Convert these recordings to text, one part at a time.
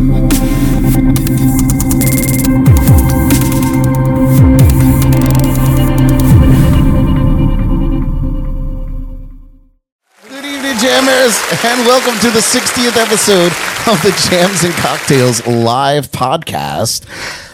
Good evening, jammers, and welcome to the 60th episode of the Jams and Cocktails live podcast.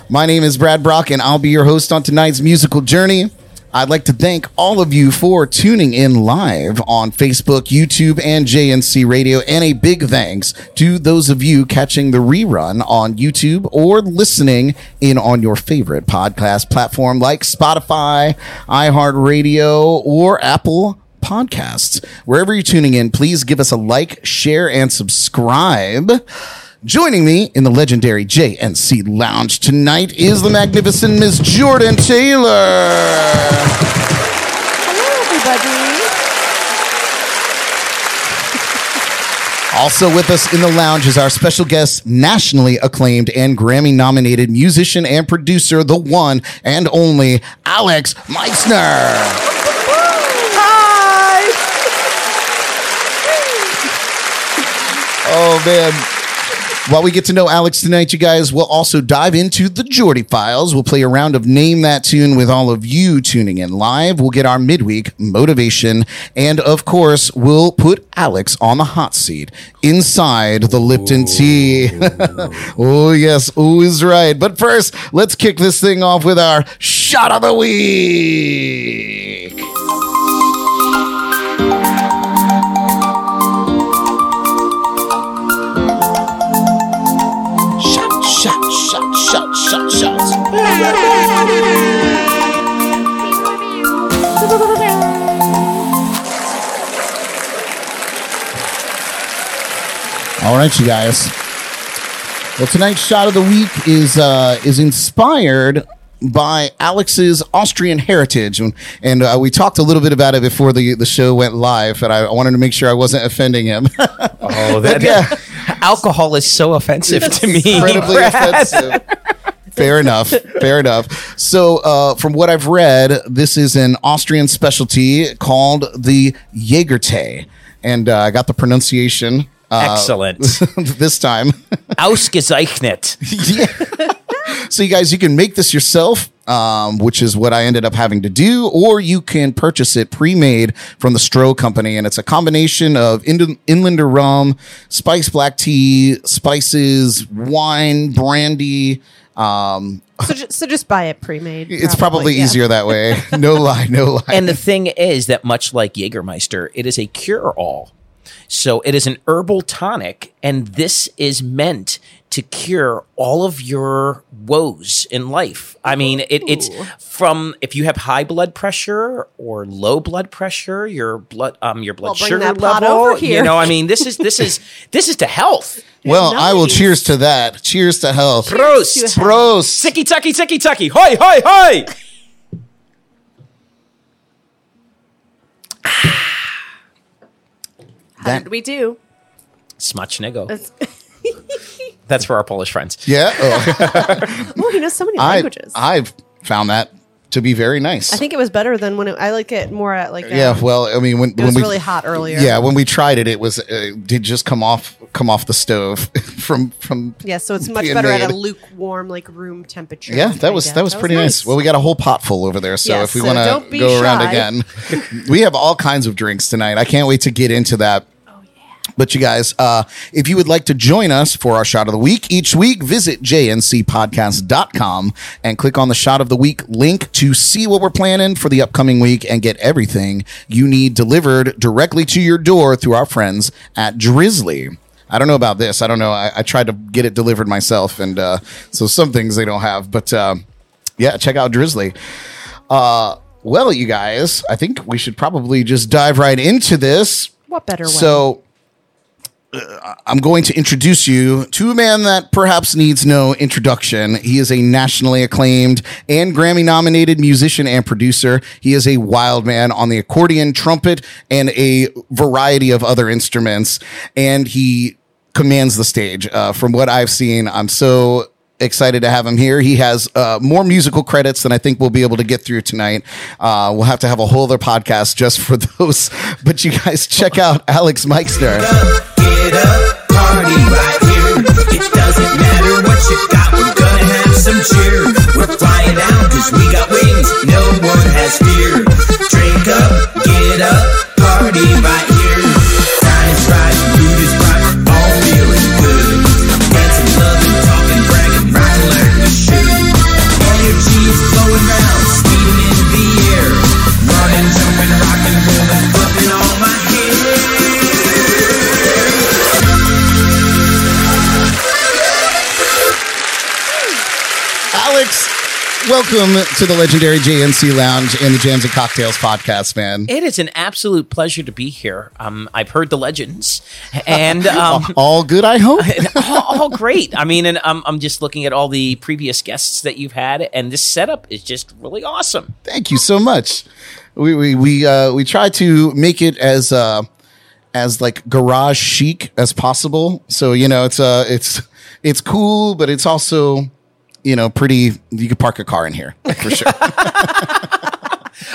My name is Brad Brock, and I'll be your host on tonight's musical journey. I'd like to thank all of you for tuning in live on Facebook, YouTube, and JNC Radio, and a big thanks to those of you catching the rerun on YouTube or listening in on your favorite podcast platform like Spotify, iHeartRadio, or Apple podcasts. Wherever you're tuning in, please give us a like, share, and subscribe. Joining me in the legendary JNC Lounge tonight is the magnificent Miss Jordan Taylor. Hello, everybody. Also with us in the lounge is our special guest, nationally acclaimed and Grammy nominated musician and producer, the one and only Alex Meixner. Hi. Oh man. While we get to know Alex tonight, you guys, we'll also dive into the Geordie Files. We'll play a round of Name That Tune with all of you tuning in live. We'll get our midweek motivation. And of course, we'll put Alex on the hot seat inside the Lipton tea. oh, yes. Oh, is right. But first, let's kick this thing off with our shot of the week. All right, you guys. Well, tonight's shot of the week is uh, is inspired by Alex's Austrian heritage, and, and uh, we talked a little bit about it before the the show went live, and I wanted to make sure I wasn't offending him. Oh, that yeah, alcohol is so offensive to me. incredibly offensive. Fair enough. Fair enough. So, uh, from what I've read, this is an Austrian specialty called the Jägertee, and uh, I got the pronunciation. Uh, Excellent. this time. Ausgezeichnet. So you guys, you can make this yourself, um, which is what I ended up having to do, or you can purchase it pre-made from the Stroh Company, and it's a combination of Ind- Inlander rum, spice black tea, spices, wine, brandy. Um, So, ju- so just buy it pre-made. it's probably yeah. easier that way. No lie, no lie. And the thing is that much like Jägermeister, it is a cure-all. So it is an herbal tonic, and this is meant to cure all of your woes in life. I mean, it, it's from if you have high blood pressure or low blood pressure, your blood um your blood Well, sugar level. over You know, I mean, this is this is this is to health. well, I will cheers to that. Cheers to health. Prost. to Prost. Ticky tucky ticky tucky. Hoi hoi hoi. How did we do? Smacznego. That's- for our Polish friends. Yeah. Oh, oh, he knows so many I, languages. I've found that to be very nice. I think it was better than when it, I like it more at like. yeah. um, Well, I mean, when it when was we really hot earlier. Yeah, when we tried it, it was uh, did just come off come off the stove from from. Yeah, so it's much better at a lukewarm, like room temperature. Yeah, that was that was pretty nice. Well, we got a whole pot full over there, so Yes, if we so want to go around again, we have all kinds of drinks tonight. I can't wait to get into that. But you guys, uh, if you would like to join us for our shot of the week each week, visit jncpodcast.com and click on the shot of the week link to see what we're planning for the upcoming week and get everything you need delivered directly to your door through our friends at Drizzly. I don't know about this. I don't know. I, I tried to get it delivered myself, and uh, so some things they don't have. But uh, yeah, check out Drizzly. Uh, well, you guys, I think we should probably just dive right into this. What better way? So uh, I'm going to introduce you to a man that perhaps needs no introduction. He is a nationally acclaimed and Grammy nominated musician and producer. He is a wild man on the accordion, trumpet, and a variety of other instruments. And he commands the stage. Uh, from what I've seen, I'm so excited to have him here. He has uh, more musical credits than I think we'll be able to get through tonight. Uh, we'll have to have a whole other podcast just for those. But you guys check out Alex Meixner. Party right here. Drink up, get up, party right here. Welcome to the legendary JNC Lounge and the Jams and Cocktails podcast, man. It is an absolute pleasure to be here. Um, I've heard the legends, and um, All good, I hope. all, all great. I mean, and I'm, I'm just looking at all the previous guests that you've had, and this setup is just really awesome. Thank you so much. We we we uh, we try to make it as uh, as like garage chic as possible. So you know, it's uh it's it's cool, but it's also you know pretty. You could park a car in here for sure.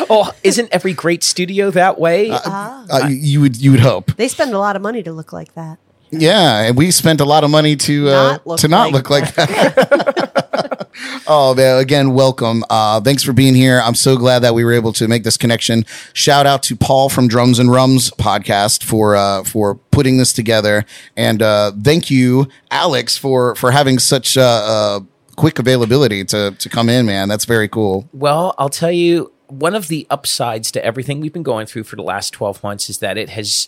Oh, isn't every great studio that way? uh, you would you would hope. They spend a lot of money to look like that. Yeah, and we spent a lot of money to uh, Not to not like look like that. oh man, again, welcome. Uh, thanks for being here. I'm so glad that we were able to make this connection. Shout out to Paul from Drums and Rums podcast for uh, for putting this together, and uh, thank you, Alex, for for having such uh, uh, quick availability to to come in. Man, that's very cool. Well, I'll tell you, one of the upsides to everything we've been going through for the last 12 months is that it has,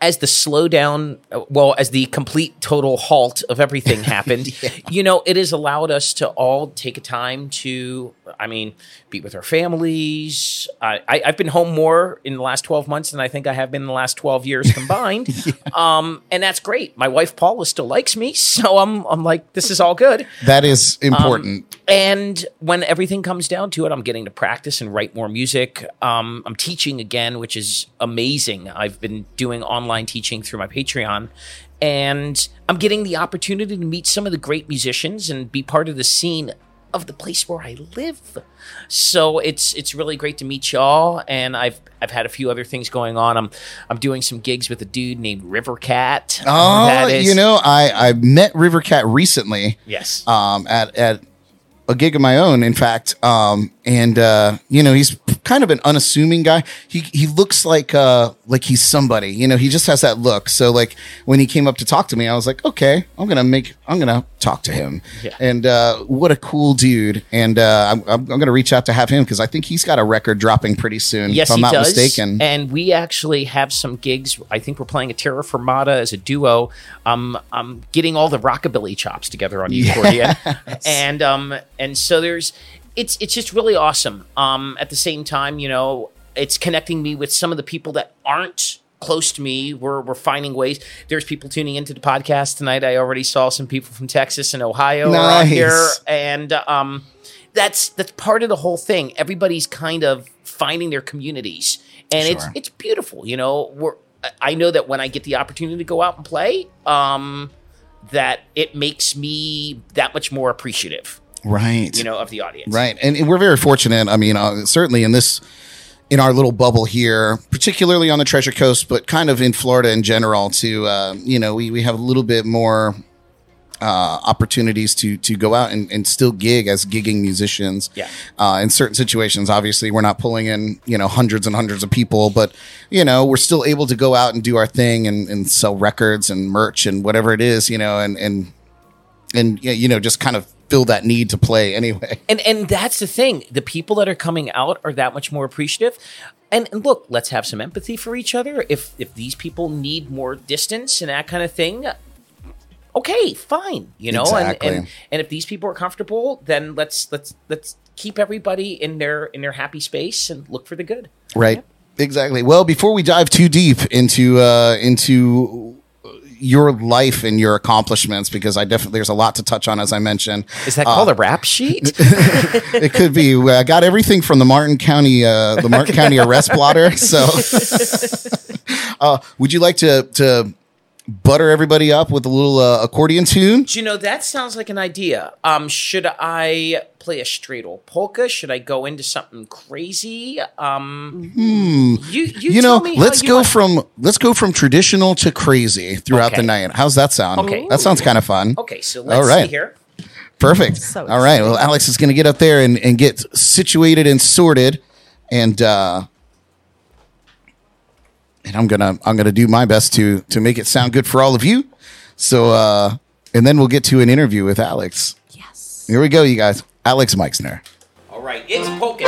as the slowdown, well, as the complete total halt of everything happened, you know, it has allowed us to all take a time to, I mean, be with our families. I, I, I've been home more in the last 12 months than I think I have been in the last 12 years combined. um, and that's great. My wife, Paula, still likes me. So I'm, I'm like, this is all good. That is important. And when everything comes down to it, I'm getting to practice and write more music. Um, I'm teaching again, which is amazing. I've been doing online teaching through my Patreon. And I'm getting the opportunity to meet some of the great musicians and be part of the scene of the place where I live. So it's it's really great to meet y'all. And I've I've had a few other things going on. I'm I'm doing some gigs with a dude named Rivercat. Oh, is- you know, I I met Rivercat recently. Yes. um, at at a gig of my own, in fact. Um, and uh, you know, he's kind of an unassuming guy. He he looks like uh like he's somebody. You know, he just has that look. So like when he came up to talk to me, I was like, okay, I'm gonna make I'm gonna talk to him. Yeah. And uh, what a cool dude. And uh, I'm I'm, I'm gonna reach out to have him because I think he's got a record dropping pretty soon. Yes, if I'm he not does. mistaken. And we actually have some gigs. I think we're playing a Terra Fermata as a duo. Um, I'm getting all the rockabilly chops together on the accordion, and um, and so there's, it's it's just really awesome. Um, at the same time, you know, it's connecting me with some of the people that aren't close to me. We're we're finding ways. There's people tuning into the podcast tonight. I already saw some people from Texas and Ohio Nice. here, and um, that's that's part of the whole thing. Everybody's kind of finding their communities, and it's it's beautiful. You know, we're I know that when I get the opportunity to go out and play, um, that it makes me that much more appreciative. Right. You know, of the audience. Right. And, and we're very fortunate. I mean, uh, certainly in this, in our little bubble here, particularly on the Treasure Coast, but kind of in Florida in general, to, uh, you know, we, we have a little bit more uh, opportunities to to go out and, and still gig as gigging musicians. Yeah. Uh, in certain situations, obviously, we're not pulling in you know hundreds and hundreds of people, but you know we're still able to go out and do our thing and, and sell records and merch and whatever it is, you know, and and and you know just kind of fill that need to play anyway. And and that's the thing. The people that are coming out are that much more appreciative. And, and look, let's have some empathy for each other. If if these people need more distance and that kind of thing, okay, fine. You know, Exactly. and, and and if these people are comfortable, then let's let's let's keep everybody in their in their happy space and look for the good. Right. Exactly. Well, before we dive too deep into uh, into your life and your accomplishments, because I definitely there's a lot to touch on, as I mentioned. Is that called a rap sheet? It could be. I got everything from the Martin County uh, the Martin County arrest blotter. So, uh, would you like to to butter everybody up with a little uh, accordion tune? Do you know that sounds like an idea? Um, should I play a straight old polka? Should I go into something crazy? Um, you you, Hmm. You know, tell me let's you go want- from let's go from traditional to crazy throughout the night. How's that sound? Okay. that sounds kind of fun. Okay, so let's All right. see here. Perfect. So All right. Well, Alex is going to get up there and, and get situated and sorted. and uh, and I'm gonna I'm gonna do my best to to make it sound good for all of you. So uh, and then we'll get to an interview with Alex. Yes. Here we go, you guys. Alex Meixner. All right, it's polka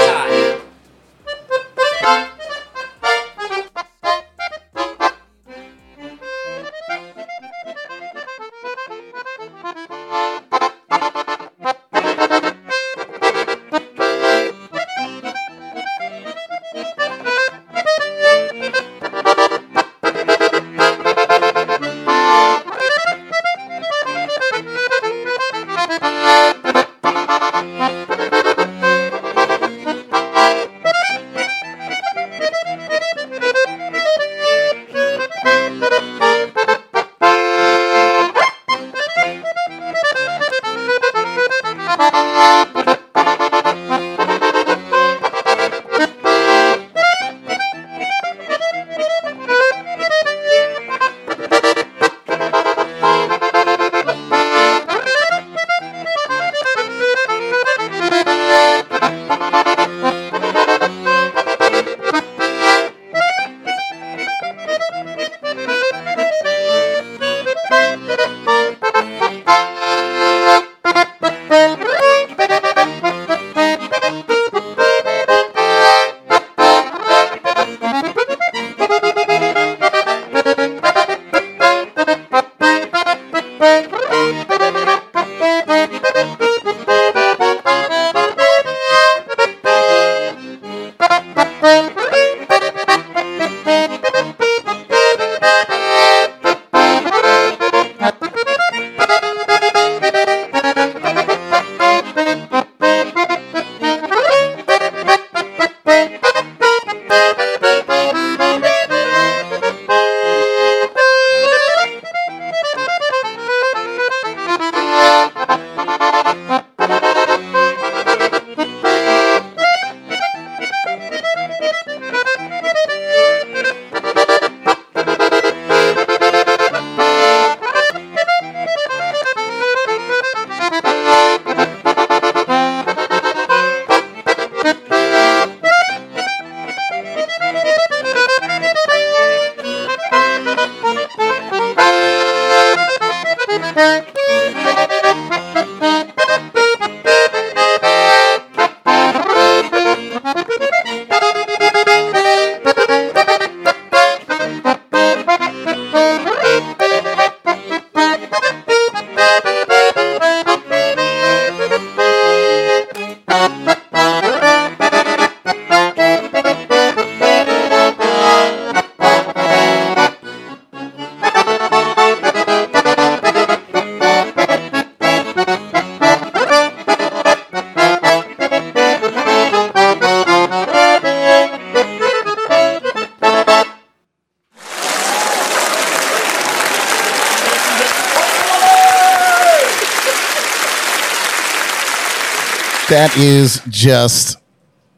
That is just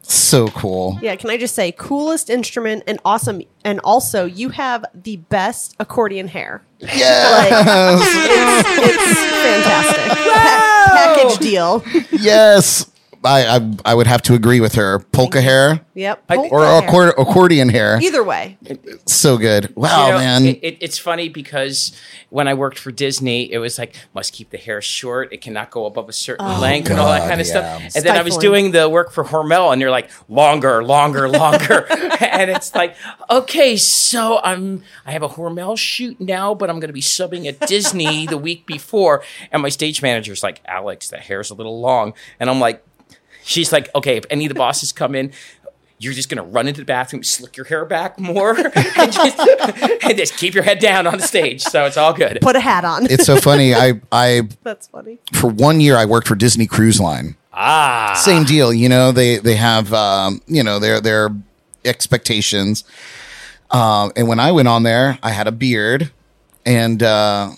so cool. Yeah, can I just say coolest instrument and awesome and also you have the best accordion hair. Yeah. Like it's, it's fantastic. Pa- package deal. yes. I, I I would have to agree with her. Polka hair Yep. I- polka or hair. accord, accordion hair. Either way. So good. Wow, You know, man. It, it, it's funny because when I worked for Disney, it was like must keep the hair short. It cannot go above a certain oh. length and all that God, kind of yeah. stuff. And then I was Stifling. doing the work for Hormel, and they're like longer, longer, longer, and it's like okay, so I'm I have a Hormel shoot now, but I'm going to be subbing at Disney the week before, and my stage manager's like Alex, the hair's a little long, and I'm like. She's like, okay, if any of the bosses come in, you're just gonna run into the bathroom, slick your hair back more, and, just, and just keep your head down on the stage. So it's all good. Put a hat on. it's so funny. I I That's funny. for one year I worked for Disney Cruise Line. Ah, Same deal, you know. They they have um, you know their their expectations. Um, and when I went on there, I had a beard, and uh,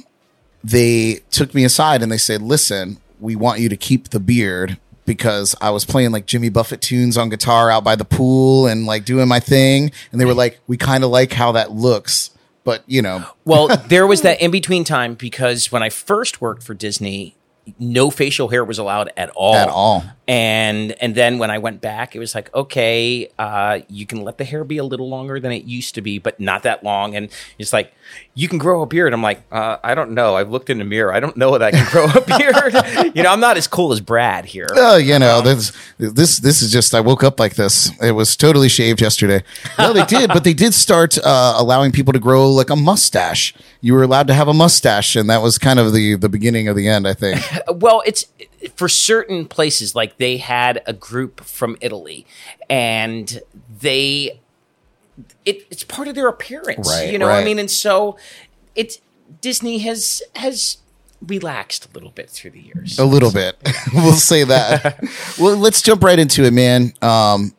they took me aside and they said, "Listen, we want you to keep the beard." Because I was playing like Jimmy Buffett tunes on guitar out by the pool and like doing my thing, and they were like, "We kind of like how that looks, but you know, well, there was that in between time because when I first worked for Disney, no facial hair was allowed at all. At all. And and then when I went back, it was like, okay, uh, you can let the hair be a little longer than it used to be, but not that long. And it's like, you can grow a beard. I'm like, uh, I don't know. I've looked in the mirror. I don't know that I can grow a beard. you know, I'm not as cool as Brad here. Oh, you know, this this this is just. I woke up like this. It was totally shaved yesterday. No, they did, but they did start uh, allowing people to grow like a mustache. You were allowed to have a mustache, and that was kind of the the beginning of the end. I think. Well, it's for certain places like they had a group from Italy and they it, it's part of their appearance, Right, you know what I mean? And so it's Disney has has relaxed a little bit through the years. A little bit. we'll say that. well, let's jump right into it, man. Um,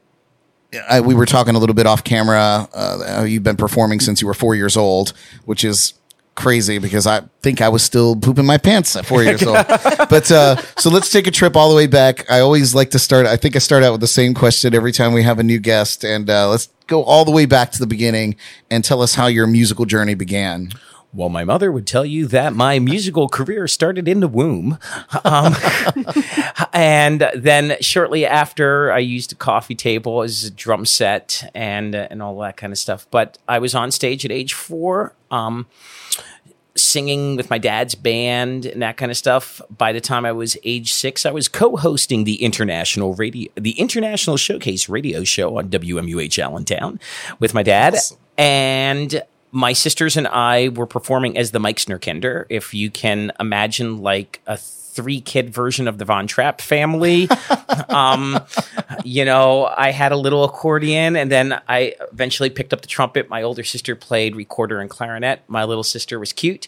I, we were talking a little bit off camera. Uh, you've been performing since you were four years old, which is crazy because I think I was still pooping my pants at four years old. But uh, so let's take a trip all the way back. I always like to start. I think I start out with the same question every time we have a new guest, and uh, let's go all the way back to the beginning and tell us how your musical journey began. Well, my mother would tell you that my musical career started in the womb. Um, and then shortly after, I used a coffee table as a drum set and, uh, and all that kind of stuff. But I was on stage at age four. Um, singing with my dad's band and that kind of stuff. By the time I was age six, I was co-hosting the international radio, the international showcase radio show on WMUH Allentown with my dad, and my sisters and I were performing as the Meixner Kinder. If you can imagine, like a three kid version of the Von Trapp family. um, you know, I had a little accordion and then I eventually picked up the trumpet. My older sister played recorder and clarinet. My little sister was cute.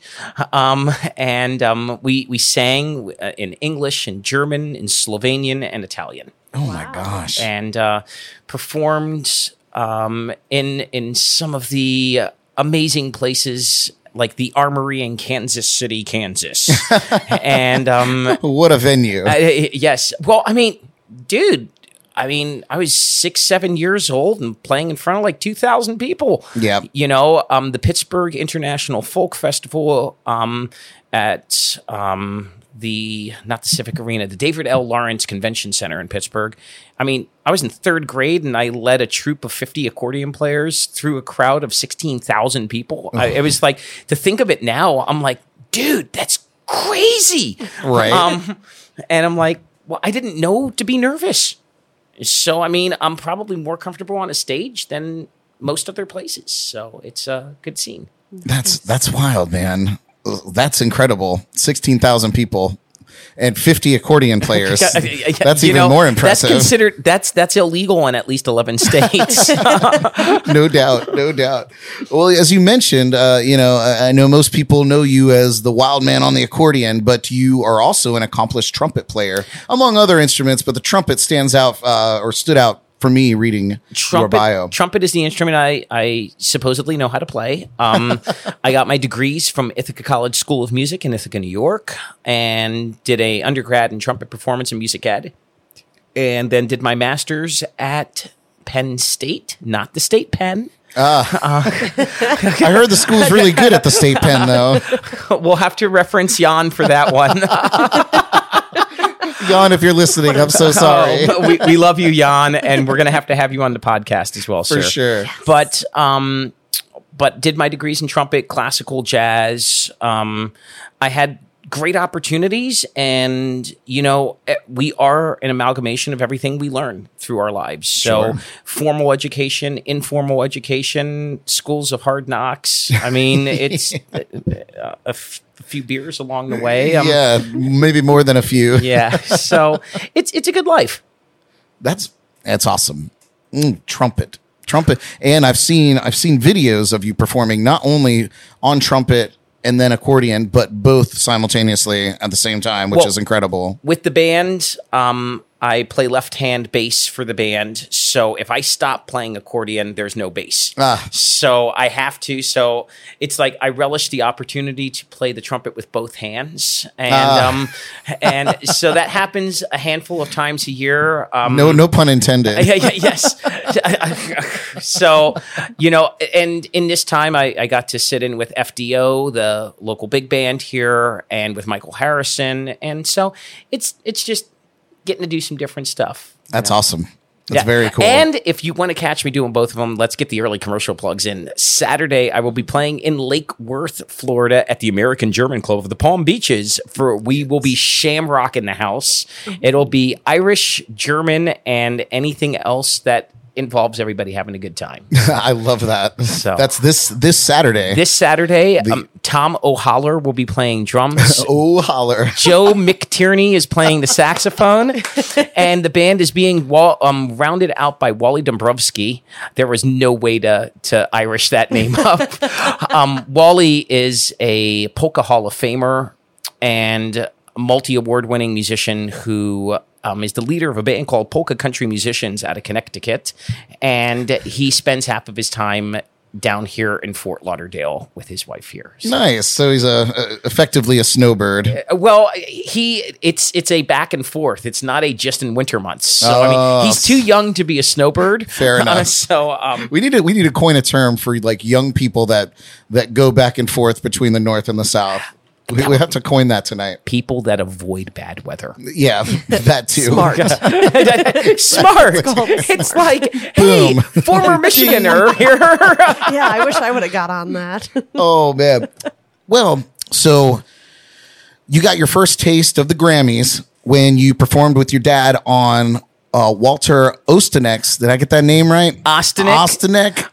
Um, and um, we, we sang uh, in English and German, in Slovenian and Italian Oh my gosh! and uh, performed um, in in some of the amazing places like the Armory in Kansas City, Kansas, and um, what a venue! I- yes, well, I mean, dude. I mean, I was six, seven years old and playing in front of like 2,000 people. Yeah. You know, um, the Pittsburgh International Folk Festival um, at um, the, not the Civic Arena, the David L. Lawrence Convention Center in Pittsburgh. I mean, I was in third grade and I led a troop of 50 accordion players through a crowd of 16,000 people. I, it was like, to think of it now, I'm like, dude, that's crazy. Right. Um, and I'm like, well, I didn't know to be nervous. So, I mean, I'm probably more comfortable on a stage than most other places. So it's a good scene. That's that's wild, man. That's incredible. Sixteen thousand people and fifty accordion players. That's even know, more impressive. That's considered that's that's illegal in at least eleven states. no doubt, no doubt. Well, as you mentioned, uh, you know, I I know most people know you as the wild man on the accordion, but you are also an accomplished trumpet player, among other instruments. But the trumpet stands out uh, or stood out for me reading your trumpet, bio. trumpet is the instrument I, I supposedly know how to play. Um, I got my degrees from Ithaca College School of Music in Ithaca, New York, and did a undergrad in trumpet performance and music ed, and then did my master's at Penn State, not the state Penn. I heard the school's really good at the state pen, though. We'll have to reference Jan for that one. Jan, if you're listening, I'm so sorry. Oh, we, we love you, Jan, and we're gonna have to have you on the podcast as well, For sir. sure. But um, but did my degrees in trumpet, classical, jazz. Um, I had great opportunities, and you know, eh, we are an amalgamation of everything we learn through our lives. So, Sure. formal education, informal education, schools of hard knocks. I mean, it's a, a f- a few beers along the way. Um, yeah, maybe more than a few. yeah. So it's it's a good life. That's that's awesome. Mm, trumpet, trumpet, and I've seen I've seen videos of you performing not only on trumpet and then accordion, but both simultaneously at the same time, which Well- is incredible. With the band, um, I play left hand bass for the band. So if I stop playing accordion, there's no bass. Ah. So I have to. So it's like I relish the opportunity to play the trumpet with both hands, and Ah. um, and so that happens a handful of times a year. Um, No, no pun intended. yeah, yeah, yes. so, you know, and in this time, I, I got to sit in with FDO, the local big band here, and with Michael Harrison, and so it's it's just getting to do some different stuff. That's know? awesome. That's Yeah. very cool. And if you want to catch me doing both of them, let's get the early commercial plugs in. Saturday, I will be playing in Lake Worth, Florida, at the American German Club of the Palm Beaches. For we will be Shamrock in the house. Mm-hmm. It'll be Irish, German, and anything else that involves everybody having a good time. I love that. So- That's this this Saturday. This Saturday, um, Tom O'Holler will be playing drums. oh holler. Joe McTierney is playing the saxophone, and the band is being wa- um, rounded out by Wally Dombrowski. There was no way to to Irish that name up. um, Wally is a polka Hall of Famer and multi award winning musician who. Um, is the leader of a band called Polka Country Musicians out of Connecticut, and he spends half of his time down here in Fort Lauderdale with his wife here. So- Nice. So he's a, a effectively a snowbird. well, he it's it's a back and forth. It's not a just in winter months. So I Oh. mean, he's too young to be a snowbird. Fair enough. so um, We need to we need to coin a term for like young people that that go back and forth between the north and the south. We, we have to coin that tonight. people that avoid bad weather. Yeah, that too. Smart. Smart. It's, like, hey, Boom. former Michiganer here. yeah, I wish I would have got on that. Oh man. Well, so you got your first taste of the Grammys when you performed with your dad on uh, Walter Ostanek. Did I get that name right? Ostanek.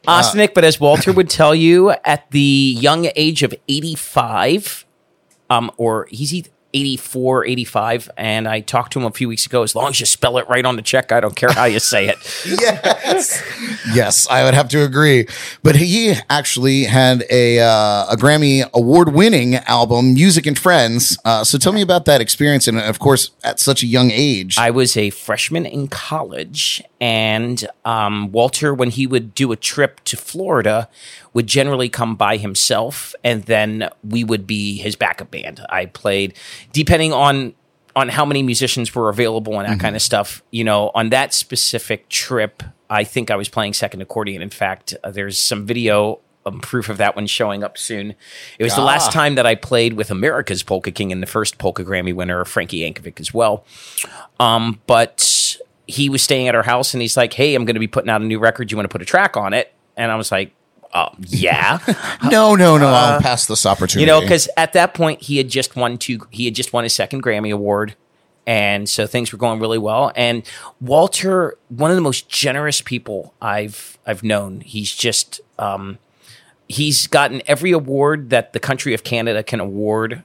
Ostanek. Uh, but as Walter would tell you, at the young age of 85, um, or he's either 84, 85, and I talked to him a few weeks ago. As long as you spell it right on the check, I don't care how you say it. yes, yes, I would have to agree. But he actually had a uh, a Grammy award winning album, Music and Friends. Uh, so tell me about that experience, and of course, at such a young age. I was a freshman in college, and um, Walter, when he would do a trip to Florida, would generally come by himself, and then we would be his backup band. I played, depending on on how many musicians were available and that kind of stuff. You know, on that specific trip, I think I was playing second accordion. In fact, uh, there's some video. Um, proof of that one showing up soon. It was the last Ah. time that I played with America's Polka King and the first Polka Grammy winner, Frankie Yankovic, as well. Um, but he was staying at our house and he's like, Hey, I'm going to be putting out a new record. You want to put a track on it? And I was like, Oh, yeah. Uh, no, no, no. I'll uh, pass this opportunity. you know, because at that point he had just won two, he had just won his second Grammy Award. And so things were going really well. And Walter, one of the most generous people I've I've known. He's just um, he's gotten every award that the country of Canada can award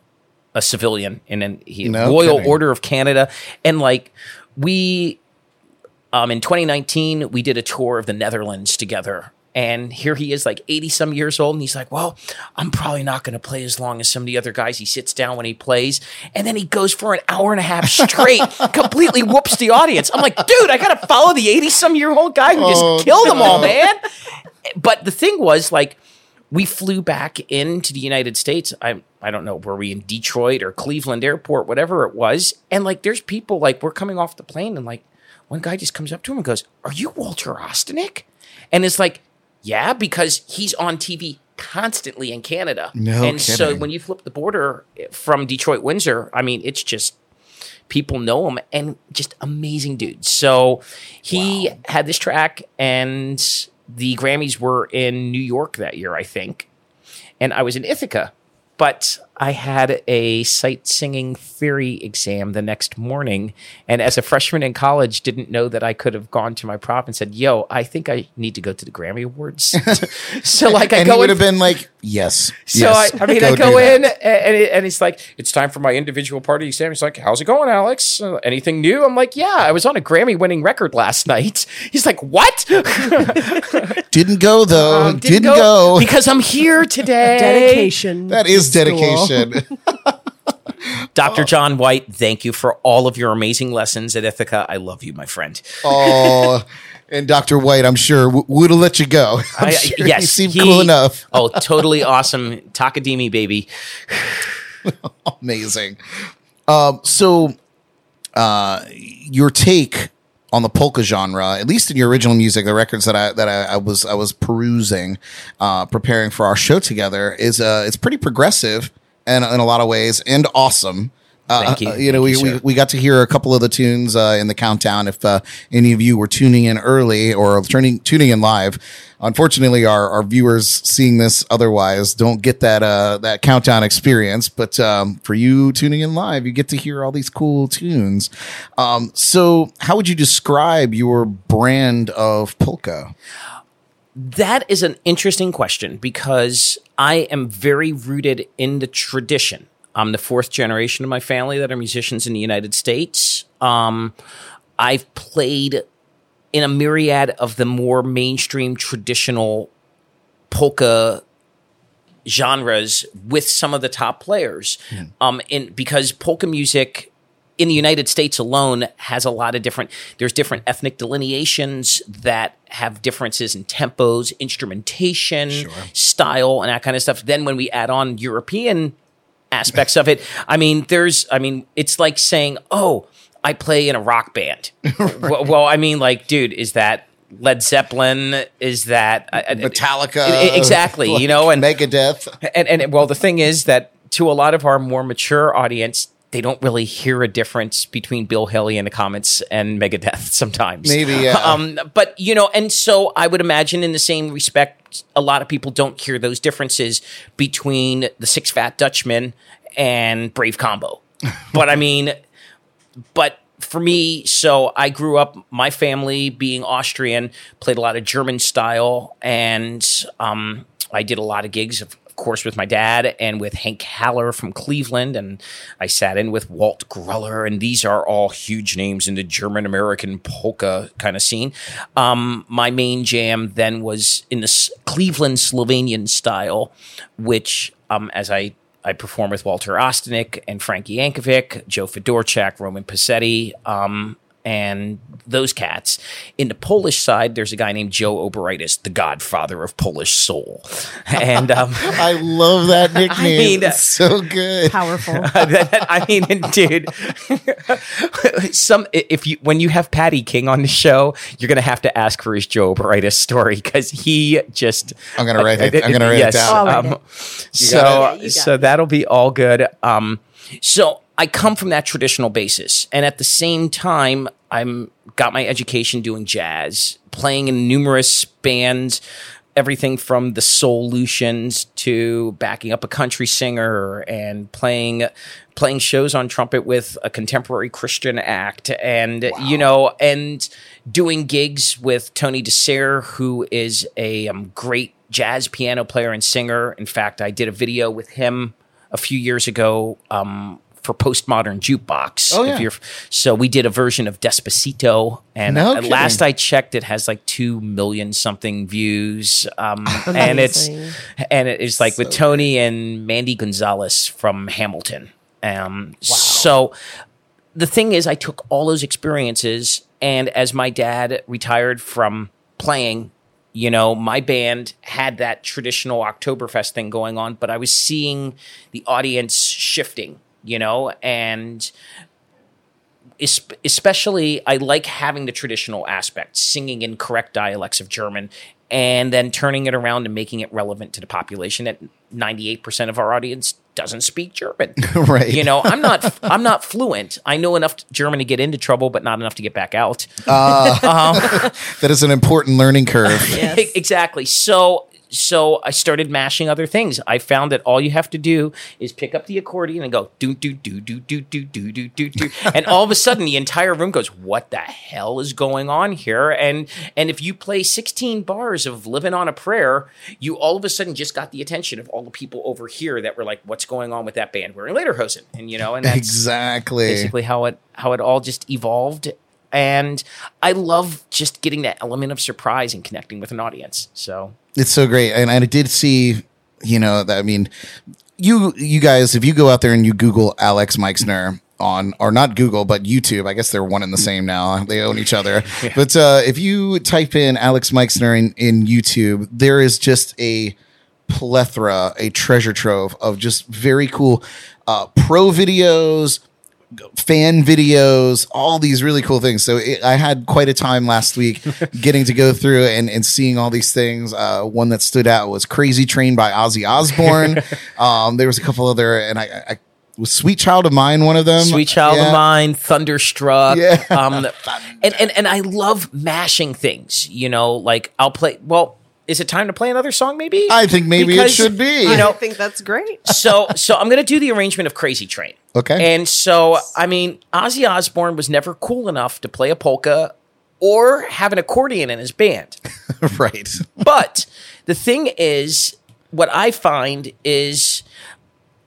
a civilian in an he, No Royal kidding. Order of Canada. And like we um, in 2019, we did a tour of the Netherlands together. And here he is, like 80 some years old. And he's like, Well, I'm probably not going to play as long as some of the other guys. He sits down when he plays. And then he goes for an hour and a half straight, completely whoops the audience. I'm like, Dude, I got to follow the 80 some year old guy who Oh, just killed them all, man. But the thing was, like, we flew back into the United States. I I don't know, were we in Detroit or Cleveland Airport, whatever it was. And like there's people like we're coming off the plane and like one guy just comes up to him and goes, Are you Walter Ostanek? And it's like, Yeah, because he's on TV constantly in Canada. No and so when you flip the border from Detroit, Windsor, I mean, it's just people know him and just amazing dude. So he had this track and the Grammys were in New York that year, I think. And I was in Ithaca, but I had a sight singing theory exam the next morning. And as a freshman in college, didn't know that I could have gone to my prop and said, Yo, I think I need to go to the Grammy Awards. so like I and go he would in- have been like, "Yes." so yes, I, I mean, I go in and, and, it, and it's like it's time for my individual party exam. He's like, "How's it going, Alex? Uh, anything new?" I'm like, "Yeah, I was on a Grammy-winning record last night." He's like, "What?" Didn't go though. Um, didn't, go. because I'm here today. Dedication. That is dedication. school. Dedication. Dr. John White, thank you for all of your amazing lessons at Ithaca. I love you, my friend. oh, and Dr. White, I'm sure w- would have let you go. I'm I- sure yes, he seemed he- cool enough. oh, totally awesome, Takadimi baby. Amazing. Um, so, uh, your take on the polka genre, at least in your original music, the records that I that I, I was I was perusing, uh, preparing for our show together, is uh, it's pretty progressive and in a lot of ways and awesome. Uh, Thank you. uh, you know, Thank we, you, we, we got to hear a couple of the tunes uh, in the countdown. If uh, any of you were tuning in early or tuning tuning in live, unfortunately, our, our viewers seeing this otherwise don't get that uh, that countdown experience. But um, for you tuning in live, you get to hear all these cool tunes. Um, so, how would you describe your brand of polka? That is an interesting question because I am very rooted in the tradition. I'm the fourth generation of my family that are musicians in the United States. Um, I've played in a myriad of the more mainstream traditional polka genres with some of the top players. Um, in because polka music in the United States alone has a lot of different. There's different ethnic delineations that have differences in tempos, instrumentation, style, and that kind of stuff. Then when we add on European aspects of it, I mean, there's, I mean, it's like saying, oh. I play in a rock band. well, well, I mean, like, dude, is that Led Zeppelin? Is that I- Metallica, exactly, you know, and Megadeth. and and well, the thing is that to a lot of our more mature audience, they don't really hear a difference between Bill Haley in the Comets and Megadeth sometimes. Maybe, yeah. Um, but you know, and so I would imagine in the same respect, a lot of people don't hear those differences between the Six Fat Dutchmen and Brave Combo. but I mean, but for me, so I grew up, my family being Austrian, played a lot of German style, and um, I did a lot of gigs, of course, with my dad and with Hank Haller from Cleveland, and I sat in with Walt Groller, and these are all huge names in the German American polka kind of scene. Um, my main jam then was in the Cleveland Slovenian style, which, um, as I I perform with Walter Ostanek and Frankie Yankovic, Joe Fedorchak, Roman Possedi, um, and those cats. In the Polish side, there's a guy named Joe Oberaitis, the godfather of Polish soul. And um, I love that nickname. mean, it's so good. Powerful. I mean, dude, some if you when you have Patty King on the show, you're gonna have to ask for his Joe Oberaitis story because he just. I'm gonna write it- I'm gonna write it down. I'll write um, it. so it. So that'll be all good. Um, so I come from that traditional basis, and at the same time, I'm got my education doing jazz, playing in numerous bands, everything from the Solutions to backing up a country singer and playing playing shows on trumpet with a contemporary Christian act, and you know, and doing gigs with Tony DeSare, who is a um, great jazz piano player and singer. In fact, I did a video with him a few years ago um, for postmodern jukebox. Oh, if yeah. you're, so we did a version of Despacito, and No at last. I checked, it has like two million something views, um, and it's and it is like with Tony and Mandy Gonzalez from Hamilton. Um, So the thing is, I took all those experiences, and as my dad retired from playing, you know, my band had that traditional Oktoberfest thing going on, but I was seeing the audience shifting, you know, and especially I like having the traditional aspect, singing in correct dialects of German, and then turning it around and making it relevant to the population. That ninety eight percent of our audience doesn't speak German, Right. You know, I'm not I'm not fluent. I know enough German to get into trouble, but not enough to get back out. Ah. Um, that is an important learning curve. Yes. exactly. So so I started mashing other things. I found that all you have to do is pick up the accordion and go do do do do do do do do do do, and all of a sudden the entire room goes, "What the hell is going on here?" And and if you play 16 bars of "Living on a Prayer," you all of a sudden just got the attention of all the people over here that were like, "What's going on with that band wearing lederhosen?" And you know, and that's Exactly. basically how it how it all just evolved. And I love just getting that element of surprise and connecting with an audience. So It's so great, and, I did see, you know, that I mean, you you guys, if you go out there and you Google Alex Meixner on, or not Google, but YouTube, I guess they're one and the same now. They own each other. But uh, if you type in Alex Meixner in, in YouTube, there is just a plethora, a treasure trove of just very cool uh, pro videos, fan videos, all these really cool things. So it, I had quite a time last week getting to go through and, and seeing all these things. Uh, one that stood out was Crazy Train by Ozzy Osbourne. um, there was a couple other, and I, I was Sweet Child of Mine one of them. Sweet Child Yeah. of Mine, Thunderstruck. Yeah. Um, and, and, and I love mashing things, you know, like I'll play, well, is it time to play another song maybe? I think maybe it should be. You know, I know, think that's great. so so I'm gonna do the arrangement of Crazy Train. Okay. And so I mean, Ozzy Osbourne was never cool enough to play a polka or have an accordion in his band. right. But the thing is, what I find is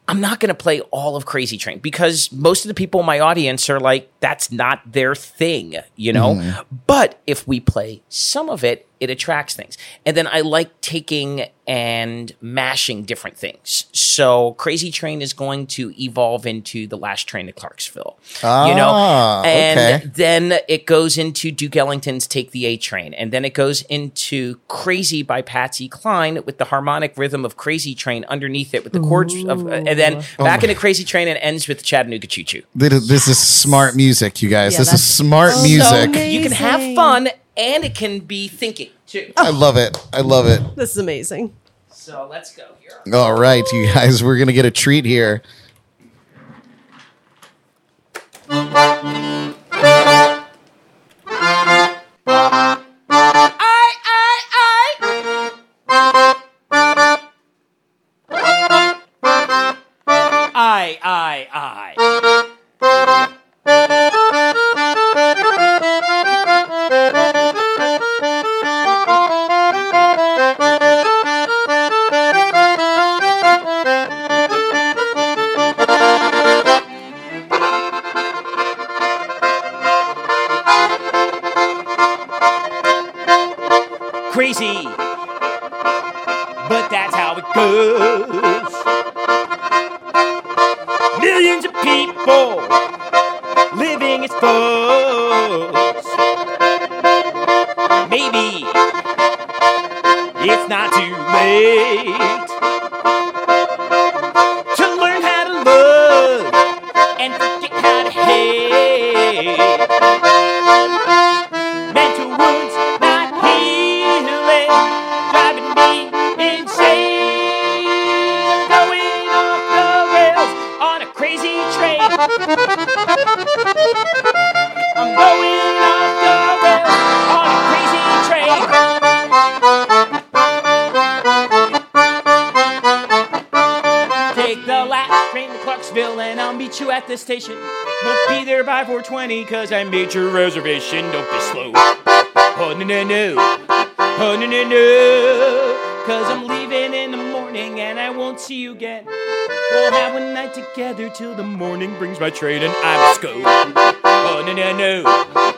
I'm not going to play all of Crazy Train because most of the people in my audience are like, that's not their thing, you know? Mm-hmm. But if we play some of it, it attracts things. And then I like taking and mashing different things. So Crazy Train is going to evolve into The Last Train to Clarksville, you know? Ah, And okay. then it goes into Duke Ellington's Take the A Train. And then it goes into Crazy by Patsy Cline with the harmonic rhythm of Crazy Train underneath it with the chords of, and then Oh back into Crazy Train and ends with Chattanooga Choo Choo. This this is smart music, you guys. Yeah, this is smart so music. amazing. You can have fun and it can be thinking too. I love it. I love it. This is amazing. So let's go here. All right, you guys, we're gonna get a treat here. At the station. Won't be there by 420 cause I made your reservation. Don't be slow. Oh no no no. Oh no no no. Cause I'm leaving in the morning and I won't see you again. We'll have a night together till the morning brings my train and I must go. Oh no no no.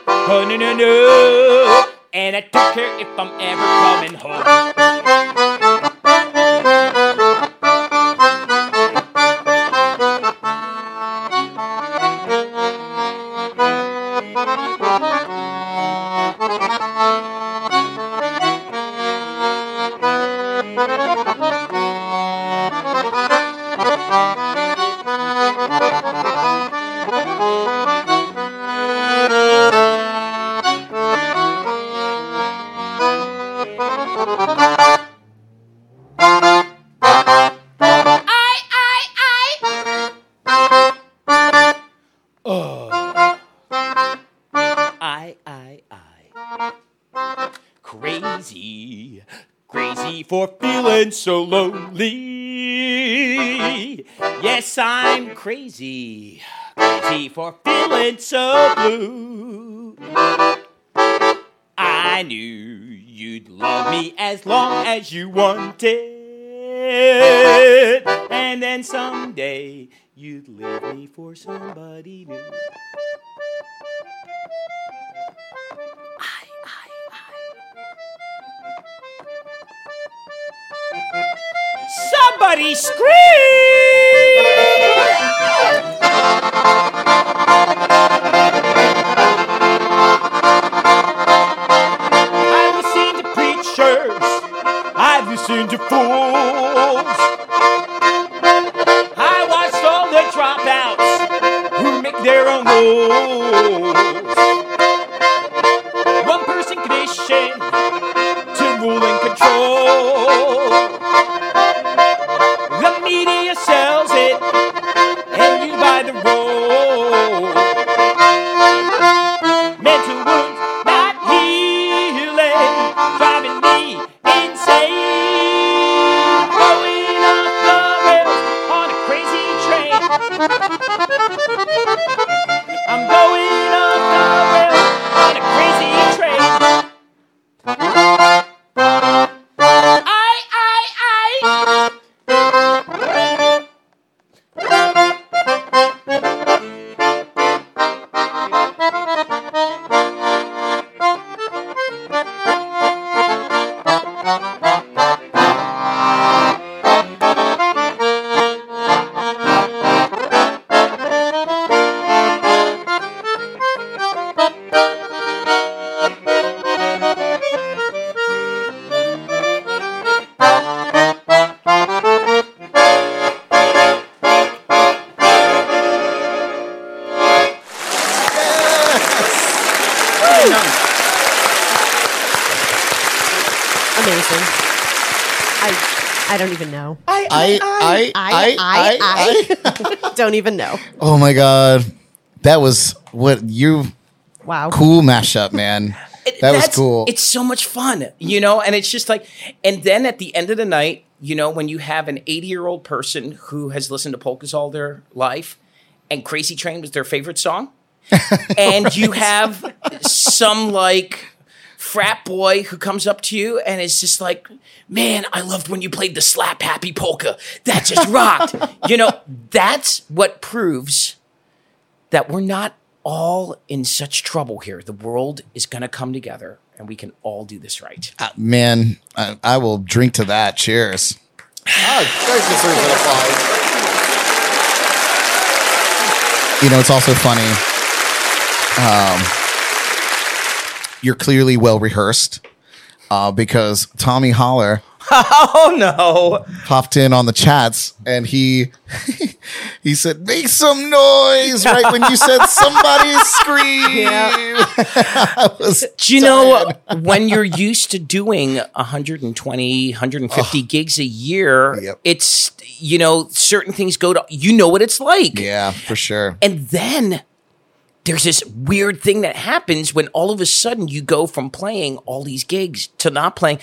Oh no no no. And I don't care if I'm ever coming home. As you wanted. And then someday you'd leave me for somebody new. Somebody scream! I've listened to fools. I watched all the dropouts who make their own rules. One person commission to rule and control. The media sells it, and you buy the role. Even know. I, I, I, I, I, don't even know. Oh my god, that was what you Wow. cool mashup, man. It- That was that's- cool. It's so much fun, you know, and it's just like, and then at the end of the night, you know, when you have an 80 year old person who has listened to polkas all their life and Crazy Train was their favorite song, and you have some like frat boy who comes up to you and is just like, man, I loved when you played the slap happy polka. That just rocked. you know, that's what proves that we're not all in such trouble here. The world is going to come together and we can all do this right. Uh, man, I, I will drink to that. Cheers. Guys deserves an applause. You know, it's also funny. Um, you're clearly well rehearsed uh, because Tommy Holler Oh no. popped in on the chats and he he said, "Make some noise!" Right when you said somebody scream. I was Do you know when you're used to doing 120, 150 gigs a year, Yep. it's, you know, certain things go to, you know what it's like. Yeah, for sure. And then there's this weird thing that happens when all of a sudden you go from playing all these gigs to not playing.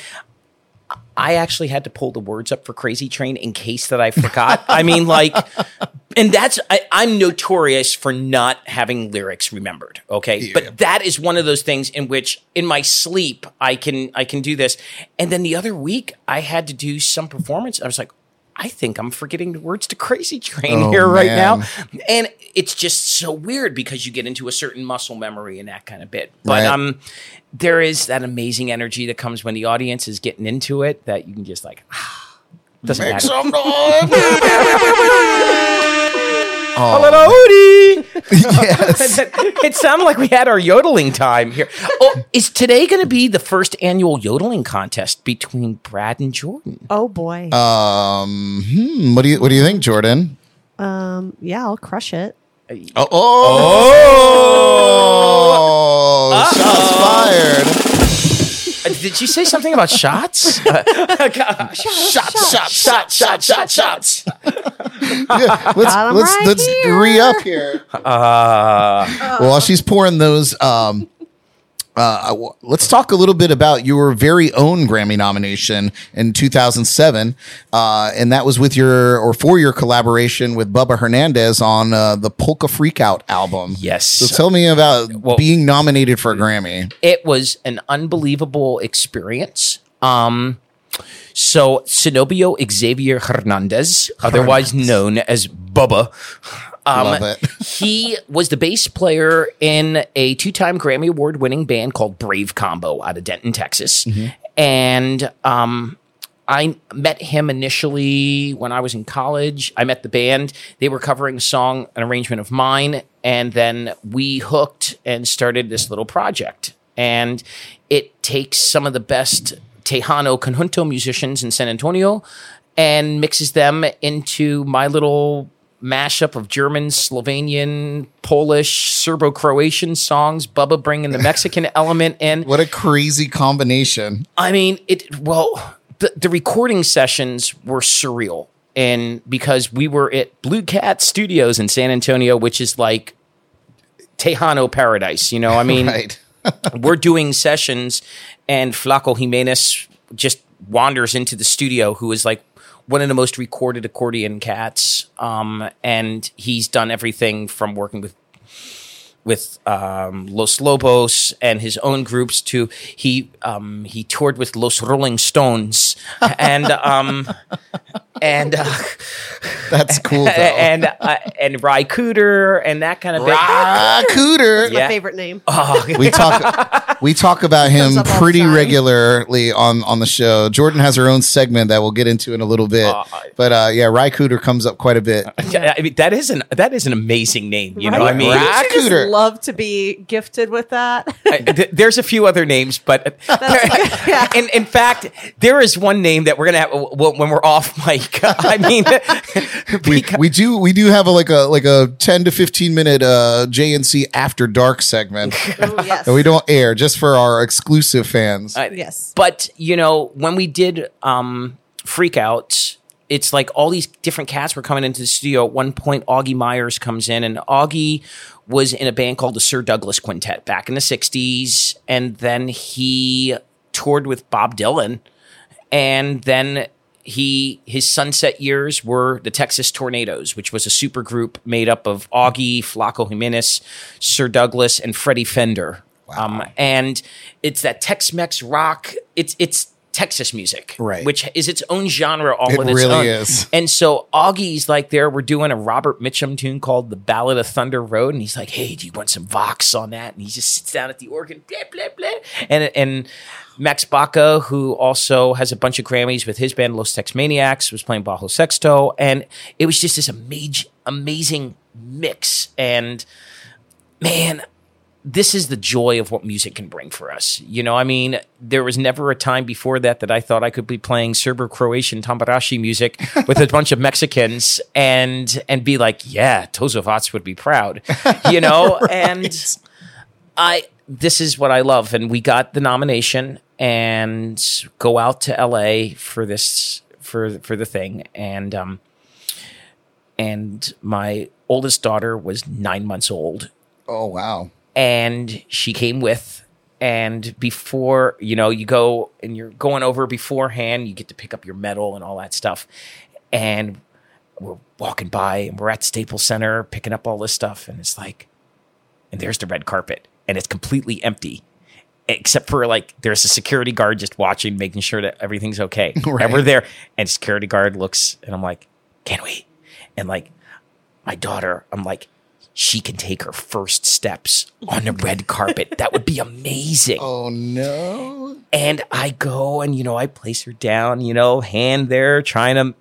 I actually had to pull the words up for Crazy Train in case that I forgot. I mean, like, and that's I, I'm notorious for not having lyrics remembered. Okay, Yeah. but that is one of those things in which, in my sleep, I can I can do this. And then the other week, I had to do some performance. I was like, I think I'm forgetting the words to Crazy Train Oh, here right man. now, and it's just so weird because you get into a certain muscle memory and that kind of bit. But Right. um, there is that amazing energy that comes when the audience is getting into it that you can just like. Doesn't Make matter. some noise. yes. it sounded like we had our yodeling time here. Oh, is today going to be the first annual yodeling contest between Brad and Jordan? Oh boy. Um, hmm, what do you what do you think, Jordan? um. Yeah, I'll crush it. Oh, oh, shots fired! Uh, Did you say something about shots? Uh, shots, shots, shots, shots, shots, shots. Yeah, let's let's right let's here. re up here. Uh, Well, while she's pouring those, um, uh, let's talk a little bit about your very own Grammy nomination in 2007, uh, and that was with your or for your collaboration with Bubba Hernandez on uh, the Polka Freakout album. Yes. So tell me about Well- being nominated for a Grammy. it was an unbelievable experience. Um, so Zenobio Xavier Hernandez, otherwise known as Bubba, um, he was the bass player in a two-time Grammy Award-winning band called Brave Combo out of Denton, Texas, and um, I met him initially when I was in college. I met the band. They were covering a song, an arrangement of mine, and then we hooked and started this little project. And it takes some of the best Tejano conjunto musicians in San Antonio and mixes them into my little mashup of German, Slovenian, Polish, Serbo-Croatian songs. Bubba bringing the Mexican element in. What a crazy combination. I mean, it. Well, the, the recording sessions were surreal, and because we were at Blue Cat Studios in San Antonio, which is like Tejano paradise. You know, I mean, Right. we're doing sessions, and Flaco Jimenez just wanders into the studio, who is like one of the most recorded accordion cats, um, and he's done everything from working with with um, Los Lobos and his own groups to he um, he toured with Los Rolling Stones. And um, and uh, That's cool though. and uh, and Ry Cooder and that kind of bit. ah, Cooter. Yeah. My favorite name. We talk we talk about him Comes up all the pretty regularly on on the show. Jordan has her own segment that we'll get into in a little bit. but uh, yeah, Ry Cooder comes up quite a bit. Yeah, I mean that is an that is an amazing name. You know, Right? I mean, Right. Wouldn't you just Cooter. love to be gifted with that. I- th- there's a few other names, but yeah. in in fact, there is one name that we're gonna have when we're off mic. I mean, We, we do we do have a like a like a ten to fifteen minute uh, JNC after dark segment Ooh, yes. that we don't air just for our exclusive fans. yes. but you know, when we did um, Freak Out, it's like all these different cats were coming into the studio. At one point, Augie Meyers comes in, and Augie was in a band called the Sir Douglas Quintet back in the '60s, and then he toured with Bob Dylan, and then he his sunset years were the Texas Tornadoes, which was a super group made up of Augie, Flaco Jimenez, Sir Douglas, and Freddie Fender. Um, and it's that Tex-Mex rock. It's it's Texas music, Right. Which is its own genre all It on its really own. is. And so Augie's like there, we're doing a Robert Mitchum tune called The Ballad of Thunder Road. And he's like, Hey, do you want some Vox on that? And he just sits down at the organ, blah, blah, blah. And, and Max Baca, who also has a bunch of Grammys with his band Los Texmaniacs, was playing Bajo Sexto. And it was just this amazing, amazing mix. And man, this is the joy of what music can bring for us. You know, I mean, there was never a time before that that I thought I could be playing Serbo-Croatian tambarashi music with a bunch of Mexicans and and be like, yeah, Tozovac would be proud, you know. And I this is what I love, and we got the nomination and go out to L.A. for this for for the thing, and um, and my oldest daughter was nine months old Oh wow. And she came with and before you know you go and you're going over beforehand you get to pick up your medal and all that stuff. And we're walking by and we're at staples center picking up all this stuff and it's like and there's the red carpet and it's completely empty except for like there's a security guard just watching making sure that everything's okay. And we're there and security guard looks and i'm like can we and like my daughter, I'm like, she can take her first steps on the red carpet. That would be amazing. Oh no. And I go and, you know, I place her down, you know, hand there, trying to,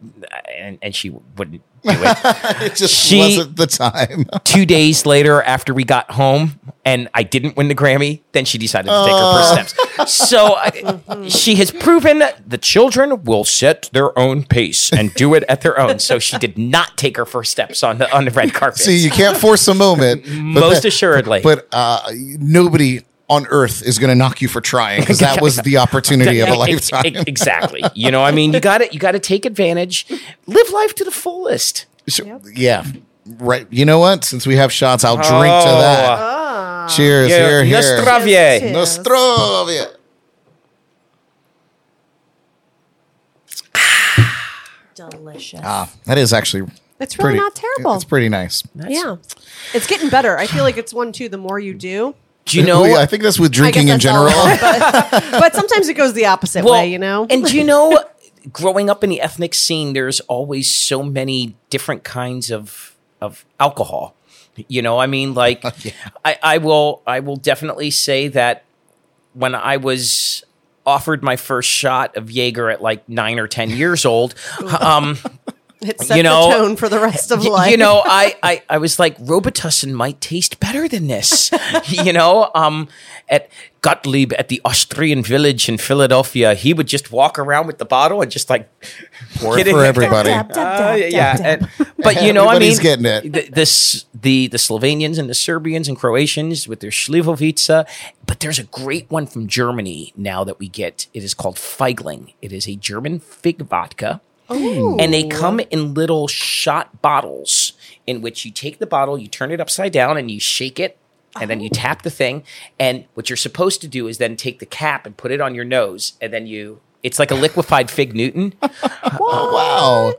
and, and she wouldn't do it. Just She- wasn't the time. Two days later, after we got home and I didn't win the Grammy, then she decided to take her first steps. So I, she has proven the children will set their own pace and do it at their own. So she did not take her first steps on the on the red carpet. See, you can't force a moment. Most that- assuredly. But uh, nobody on earth is going to knock you for trying because that was the opportunity of a lifetime. exactly. You know, I mean, you got to you got to take advantage, live life to the fullest. So- Yeah. Right. You know what? Since we have shots, I'll drink to Oh. that. Ah. Cheers. Yeah, here, here. Nostravie. Yes. Nostrovia. Delicious. Ah, that is actually it's really pretty, not terrible. It's pretty nice. yeah. It's getting better. I feel like it's one, too, the more you do. Do you know? I think that's with I guess drinking in that's all general. but, but sometimes it goes the opposite Well, way, you know? And do you know, growing up in the ethnic scene, there's always so many different kinds of of alcohol. You know, I mean, like, I, I will, I will definitely say that when I was offered my first shot of Jaeger at like nine or ten years old, um, It set You know, the tone for the rest of Y- life. You know, I, I, I was like, Robitussin might taste better than this. you know, um, at Gottlieb at the Austrian village in Philadelphia, he would just walk around with the bottle and just like Pour it for everybody. Dab, dab, Uh, yeah, dab, dab. and- but you know, I mean, Everybody's getting it. th- this the the Slovenians and the Serbians and Croatians with their Slivovica, but there's a great one from Germany now that we get. It is called Feigling. It is a German fig vodka, and they come in little shot bottles in which you take the bottle, you turn it upside down, and you shake it. And then you oh. tap the thing, and what you're supposed to do is then take the cap and put it on your nose, and then you. It's like a liquefied fig Newton. Wow.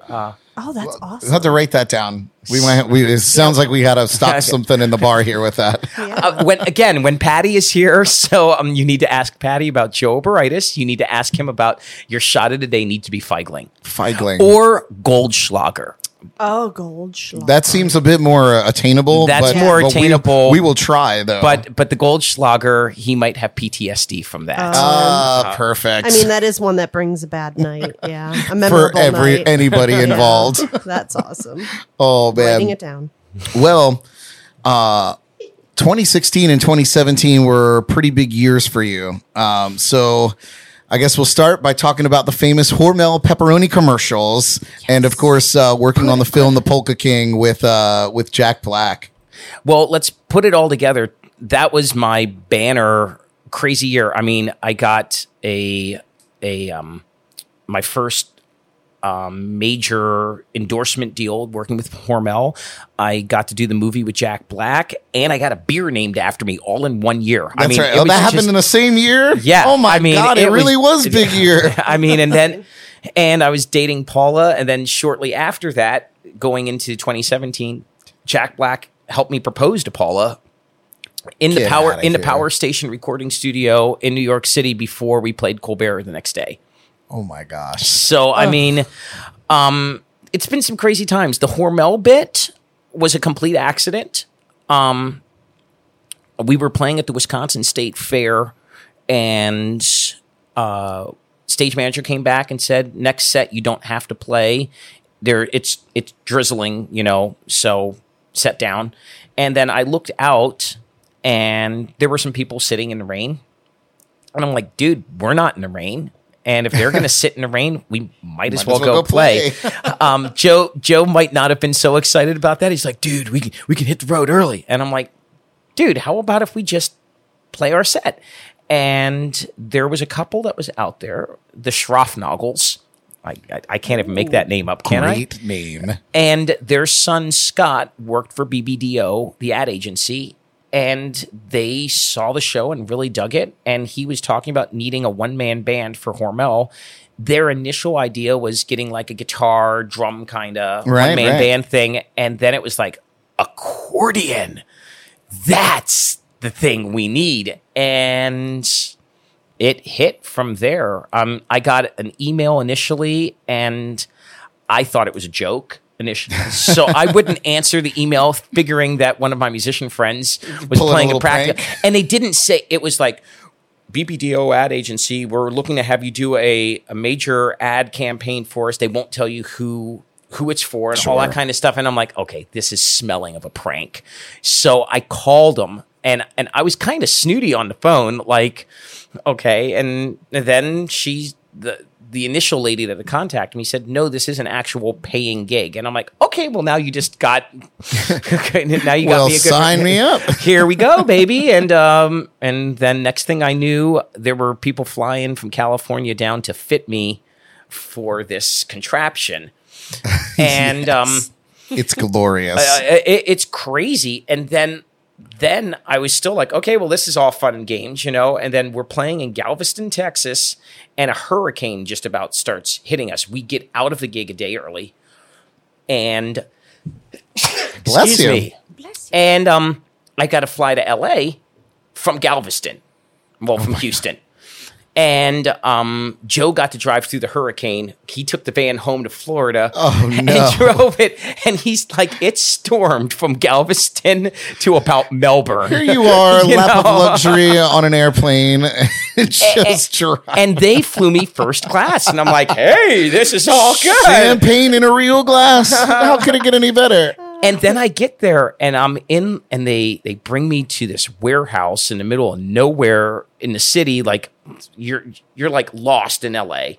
Oh, that's awesome We'll awesome. have to write that down. We might. We, it sounds like we had to stock Okay. something in the bar here with that. uh, when again when Patty is here, so um, you need to ask Patty about Joe Baritis. You need to ask him about your shot of the day need to be Feigling Feigling. or Goldschlager. Oh, gold schlock. that seems a bit more uh, attainable. That's but, more but attainable. We, will try though. But but the Goldschlager, he might have PTSD from that. ah, perfect. I mean, that is one that brings a bad night. Yeah, a for memorable every night. anybody Yeah. involved. That's awesome. Oh man, Writing it down. Well, uh, 2016 and 2017 were pretty big years for you. Um, so I guess we'll start by talking about the famous Hormel pepperoni commercials, and of course, uh, working on the film The Polka King with uh, with Jack Black. Well, let's put it all together. That was my banner crazy year. I mean, I got a a um my first um, major endorsement deal working with Hormel. I got to do the movie with Jack Black, and I got a beer named after me all in one year. I That's mean, right. Oh, was that happened just- in the same year. yeah. Oh my I mean, god, it, really was, big year. I mean, and then, and I was dating Paula, and then shortly after that, going into 2017, Jack Black helped me propose to Paula in the Get power outta in the. Power Station recording studio in New York City before we played Colbert the next day. Oh my gosh. So I mean, um, it's been some crazy times. The Hormel bit was a complete accident. Um, we were playing at the Wisconsin State Fair, and uh, stage manager came back and said, "Next set, you don't have to play. There, it's it's drizzling, you know, so set down." And then I looked out, and there were some people sitting in the rain. And I'm like, dude, we're not in the rain. And if they're going to sit in the rain, we might as Might well, as well go, go play. play. um, Joe Joe might not have been so excited about that. He's like, dude, we can we can hit the road early. And I'm like, dude, how about if we just play our set? And there was a couple that was out there, the Schroffnagels. I, I, I can't even make that name up, can I? Great name. And their son Scott worked for BBDO, the ad agency, and they saw the show and really dug it. And he was talking about needing a one man band for Hormel. Their initial idea was getting like a guitar, drum kind of Right, one man right. band thing. And then it was like accordion. That's the thing we need. And it hit from there. Um, I got an email initially, and I thought it was a joke initially, so I wouldn't answer the email, figuring that one of my musician friends was Pulling playing a, little practice. prank. And they didn't say it was like BBDO ad agency. We're looking to have you do a, a major ad campaign for us. They won't tell you who who it's for and all that kind of stuff. And I'm like, okay, this is smelling of a prank. So I called them and and I was kind of snooty on the phone, like, okay. And then she the the initial lady that had contacted me said, no, this is an actual paying gig. And I'm like, okay, well now you just got okay, now you got Well, me a good sign me up. here we go, baby. And um, and then next thing I knew, there were people flying from California down to fit me for this contraption, and um, It's glorious. uh, it, it's crazy. And then then I was still like, okay, well, this is all fun and games, you know. And then we're playing in Galveston, Texas, and a hurricane just about starts hitting us. We get out of the gig a day early, and Bless excuse you. me. And um, I got to fly to L.A. from Galveston, well, from Houston. And um, Joe got to drive through the hurricane. He took the van home to Florida Oh, and drove it. And he's like, it stormed from Galveston to about Melbourne. Here you are, You lap of luxury on an airplane. Just dry. and they flew me first class, and I'm like, hey, this is all good. Champagne in a real glass. How could it get any better? And then I get there and I'm in and they they bring me to this warehouse in the middle of nowhere in the city like you're you're like lost in LA.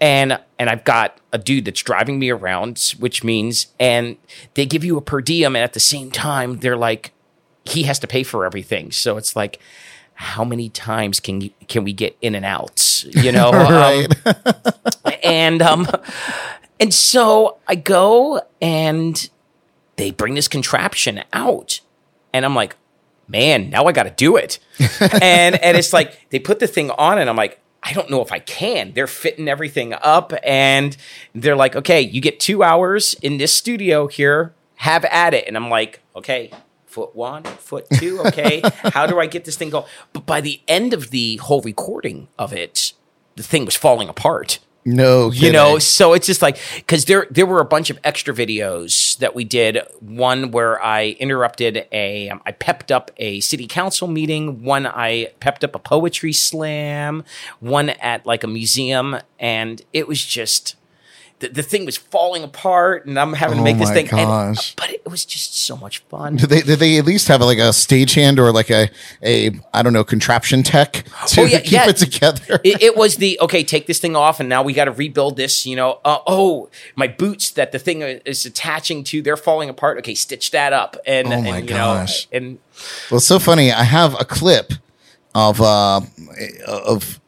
And and I've got a dude that's driving me around which means and they give you a per diem and at the same time they're like he has to pay for everything. So it's like how many times can you, can we get in and out, you know? Um, Right. and um and so I go and they bring this contraption out. And I'm like man now I got to do it. And and it's like they put the thing on and I'm like I don't know if I can. They're fitting everything up and they're like okay you get 2 hours in this studio here have at it. And I'm like okay foot 1 foot 2 okay how do I get this thing going but by the end of the whole recording of it the thing was falling apart No, you know so it's just like because there there were a bunch of extra videos that we did. One where i interrupted a um, i pepped up a city council meeting. One i pepped up a poetry slam. One at like a museum. And it was just the, the thing was falling apart and i'm having to Oh make this my thing and- but it was just so much fun Did they, did they at least have like a stagehand or like a, a I don't know contraption tech to Oh, yeah, keep yeah. it together? it, it was the okay take this thing off and now we got to rebuild this you know uh, oh my boots that the thing is attaching to they're falling apart okay stitch that up and, Oh my and, you gosh. know and Well, it's so funny. I have a clip of uh of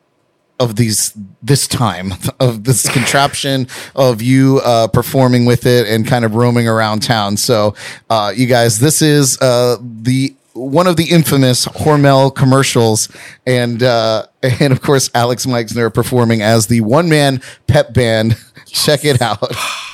of these this time of this contraption of you uh performing with it and kind of roaming around town. So, uh you guys, this is uh the one of the infamous Hormel commercials, and uh, and of course Alex Meixner performing as the one man pep band. Check it out.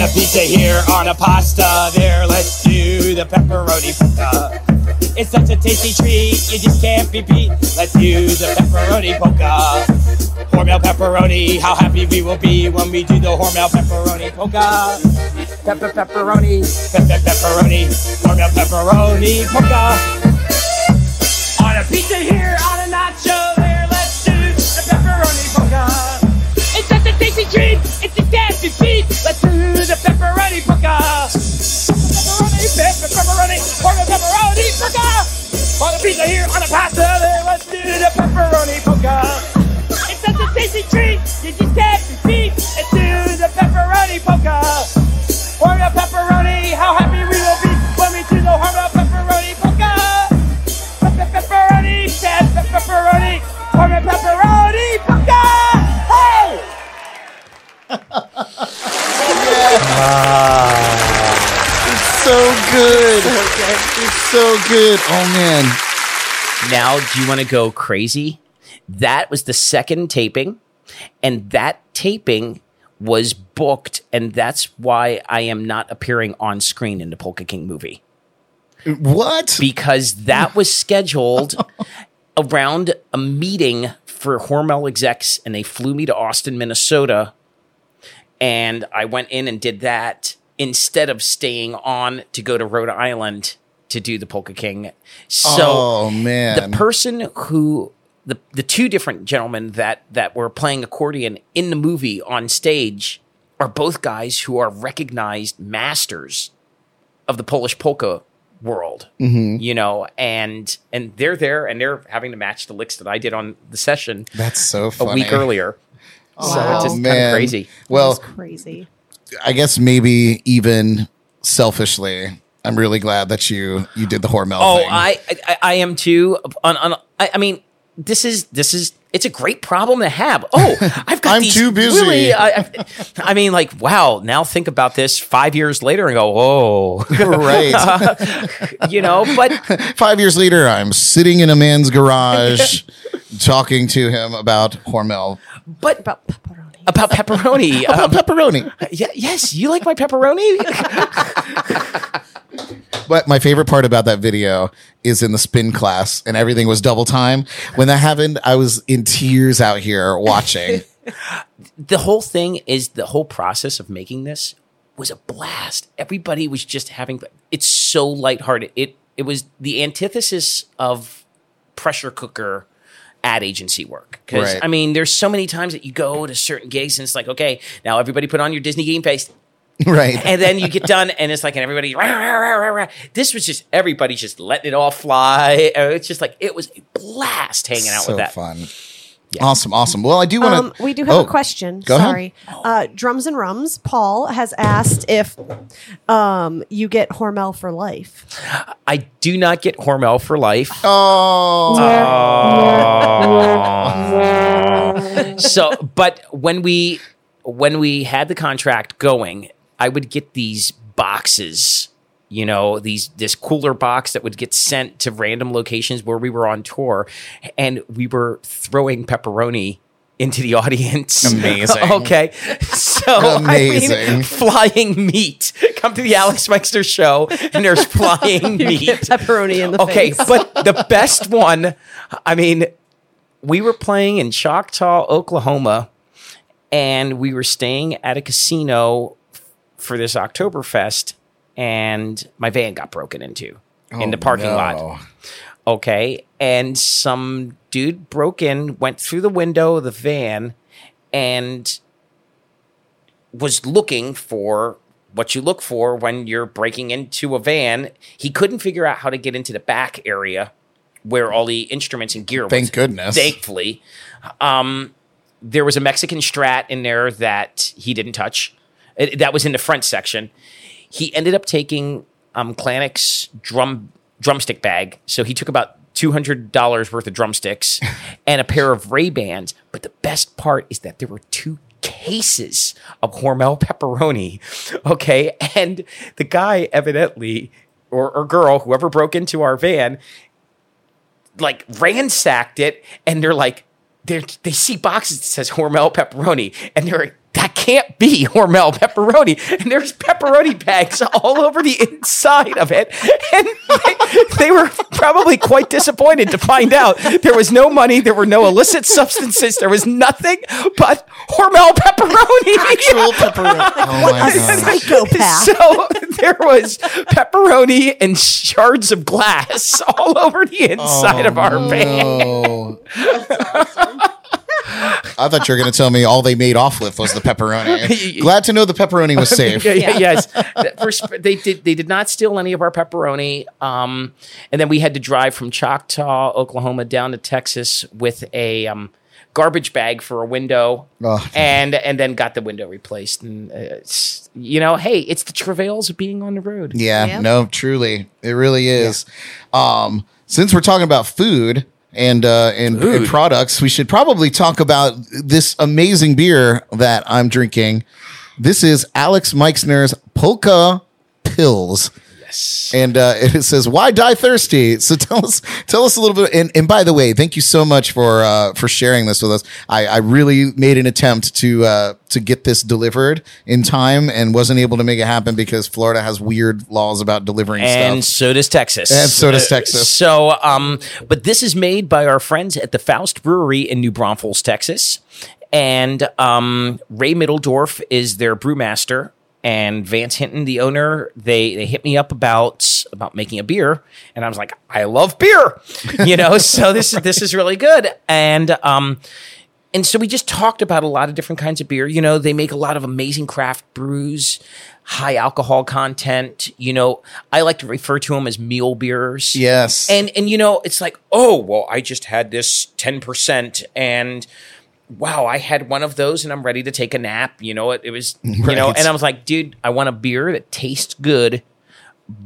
On a pizza here, on a pasta there. Let's do the pepperoni pizza. It's such a tasty treat, you just can't be beat. Let's do the pepperoni polka. Hormel pepperoni, how happy we will be when we do the Hormel pepperoni polka. Pepper pepperoni, pepper pepperoni, Hormel pepperoni polka. On a pizza here, on a nacho there. Let's do the pepperoni polka. It's such a tasty treat, it's a can't pepperoni polka. Pepperoni, pepper, pepperoni, Hormel pepperoni polka. On a pizza here, on a pasta there. Let's do the pepperoni polka. It's such a tasty treat, you just can't be beat. Let's do the pepperoni polka. Hormel pepperoni, how happy we will be when we do the Hormel pepperoni. Pepper pepperoni, pepper pepperoni, Hormel pepperoni polka. Hey! so good. It's so good. Oh man. now do you want to go crazy that was the second taping and that taping was booked and that's why i am not appearing on screen in the polka king movie What? because that was scheduled around a meeting for Hormel execs, and they flew me to Austin, Minnesota, and I went in and did that instead of staying on to go to Rhode Island to do the Polka King. So oh man. the person who the the two different gentlemen that that were playing accordion in the movie on stage are both guys who are recognized masters of the Polish polka world. Mm-hmm. You know, and and they're there and they're having to match the licks that I did on the session That's so funny. a week earlier. So Wow. it's just kind Man. of crazy. Well, That's crazy. I guess maybe even selfishly, I'm really glad that you you did the Hormel Oh, thing. I, I I am too. On, on I, I mean, this is this is it's a great problem to have. Oh, I've got I'm these too busy. Really, I, I- I mean, like, wow. Now think about this five years later and go, whoa, right. you know. But Five years later, I'm sitting in a man's garage talking to him about Hormel. But About pepperoni. about pepperoni. About um, pepperoni. yeah, yes, you like my pepperoni. But my favorite part about that video is in the spin class, and everything was double time. When that happened, I was in tears out here watching. the whole thing is the whole process of making this was a blast. Everybody was just having it's so lighthearted. It it was the antithesis of pressure cooker ad agency work. Because Right. I mean, there's so many times that you go to certain gigs and it's like, okay, now everybody put on your Disney game face. right. And then you get done and it's like, and everybody, rah, rah, rah, this was just everybody just letting it all fly. Uh, It's just like, it was a blast hanging out so with that. fun. Awesome, awesome. Well, I do want Um, to. we do have a question. go ahead. Sorry. Uh, Drums and Rums, Paul has asked if um, you get Hormel for life. I do not get Hormel for life. Oh, so but when we when we had the contract going i would get these boxes you know these this cooler box that would get sent to random locations where we were on tour and we were throwing pepperoni into the audience Amazing. okay so I Amazing. mean, flying meat come to the alex Meixner show and there's flying meat Pepperoni in the okay face. but the best one i mean we were playing in Choctaw, Oklahoma, and we were staying at a casino for this Oktoberfest, and my van got broken into in the parking no. lot. Okay. And some dude broke in, went through the window of the van, and was looking for what you look for when you're breaking into a van. He couldn't figure out how to get into the back area where all the instruments and gear Thank was. goodness. Thankfully. Um, there was a Mexican strat in there that he didn't touch. It- that was in the front section. He ended up taking um, Clanic's drum drumstick bag. So he took about two hundred dollars worth of drumsticks and a pair of Ray Bans. But the best part is that there were two cases of Hormel pepperoni. Okay, and the guy evidently or, or girl, whoever broke into our van, like ransacked it and they're like they they see boxes that says Hormel pepperoni and they're can't be Hormel pepperoni and there's pepperoni bags all over the inside of it and they, they were probably quite disappointed to find out there was no money there were no illicit substances there was nothing but Hormel pepperoni Actual pepperoni. Oh my god. Psychopath. so there was pepperoni and shards of glass all over the inside of our oh, van. Oh. I thought you were going to tell me all they made off with was the pepperoni. Glad to know the pepperoni was safe. Yeah, yeah, yes. For sp- they did. They did not steal any of our pepperoni. Um, and then we had to drive from Choctaw, Oklahoma, down to Texas with a um, garbage bag for a window, Oh. and and then got the window replaced. And uh, you know, hey, it's the travails of being on the road. Yeah, Yeah. no, truly, it really is. Um, since we're talking about food and uh, and, and products, we should probably talk about this amazing beer that I'm drinking. This is Alex Meixner's Polka Pills. Yes. And uh, it says, "Why die thirsty?" So tell us, tell us a little bit. And, and by the way, thank you so much for uh, for sharing this with us. I, I really made an attempt to uh, to get this delivered in time, and wasn't able to make it happen because Florida has weird laws about delivering stuff. and stuff. so does Texas. And so does Texas. So, um, but this is made by our friends at the Faust Brewery in New Braunfels, Texas, and um, Ray Middledorf is their brewmaster. And Vance Hinton, the owner, they they hit me up about about making a beer, and I was like, I love beer, you know. so this is this is really good, and um, and so we just talked about a lot of different kinds of beer. You know, they make a lot of amazing craft brews, high alcohol content. You know, I like to refer to them as meal beers. Yes. And and you know, it's like, oh, well, I just had this 10% and wow, I had one of those and I'm ready to take a nap. You know, it, it was you know, and I was like, dude, I want a beer that tastes good.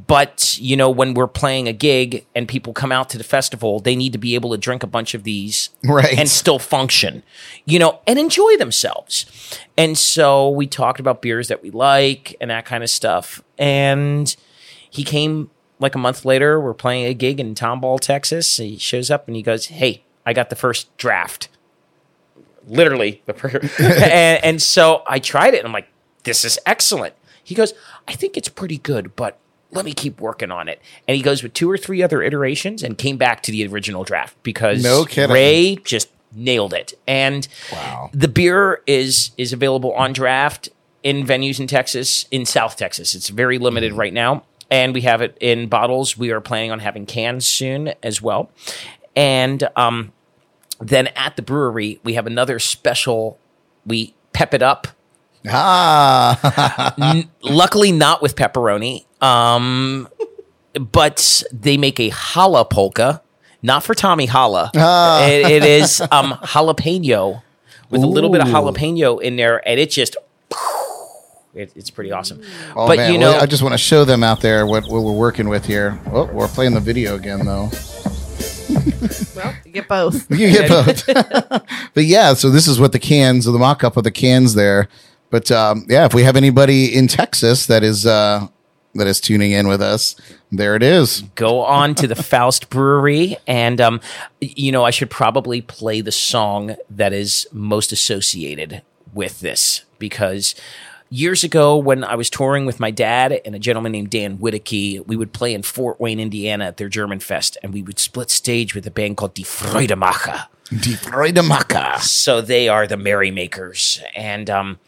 But you know, when we're playing a gig and people come out to the festival, they need to be able to drink a bunch of these Right. and still function, you know, and enjoy themselves. And so we talked about beers that we like and that kind of stuff. And he came like a month later. We're playing a gig in Tomball, Texas. He shows up and he goes, "Hey, I got the first draft." Literally, the per- and, and so I tried it. and I'm like, "This is excellent." He goes, "I think it's pretty good, but let me keep working on it. And he goes with two or three other iterations and came back to the original draft because No kidding. Ray just nailed it. And Wow. the beer is is available on draft in venues in Texas, in South Texas. It's very limited Mm. right now. And we have it in bottles. We are planning on having cans soon as well. And um, then at the brewery, we have another special. We pep it up. Ah, N- luckily, not with pepperoni. Um, but they make a challah polka, not for Tommy Holla. Ah. It- it is um, jalapeno with a little bit of jalapeno in there, and it just. It, it's pretty awesome. oh but man! you know, well, I just want to show them out there what, what we're working with here. Oh, we're playing the video again though. Well, you get both. You get both. but yeah, so this is what the cans, the mock-up of the cans there. But um, yeah, if we have anybody in Texas that is uh, that is tuning in with us, there it is. go on to the Faust Brewery, and um, you know, I should probably play the song that is most associated with this because years ago, when I was touring with my dad and a gentleman named Dan Whittaky, we would play in Fort Wayne, Indiana, at their German Fest, and we would split stage with a band called Die Freudemacher. Die Freudemacher. So they are the merrymakers, and um,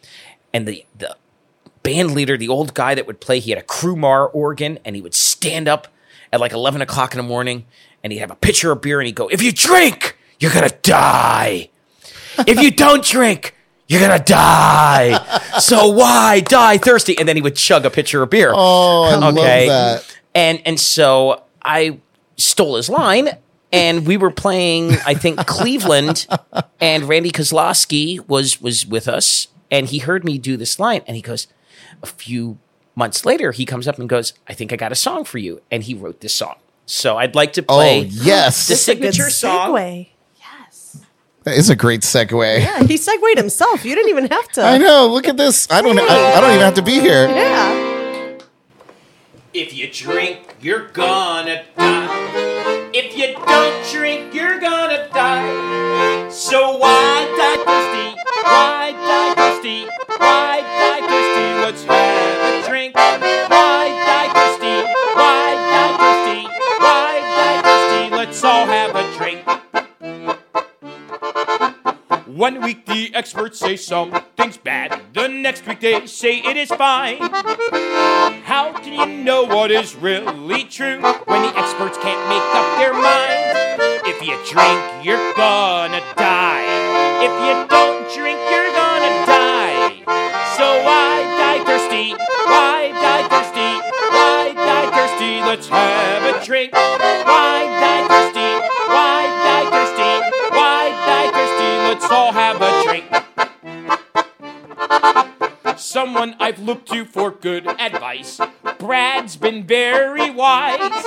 and the the band leader, the old guy that would play, he had a Crumar organ, and he would stand up at like eleven o'clock in the morning, and he'd have a pitcher of beer, and he'd go, "If you drink, you're gonna die. If you don't drink." You're gonna die. So why die thirsty? And then he would chug a pitcher of beer. Oh, I love that. And and so I stole his line, and we were playing, I think, Cleveland, and Randy Kozlowski was was with us, and he heard me do this line, and he goes, a few months later, he comes up and goes, "I think I got a song for you," and he wrote this song. So I'd like to play Oh play yes, the signature Good song. Segue. Yes. that is a great segue. Yeah, he segued himself. You didn't even have to. I know. Look at this. I don't. I, I don't even have to be here. Yeah. If you drink, you're gonna die. If you don't drink, you're gonna die. So why die thirsty? Why die thirsty? Why die thirsty? Let's have One week the experts say something's bad. The next week they say it is fine. How can you know what is really true when the experts can't make up their mind? If you drink, you're gonna die. If you don't drink, you're gonna die. So why die thirsty? Why die thirsty? Why die thirsty? Let's have a drink. Why die thirsty? Someone I've looked to for good advice. Brad's been very wise.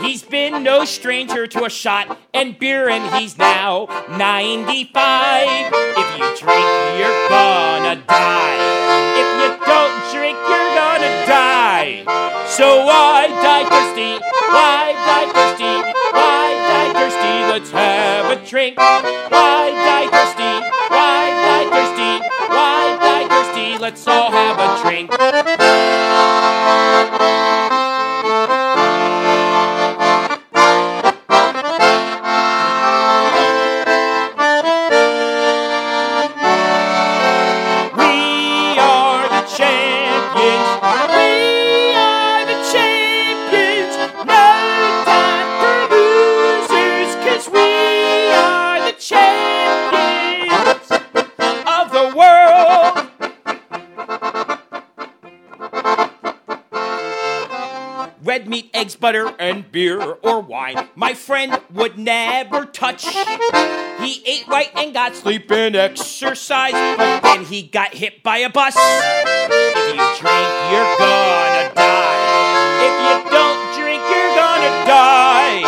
He's been no stranger to a shot and beer, and he's now 95. If you drink, you're gonna die. If you don't drink, you're gonna die. So why die thirsty? Why die thirsty? Why die thirsty? Let's have a drink. Why die thirsty? Let's all have a drink. Eggs, butter, and beer or wine. My friend would never touch. He ate right and got sleep and exercise, but then he got hit by a bus. If you drink, you're gonna die. If you don't drink, you're gonna die.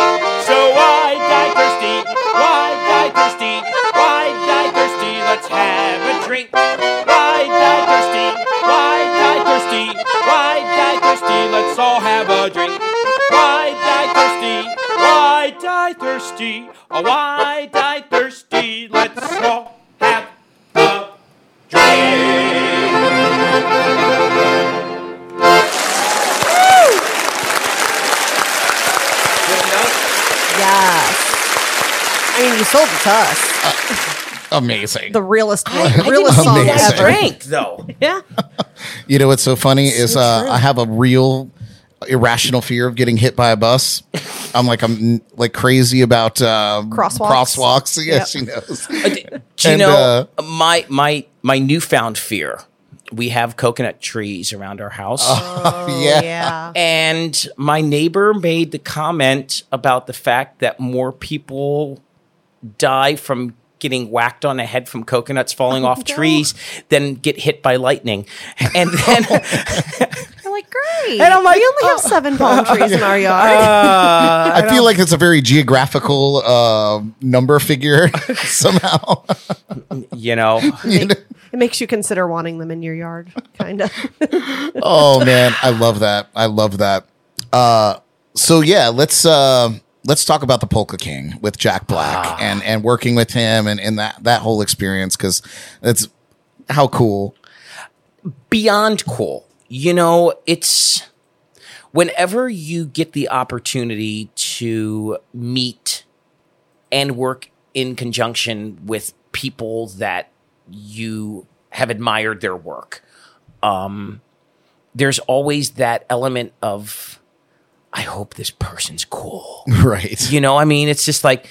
So why die thirsty? Why die thirsty? Why die thirsty? Let's have a drink. thirsty, oh, why die thirsty? Let's all have a drink. Yes. I mean, you sold it to us. amazing. The realest, I, realest I song amazing. ever. Drink though. yeah. You know what's so funny is uh, I have a real irrational fear of getting hit by a bus. I'm like I'm like crazy about uh, Crosswalks. Crosswalks. Yeah, Yep. she knows. Uh, Do you And, know my my my newfound fear? We have coconut trees around our house. Oh, Yeah. yeah. And my neighbor made the comment about the fact that more people die from getting whacked on the head from coconuts falling off no. trees than get hit by lightning. And then You're like, great. And I'm like, we only have seven palm trees in our yard. I, feel like it's a very geographical uh, number figure somehow. you know, You know? it makes you consider wanting them in your yard, kind of. oh man, I love that. I love that. Uh, so yeah, let's uh, let's talk about the Polka King with Jack Black and and working with him and, and that that whole experience because it's how cool. beyond cool. You know, it's whenever you get the opportunity to meet and work in conjunction with people that you have admired their work. Um, there's always that element of, I hope this person's cool. Right. You know, I mean, it's just like,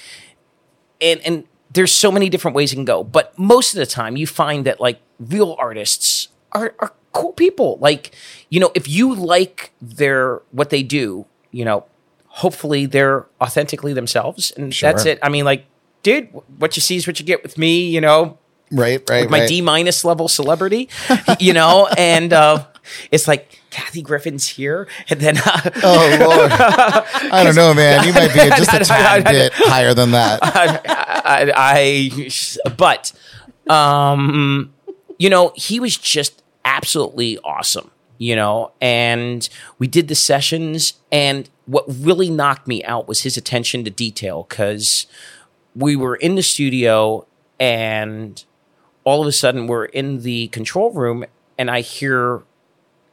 and and there's so many different ways it can go. But most of the time, you find that like real artists are are cool people. Like, you know, if you like their what they do, you know, hopefully they're authentically themselves, and that's it. I mean, like, dude, what you see is what you get with me. You know, Right. Right. with my right. D minus level celebrity, you know, and uh, it's like Kathy Griffin's here, and then uh, Oh Lord, I don't know, man. You might be just a tad bit higher than that. I, I but um you know he was just absolutely awesome you know and we did the sessions and what really knocked me out was his attention to detail because we were in the studio and all of a sudden we're in the control room and i hear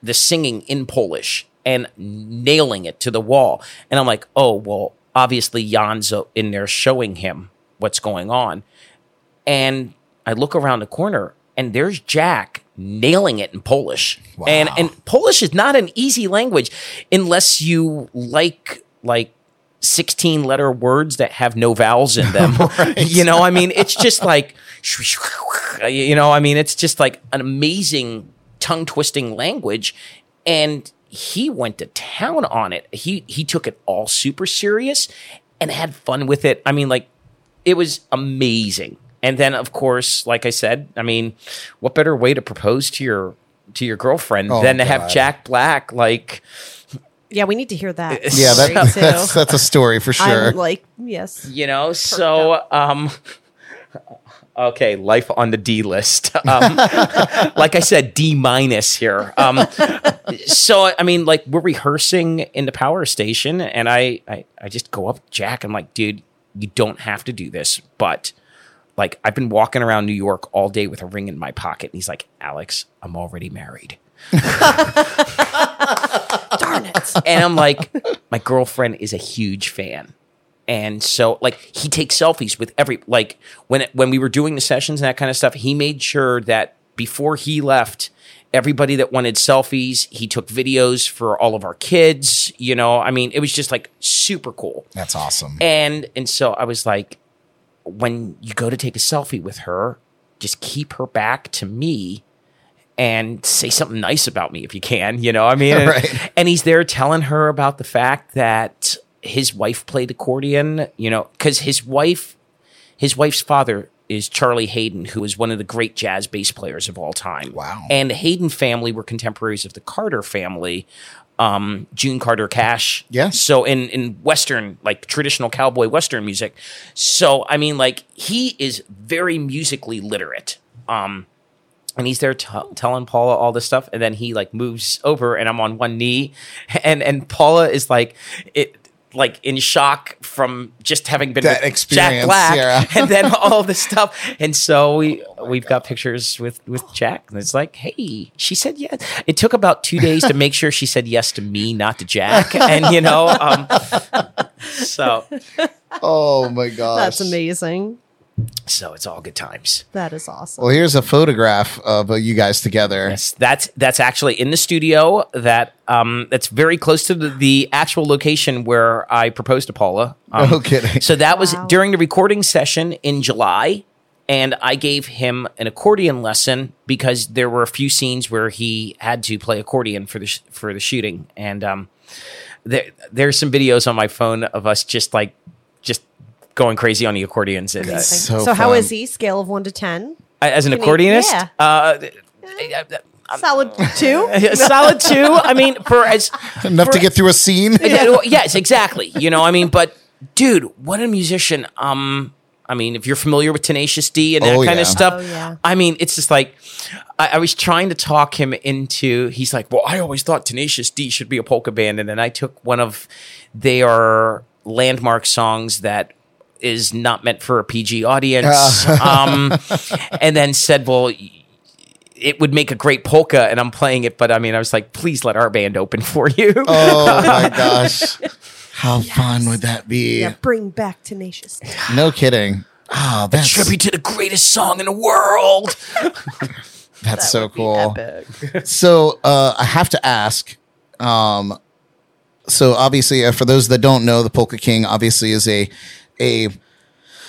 the singing in Polish and nailing it to the wall. And I'm like, oh, well, obviously Jan's in there showing him what's going on. And I look around the corner and there's Jack nailing it in Polish. And and Polish is not an easy language unless you like like 16 letter words that have no vowels in them. You know, I mean, it's just like you know, I mean, it's just like an amazing tongue twisting language and he went to town on it. He he took it all super serious and had fun with it. I mean, like it was amazing. And then of course, like I said, I mean, what better way to propose to your to your girlfriend Oh, than to have Jack Black like Yeah, we need to hear that. Yeah, that, story, that's that's a story for sure. I'm like, yes. you know so um okay life on the d list um like i said d minus here um so i mean like we're rehearsing in the power station and I, I i just go up jack i'm like dude you don't have to do this but like i've been walking around new york all day with a ring in my pocket and he's like alex i'm already married Darn it. and I'm like, my girlfriend is a huge fan. And so like he takes selfies with every like when when we were doing the sessions and that kind of stuff, he made sure that before he left, everybody that wanted selfies, he took videos for all of our kids, you know. I mean, it was just like super cool. That's awesome. And and so I was like, when you go to take a selfie with her, just keep her back to me and say something nice about me if you can, you know. I mean, and, Right. and he's there telling her about the fact that his wife played accordion, you know, because his wife, his wife's father is Charlie Haden, who is one of the great jazz bass players of all time. Wow. And the Haden family were contemporaries of the Carter family, um, June Carter Cash. Yes. So in in Western, like traditional cowboy Western music. So I mean, like he is very musically literate. Um, and he's there t- telling Paula all this stuff, and then he like moves over, and I'm on one knee, and and Paula is like it. Like in shock from just having been That with experience, Jack Black, yeah. and then all this stuff, and so we we've got pictures with with Jack, and it's like, hey, she said yes. It took about two days to make sure she said yes to me, not to Jack, and you know, um, so Oh my gosh. That's amazing. So it's all good times. That is awesome. Well, here's a photograph of uh, you guys together. Yes, that's that's actually in the studio. That um, that's very close to the, the actual location where I proposed to Paula. Um, No kidding. So that was Wow. during the recording session in July, and I gave him an accordion lesson because there were a few scenes where he had to play accordion for the sh- for the shooting, and um, there there's some videos on my phone of us just like just going crazy on the accordions. And, uh, So So, how fun. is he? Scale of one to ten? as an Can he- accordionist, yeah. uh, Solid two. solid two. I mean, for as Enough to get through a scene? Yeah, yes, exactly. You know, I mean, but dude, what a musician. Um, I mean, if you're familiar with Tenacious D and that Oh, kind yeah. of stuff, Oh, yeah. I mean, it's just like I, I was trying to talk him into. He's like, "Well, I always thought Tenacious D should be a polka band," and then I took one of their landmark songs that is not meant for a PG audience, um, and then said, "Well." It would make a great polka, and I'm playing it, but I mean, I was like, please let our band open for you. Oh my gosh. How fun would that be? Yeah, bring back tenacious. No kidding. Oh, that's, tribute to the greatest song in the world. that's so cool. Epic. So uh, I have to ask. Um, so obviously, uh, for those that don't know, the Polka King obviously is a a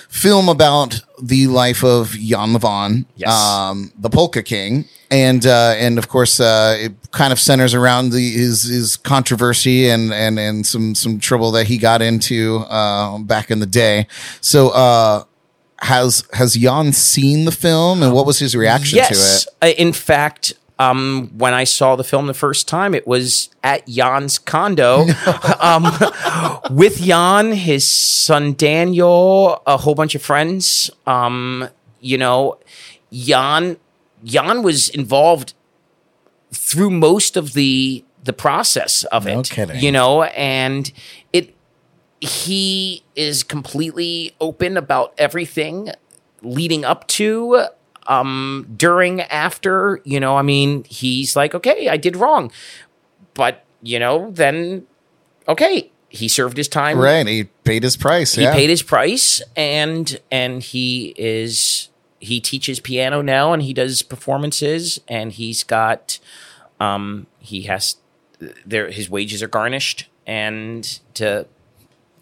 film about the life of Jan Lewan, Yes. um, the Polka King, and uh, and of course, uh, it kind of centers around the his his controversy and and and some some trouble that he got into uh, back in the day. So. Uh, has has Jan seen the film and what was his reaction to it? yes. In fact, um, when I saw the film the first time, it was at Jan's condo um, with Jan, his son Daniel, a whole bunch of friends. Um, you know, Jan Jan was involved through most of the the process of No it. kidding. You know, and it he is completely open about everything leading up to um during after you know i mean he's like okay i did wrong but you know then okay he served his time Right, he paid his price. he yeah. paid his price and and he is he teaches piano now and he does performances and he's got um he has there his wages are garnished and to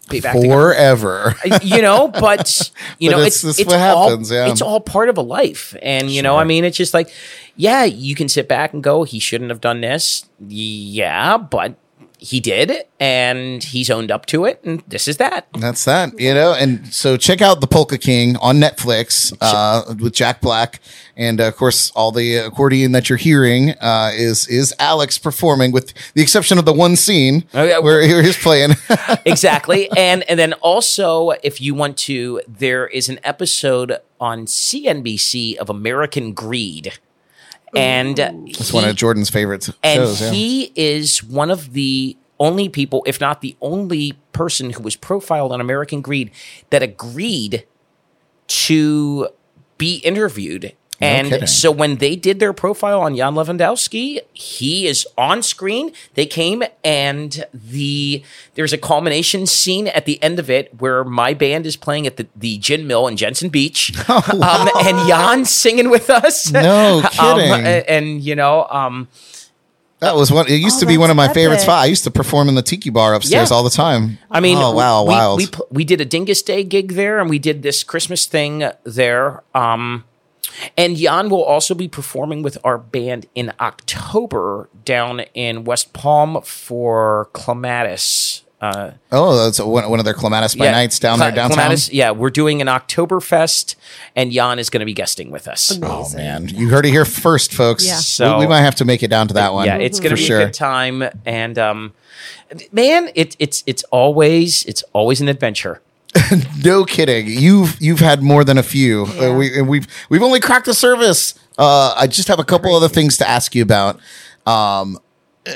pay back the government forever. Uh, you know, but you But know, it's- it's it's what all happens, yeah. it's all part of a life, and you know, I mean, it's just like, yeah, you can sit back and go, he shouldn't have done this, yeah, but he did, and he's owned up to it, and this is that. That's that, you know. And so check out the Polka King on Netflix uh, with Jack Black, and uh, of course, all the accordion that you're hearing uh, is is Alex performing, with the exception of the one scene Oh, yeah. where he's playing. exactly and and then also if you want to there is an episode on cnbc of american greed and It's one of Jordan's favorite and shows. yeah. he is one of the only people if not the only person who was profiled on american greed that agreed to be interviewed and kidding. so when they did their profile on Jan Lewandowski, he is on screen. They came and the there's a culmination scene at the end of it where my band is playing at the, the gin mill in Jensen Beach. um, and Jan's singing with us. No Um, kidding. and, and, you know, um, that was one. It used Oh, to be one of my that's favorite epic. spots. I used to perform in the Tiki Bar upstairs Yeah. all the time. I mean, oh wow, we, wild. We, pl- we did a Dyngus Day gig there, and we did this Christmas thing there. Um, and Jan will also be performing with our band in October down in West Palm for Clematis. Uh, oh, that's one, one of their clematis by nights down Cle- there downtown. Clematis, yeah, we're doing an Oktoberfest, and Jan is going to be guesting with us. Oh man, you heard it here first, folks. Yeah. So- we, we might have to make it down to that one. Yeah, it's going for to be sure. a good time, and um, man, it, it's it's always it's always an adventure. No kidding. You've you've had more than a few. Uh, we and we've we've only cracked the surface. Uh, I just have a couple other things to ask you about. Um, uh,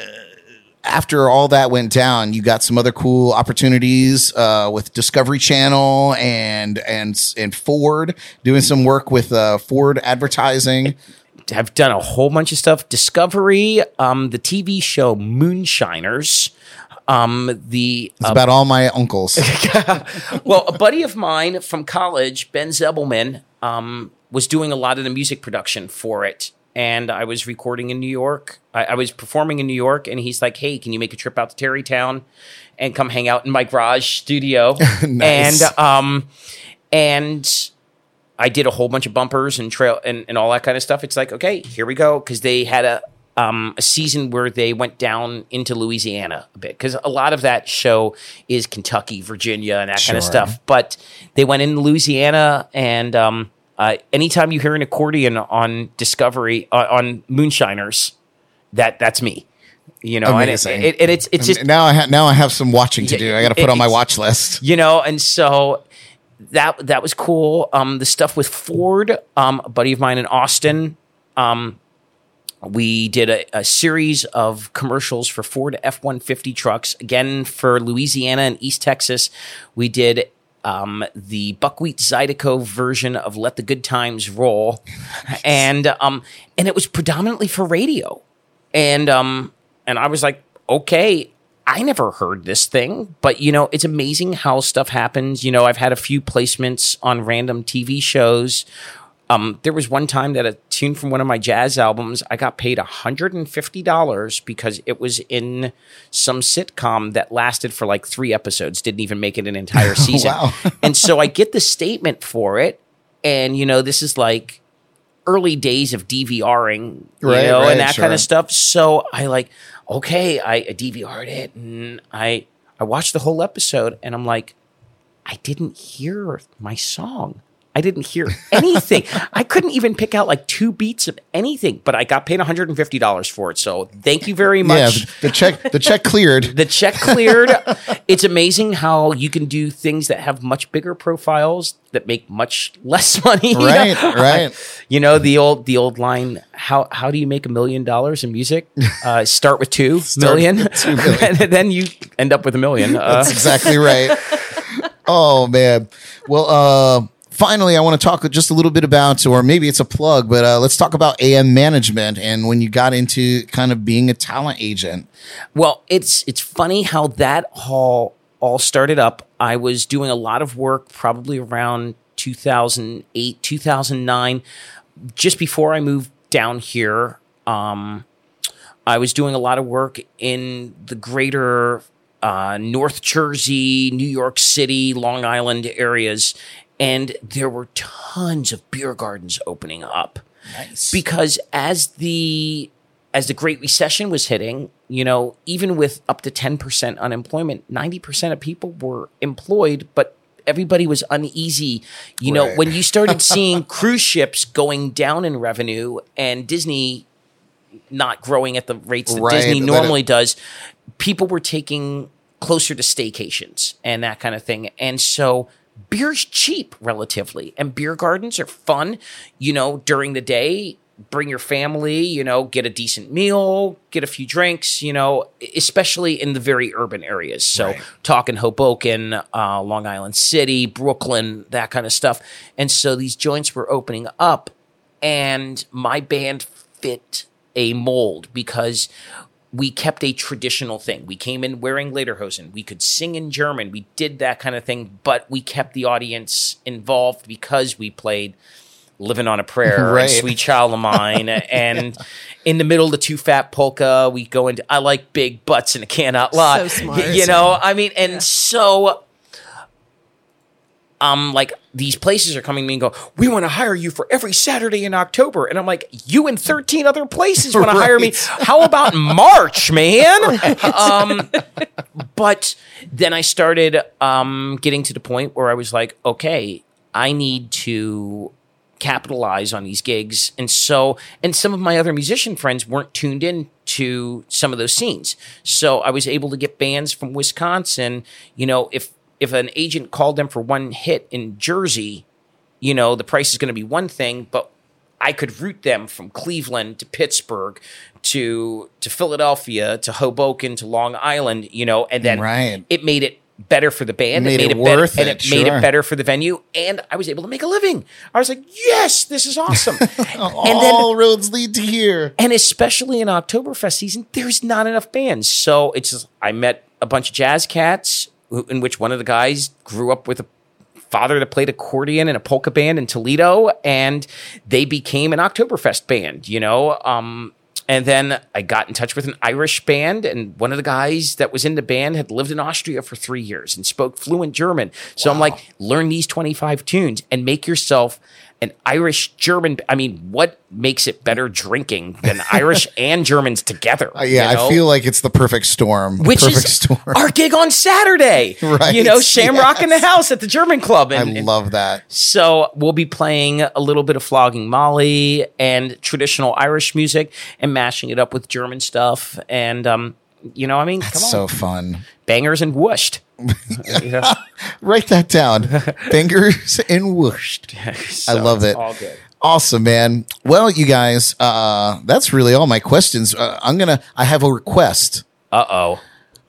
after all that went down, you got some other cool opportunities uh, with Discovery Channel and and and Ford doing some work with uh, Ford advertising. I've done a whole bunch of stuff. Discovery, um, the TV show Moonshiners, um, the It's about all my uncles. well, a buddy of mine from college, Ben Zebelman, um, was doing a lot of the music production for it. And I was recording in New York. I, I was performing in New York, and he's like, "Hey, can you make a trip out to Tarrytown and come hang out in my garage studio?" Nice. And um, and I did a whole bunch of bumpers and trail and, and all that kind of stuff. It's like, okay, here we go. Cause they had a, um, a season where they went down into Louisiana a bit. Cause a lot of that show is Kentucky, Virginia, and that kind of stuff. But they went in Louisiana and, um, uh, anytime you hear an accordion on Discovery, uh, on Moonshiners, that that's me. You know, and, it, Amazing. it, it, it's it's just now I ha- now I have some watching to do. I got to put on my watch list. you know and so that that was cool um the stuff with ford um a buddy of mine in austin um we did a, a series of commercials for ford f-150 trucks again for louisiana and east texas we did um, the buckwheat zydeco version of "Let the Good Times Roll," and um, and it was predominantly for radio and um and I was like, okay, I never heard this thing, but you know, it's amazing how stuff happens. You know, I've had a few placements on random TV shows. Um, there was one time that a tune from one of my jazz albums, I got paid $150 because it was in some sitcom that lasted for like three episodes, didn't even make it an entire season. And so I get the statement for it. And, you know, this is like early days of DVRing, you Right, know, right, and that kind of stuff. So I like, okay, I, I DVR'd it and I I watched the whole episode and I'm like, I didn't hear my song. I didn't hear anything. I couldn't even pick out like two beats of anything, but I got paid $150 for it. So thank you very much Yeah, the, check the check cleared. the check cleared. it's amazing how you can do things that have much bigger profiles that make much less money. Right, right. You know the old the old line. How how do you make a million dollars in music? Uh, start with two million, with two million. and then you end up with a million. Uh, That's exactly right. Oh man. Well, uh finally I want to talk just a little bit about or maybe it's a plug, but uh let's talk about AM management and when you got into kind of being a talent agent. Well, it's it's funny how that all all started up. I was doing a lot of work probably around 2008, 2009, just before I moved down here. Um, I was doing a lot of work in the greater uh, North Jersey, New York City, Long Island areas, and there were tons of beer gardens opening up Nice. because as the as the Great Recession was hitting, you know, even with up to ten percent unemployment, ninety percent of people were employed, but everybody was uneasy. You know, when you started seeing cruise ships going down in revenue and Disney not growing at the rates that Right, Disney normally it- does, people were taking closer to staycations and that kind of thing. And so beer's cheap relatively, and beer gardens are fun, you know, during the day. Bring your family, you know, get a decent meal, get a few drinks, you know, especially in the very urban areas. So, talking Hoboken, uh, Long Island City, Brooklyn, that kind of stuff. And so these joints were opening up, and my band fit a mold because we kept a traditional thing. We came in wearing lederhosen. We could sing in German. We did that kind of thing, but we kept the audience involved because we played Living on a Prayer Right. and Sweet Child of Mine. and in the middle of the Too Fat Polka, we go into I Like Big Butts and I Cannot Lie. So smart. You know, I mean, and so um like these places are coming to me and go, we want to hire you for every Saturday in October. And I'm like, you and 13 other places want to hire me. How about March, man? um, but then I started um, getting to the point where I was like, okay, I need to capitalize on these gigs. And so, and some of my other musician friends weren't tuned in to some of those scenes. So I was able to get bands from Wisconsin, you know, if if an agent called them for one hit in Jersey, you know, the price is going to be one thing, but I could route them from Cleveland to Pittsburgh to to Philadelphia to Hoboken to Long Island, you know, and then Right. it made it better for the band. Made it better, worth and it, it made it better for the venue, and I was able to make a living. I was like, yes, this is awesome. and then All roads lead to here. and especially in Oktoberfest season, there's not enough bands. So it's just, I met a bunch of jazz cats, in which one of the guys grew up with a father that played accordion in a polka band in Toledo, and they became an Oktoberfest band. You know, um, and then I got in touch with an Irish band, and one of the guys that was in the band had lived in Austria for three years and spoke fluent German. So I'm like, learn these 25 tunes and make yourself an Irish German. I mean, what makes it better drinking than Irish and Germans together? Uh, yeah, you know? I feel like it's the perfect storm. which perfect is storm. our gig on Saturday. Right, You know, Shamrock in the house at the German Club. I And, and love that. so we'll be playing a little bit of flogging Molly and traditional Irish music and mashing it up with German stuff. And um, you know, I mean, come on, So fun. Bangers and whooshed. Write that down. Bangers and whooshed. So I love it. All good. Awesome, man. Well, you guys, uh, that's really all my questions. Uh, I'm gonna. I have a request. Uh oh.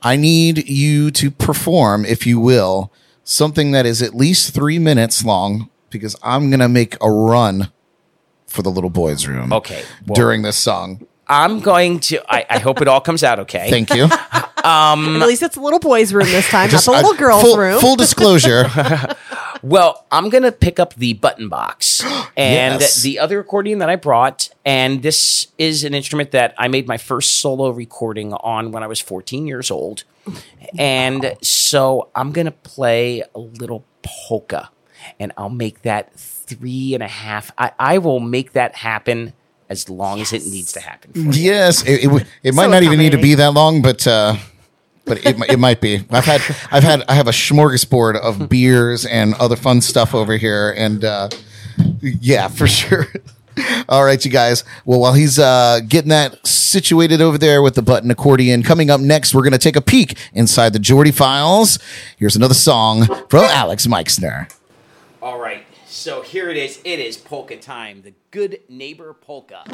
I need you to perform, if you will, something that is at least three minutes long, because I'm gonna make a run for the little boys' room. Okay. Well, during this song. I'm going to. I, I hope it all comes out okay. Thank you. At least it's a little boys' room this time, Just, not the uh, little girls' full, room. Full disclosure. Well, I'm gonna pick up the button box and Yes. the other accordion that I brought, and this is an instrument that I made my first solo recording on when I was 14 years old, and so I'm gonna play a little polka, and I'll make that three and a half. I, I will make that happen as long as it needs to happen. For yes, it, it, it might So not even need to be that long, but uh, but it, it might be. I've had I've had I have a smorgasbord of beers and other fun stuff over here, and uh, yeah, for sure. All right, you guys. Well, while he's uh, getting that situated over there with the button accordion, coming up next, we're going to take a peek inside the Jordy files. Here's another song from Alex Meixner. All right, so here it is. It is polka time. The good neighbor polka.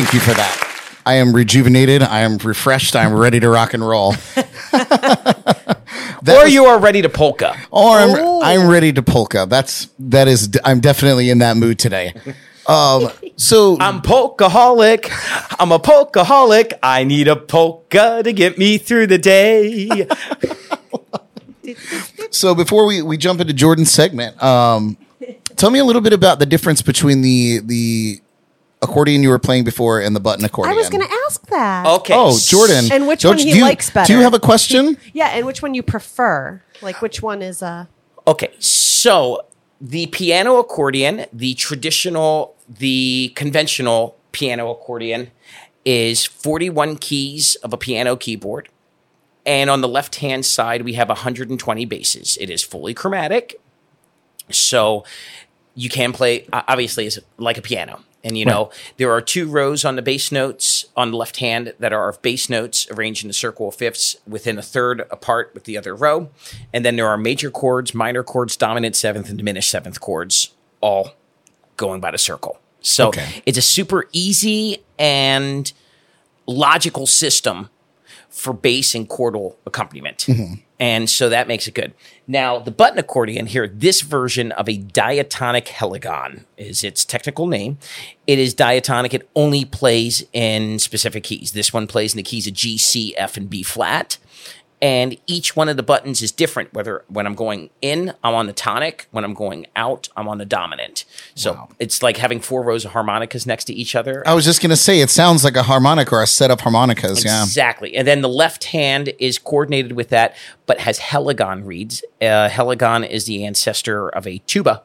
Thank you for that. I am rejuvenated. I am refreshed. I am ready to rock and roll. Or was- you are ready to polka. or I'm. I'm ready to polka. That's that is. I'm definitely in that mood today. Um, so I'm polkaholic. I'm a polkaholic. I need a polka to get me through the day. So before we, we jump into Jordan's segment, um, tell me a little bit about the difference between the the accordion you were playing before and the button accordion. I was going to ask that. Okay. Oh, Jordan. And which don't one he you- likes better? Do you have a question? Yeah, and which one you prefer? Like which one is uh Okay, so the piano accordion, the traditional, the conventional piano accordion, is 41 keys of a piano keyboard. And on the left hand side, we have 120 basses. It is fully chromatic. So you can play, obviously, it's like a piano. And you know, there are two rows on the bass notes on the left hand that are of bass notes arranged in a circle of fifths within a third apart with the other row. And then there are major chords, minor chords, dominant seventh, and diminished seventh chords, all going by the circle. So Okay. it's a super easy and logical system for bass and chordal accompaniment. Mm-hmm. And so that makes it good. Now, the button accordion here, this version of a diatonic heligon is its technical name. It is diatonic. It only plays in specific keys. This one plays in the keys of G, C, F, and B flat. And each one of the buttons is different. Whether when I'm going in, I'm on the tonic. When I'm going out, I'm on the dominant. So it's like having four rows of harmonicas next to each other. I was just gonna say it sounds like a harmonica or a set of harmonicas. Yeah. Exactly. And then the left hand is coordinated with that, but has heligon reeds. Uh, heligon is the ancestor of a tuba.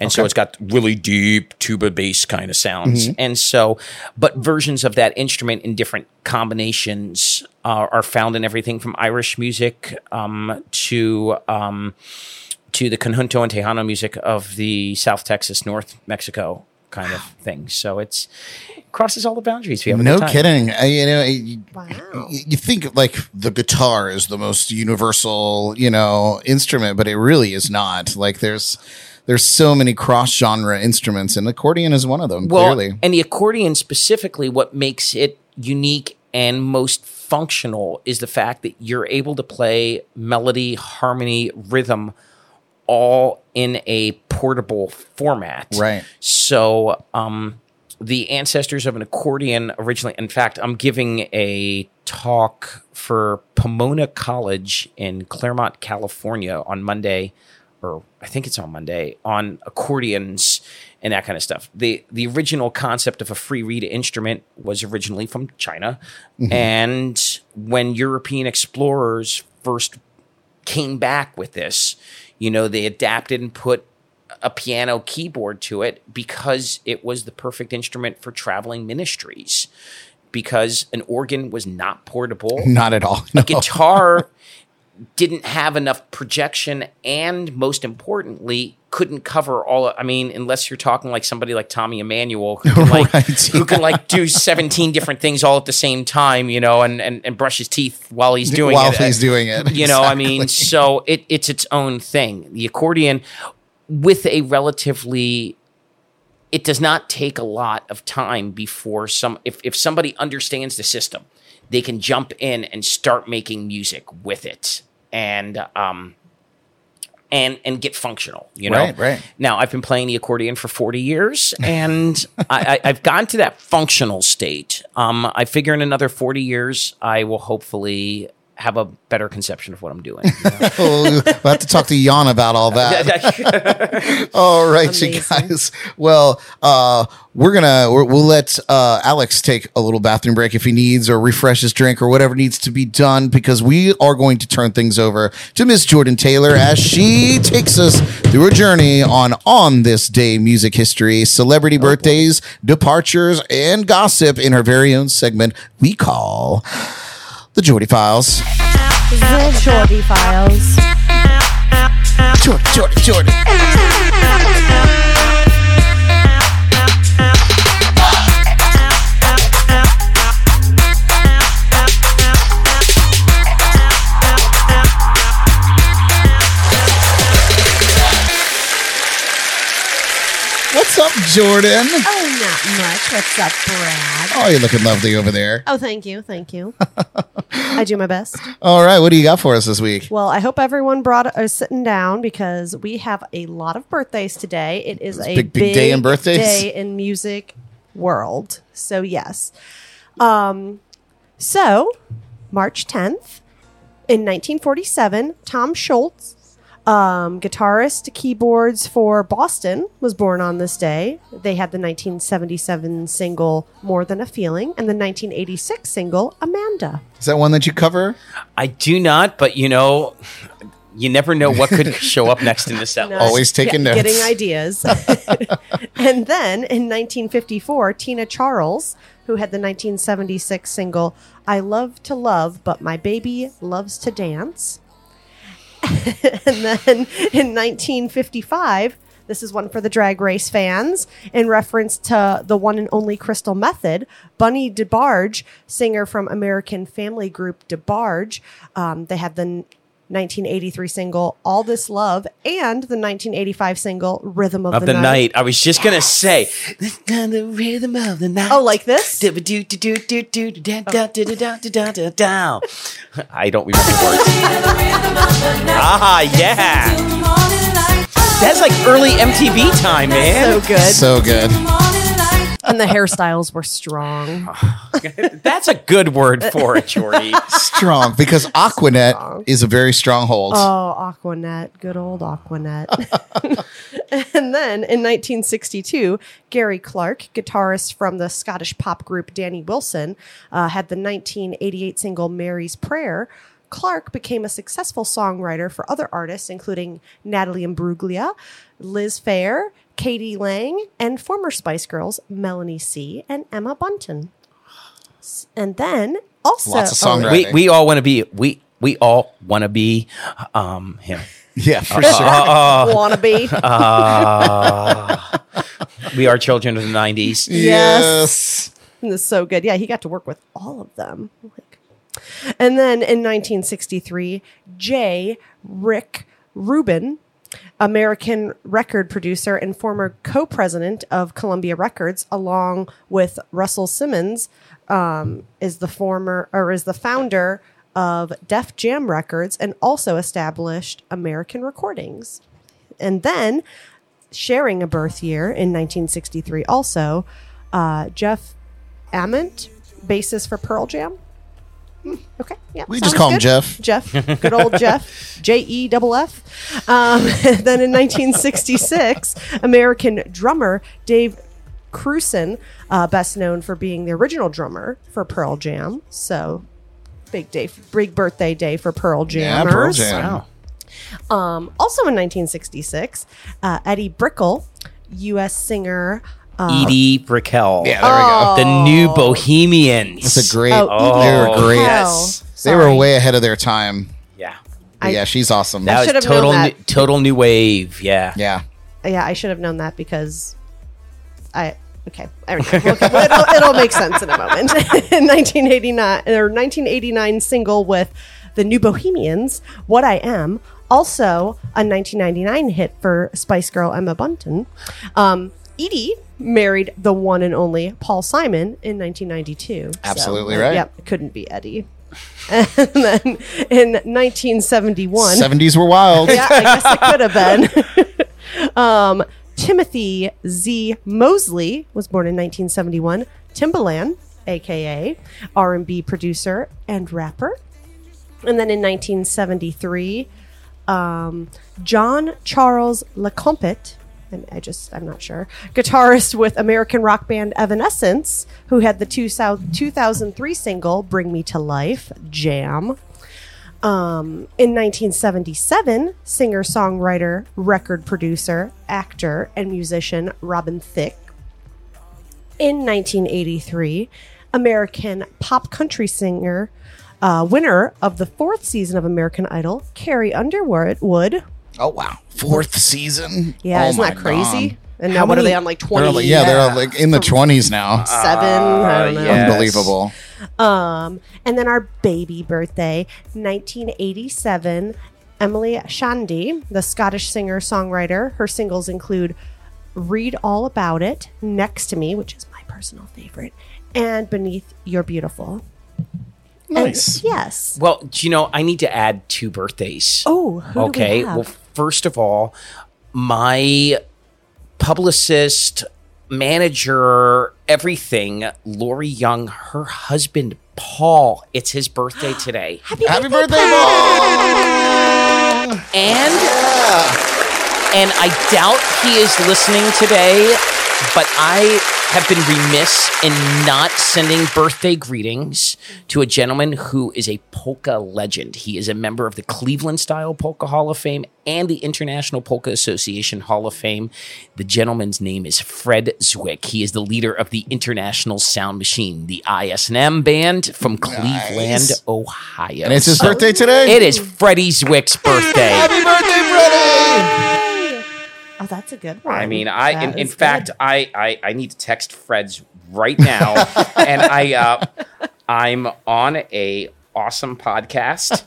And so it's got really deep tuba bass kind of sounds. And so, but versions of that instrument in different combinations uh, are found in everything from Irish music um, to um, to the conjunto and tejano music of the South Texas, North Mexico kind of thing. So it's crosses all the boundaries. If you have No time. kidding. I, you know, you, Wow. you think like the guitar is the most universal, you know, instrument, but it really is not. Like there's there's so many cross genre instruments, and accordion is one of them. Well, clearly, and the accordion specifically, what makes it unique and most functional is the fact that you're able to play melody, harmony, rhythm all in a portable format. Right. So, um, the ancestors of an accordion originally, in fact, I'm giving a talk for Pomona College in Claremont, California on Monday, or I think it's on Monday, on accordions and that kind of stuff. The the original concept of a free reed instrument was originally from China. Mm-hmm. And when European explorers first came back with this. You know, they adapted and put a piano keyboard to it because it was the perfect instrument for traveling ministries. Because an organ was not portable, not at all. No. guitar didn't have enough projection, and most importantly, couldn't cover all. I mean, unless you're talking like somebody like Tommy Emmanuel, who can like Right, who can like do 17 different things all at the same time, you know, and and, and brush his teeth while he's doing While it. he's doing it, you know. I mean, so it it's its own thing. The accordion with a relatively it does not take a lot of time before some if, if somebody understands the system they can jump in and start making music with it and um and and get functional you know Right, right. now i've been playing the accordion for 40 years and I, I, i've gotten to that functional state um i figure in another 40 years i will hopefully have a better conception of what i'm doing you know? we'll have to talk to Jan about all that. All right, you guys. Well, uh, we're gonna we're, we'll let uh, Alex take a little bathroom break if he needs, or refresh his drink, or whatever needs to be done, because we are going to turn things over to Miss Jordan Taylor as she takes us through a journey on on this day music history, celebrity birthdays, departures, and gossip in her very own segment we call the Jordy Files. The Shorty Files. Jordy, Jordy, Jordy. What's up, Jordan? Oh, much. What's up, Brad? Oh, you're looking lovely over there. Oh, thank you. Thank you. I do my best. All right, what do you got for us this week? Well, I hope everyone brought is sitting down because we have a lot of birthdays today. It is a big, big day in birthdays? day in music world. So yes, um, so March tenth in 1947, Tom Scholz, um, guitarist, keyboards for Boston, was born on this day. They had the 1977 single "More Than a Feeling" and the 1986 single "Amanda." Is that one that you cover? I do not, but you know, you never know what could show up next in the set. No. Always taking get- notes. Getting ideas. and then in 1954, Tina Charles, who had the 1976 single I Love to Love, but My Baby Loves to Dance. and then in 1955, this is one for the drag race fans in reference to the one and only Crystal Methyd. Bunny DeBarge, singer from American family group DeBarge, um, they had the 1983 single All This Love and the 1985 single Rhythm of, of the, night. I was just gonna say the rhythm of the night. Oh, like this? I don't remember the words. Ah, yeah. That's like early MTV time, man. So good. So good. And the hairstyles were strong. That's a good word for it, Jordy. Strong because Aquanet is a very strong hold. Oh, Aquanet, good old Aquanet. and then in 1962, Gary Clark, guitarist from the Scottish pop group Danny Wilson, uh, had the 1988 single Mary's Prayer. Clark became a successful songwriter for other artists, including Natalie Imbruglia, Liz Phair, k.d. lang, and former Spice Girls Melanie C. and Emma Bunton. And then also, Lots of oh, songwriting. we we all want to be we we all want to be um him. yeah, for Uh, sure. wannabe. We are children of the '90s. Yes. This is so good. Yeah, he got to work with all of them. And then in 1963, J. Rick Rubin, American record producer and former co-president of Columbia Records, along with Russell Simmons, um, is the former or is the founder of Def Jam Records and also established American Recordings. And then sharing a birth year in 1963 also uh, jeff ament bassist for pearl jam okay yeah We just call him. Jeff. jeff good old jeff j-e double f um, then in 1966 american drummer dave Krusen, uh, best known for being the original drummer for Pearl Jam. So, big day, big birthday day for Pearl Jammers. Yeah, Pearl Jam. Wow. Um, also in 1966, uh, Eddie Brickell, U.S. singer. Uh, Edie Brickell. Yeah, there we Oh. go. The new Bohemians. It's a great. Oh, they were great. yes. They were way ahead of their time. yeah. I- yeah, she's awesome. That should was total that. new, total new wave. Yeah. yeah. Yeah, I should have known that because I. Okay, I don't know. We'll- it'll, it'll make sense in a moment. in 1989 or 1989 single with the New Bohemians, "What I Am," also a 1999 hit for Spice Girl Emma Bunton. Um, Edie married the one and only Paul Simon in 1992. Absolutely uh, right. Yep, it couldn't be Eddie. And then in 1971, 70s were wild. yeah, I guess it could have been. um, Timothy Z. Mosley was born in 1971. Timbaland, aka R&B producer and rapper. And then in 1973, um, John Charles LeCompt, I just I'm not sure, guitarist with American rock band Evanescence, who had the two sou- 2003 single "Bring Me to Life" jam. Um, in 1977, singer, songwriter, record producer, actor, and musician Robin Thicke. In 1983, American pop country singer, uh, winner of the fourth season of American Idol, Carrie Underwood. Wood. Oh wow, fourth season. Yeah, Oh, isn't that crazy? God. And now How what are they on like 20? like, yeah, they're like in the twenties now. seven. I don't know. yeah. Unbelievable. Um, and then our baby birthday, 1987, Emily Shandy, the Scottish singer songwriter. Her singles include Read All About It, Next to Me, which is my personal favorite, and Beneath Your Beautiful. And Nice. yes. Well, do you know, I need to add two birthdays. Oh, who do we okay. have? Well, first of all, my publicist, manager, everything, Lori Young, her husband, Paul, it's his birthday today. Happy, Happy birthday, birthday, Paul! Paul! And and I doubt he is listening today, but I have been remiss in not sending birthday greetings to a gentleman who is a polka legend. He is a member of the Cleveland Style Polka Hall of Fame and the International Polka Association Hall of Fame. The gentleman's name is Fred Ziwich. He is the leader of the International Sound Machine, the ISM band from Cleveland, Nice. Ohio. And it's his birthday today? It is Freddie Ziwich's birthday. Happy birthday, Freddie! Oh, that's a good one. I mean, I That in, in fact. I, I I need to text Fred's right now, and I uh, I'm on a awesome podcast,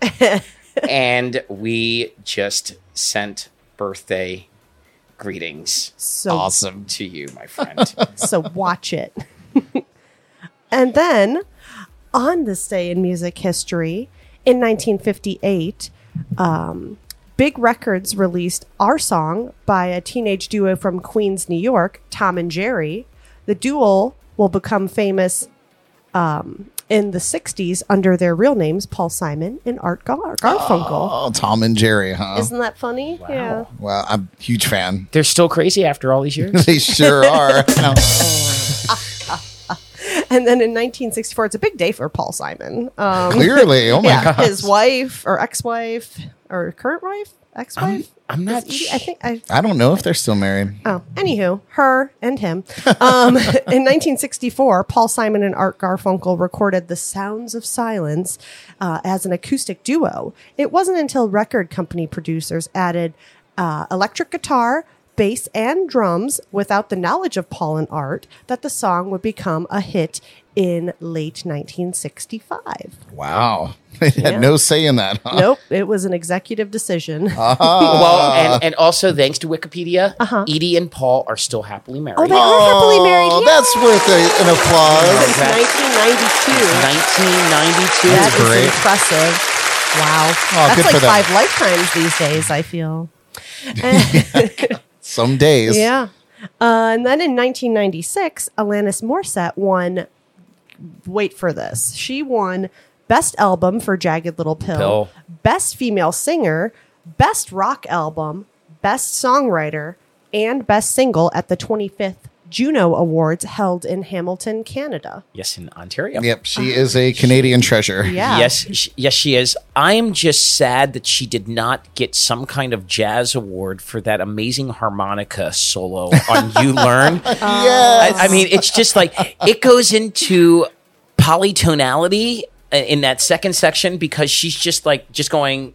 and we just sent birthday greetings so Awesome. to you, my friend. so watch it. and then on this day in music history, in 1958, um, Big Records released Our Song by a teenage duo from Queens, New York, Tom and Jerry. The duo will become famous um, in the 60s under their real names, Paul Simon and Art Gar- Garfunkel. Oh, Tom and Jerry, huh? Isn't that funny? Yeah. well, I'm a huge fan. They're still crazy after all these years. They sure are. And then in 1964, it's a big day for Paul Simon. Um, Clearly. Oh my yeah, god. his wife or ex-wife or current wife, ex-wife. I'm not Is Edie- I think I. I don't know if they're still married. Oh, anywho, her and him. Um, in 1964, Paul Simon and Art Garfunkel recorded "The Sounds of Silence" uh, as an acoustic duo. It wasn't until record company producers added uh, electric guitar. Bass and drums, without the knowledge of Paul and Art, that the song would become a hit in late 1965. Wow. They had Yeah. no say in that. Huh? Nope, it was an executive decision. well, and, and also thanks to Wikipedia, Edie and Paul are still happily married. Uh-huh. Oh, they are happily married. Oh, yeah. that's worth a, an applause. Since 1992. 1992. That is great. impressive. Wow. Oh, good That's for like them. five lifetimes these days, I feel. Some days. Yeah. Uh, and then in 1996, Alanis Morissette won, wait for this, she won Best Album for Jagged Little Pill, Pill. Best Female Singer, Best Rock Album, Best Songwriter, and Best Single at the 25th Juno Awards held in Hamilton, Canada. Yes, in Ontario. Yep. She ah. is a Canadian treasure. Yeah. Yes, sh- yes, she is. I'm just sad that she did not get some kind of jazz award for that amazing harmonica solo on "You Learn." I, I mean, it's just like it goes into polytonality in that second section because she's just like just going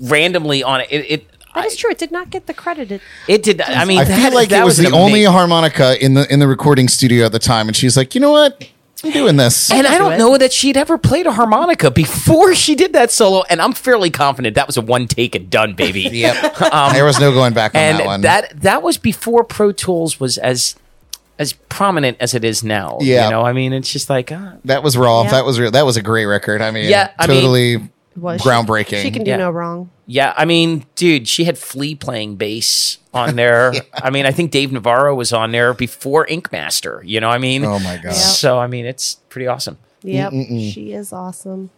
randomly on it. It, it, That I- is true. It did not get the credit. It, it did. I mean, I that- feel like that it was, an the only ama- harmonica in the in the recording studio at the time, and she's like, you know what, I'm doing this. And I do don't know that she'd ever played a harmonica before she did that solo, and I'm fairly confident that was a one take and done, baby. yep. there was no going back on and that one. that that was before Pro Tools was as as prominent as it is now. Yeah. you know, I mean, it's just like uh, That was raw. Yeah. That was real. That was a great record. I mean, Yeah, I mean- totally was groundbreaking. She, can do Yeah. no wrong. yeah. I mean, dude, she had Flea playing bass on there. I mean, I think Dave Navarro was on there before Ink Master. You know, what I mean, Oh my God. So I mean, it's pretty awesome. Yep, she is awesome.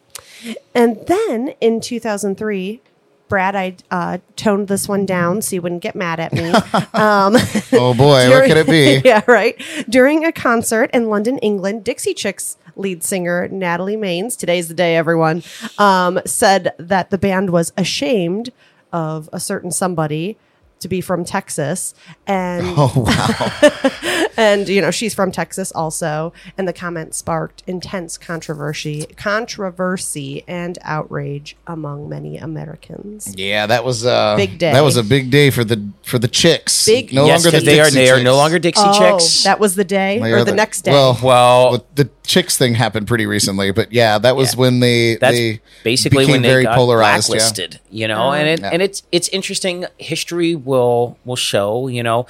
And then in 2003, Brad, I uh, toned this one down so you wouldn't get mad at me. Um, oh boy, what could it be? yeah, right. During a concert in London, England, Dixie Chicks lead singer Natalie Maines, today's the day, everyone, um, said that the band was ashamed of a certain somebody to be from Texas. And Oh wow. and you know she's from Texas also, and the comment sparked intense controversy, controversy and outrage among many Americans. Yeah, that was uh Big day. That was a big day for the for the chicks. Big- no yes, longer the because they are Dixie they are no longer Dixie Oh, Chicks. that was the day They or are the, next day. Well, well, the chicks thing happened pretty recently, but yeah, that was Yeah. when they That's they basically became when they very got polarized. yeah. You know, and it, Yeah. and it's it's interesting. History will will show. You know,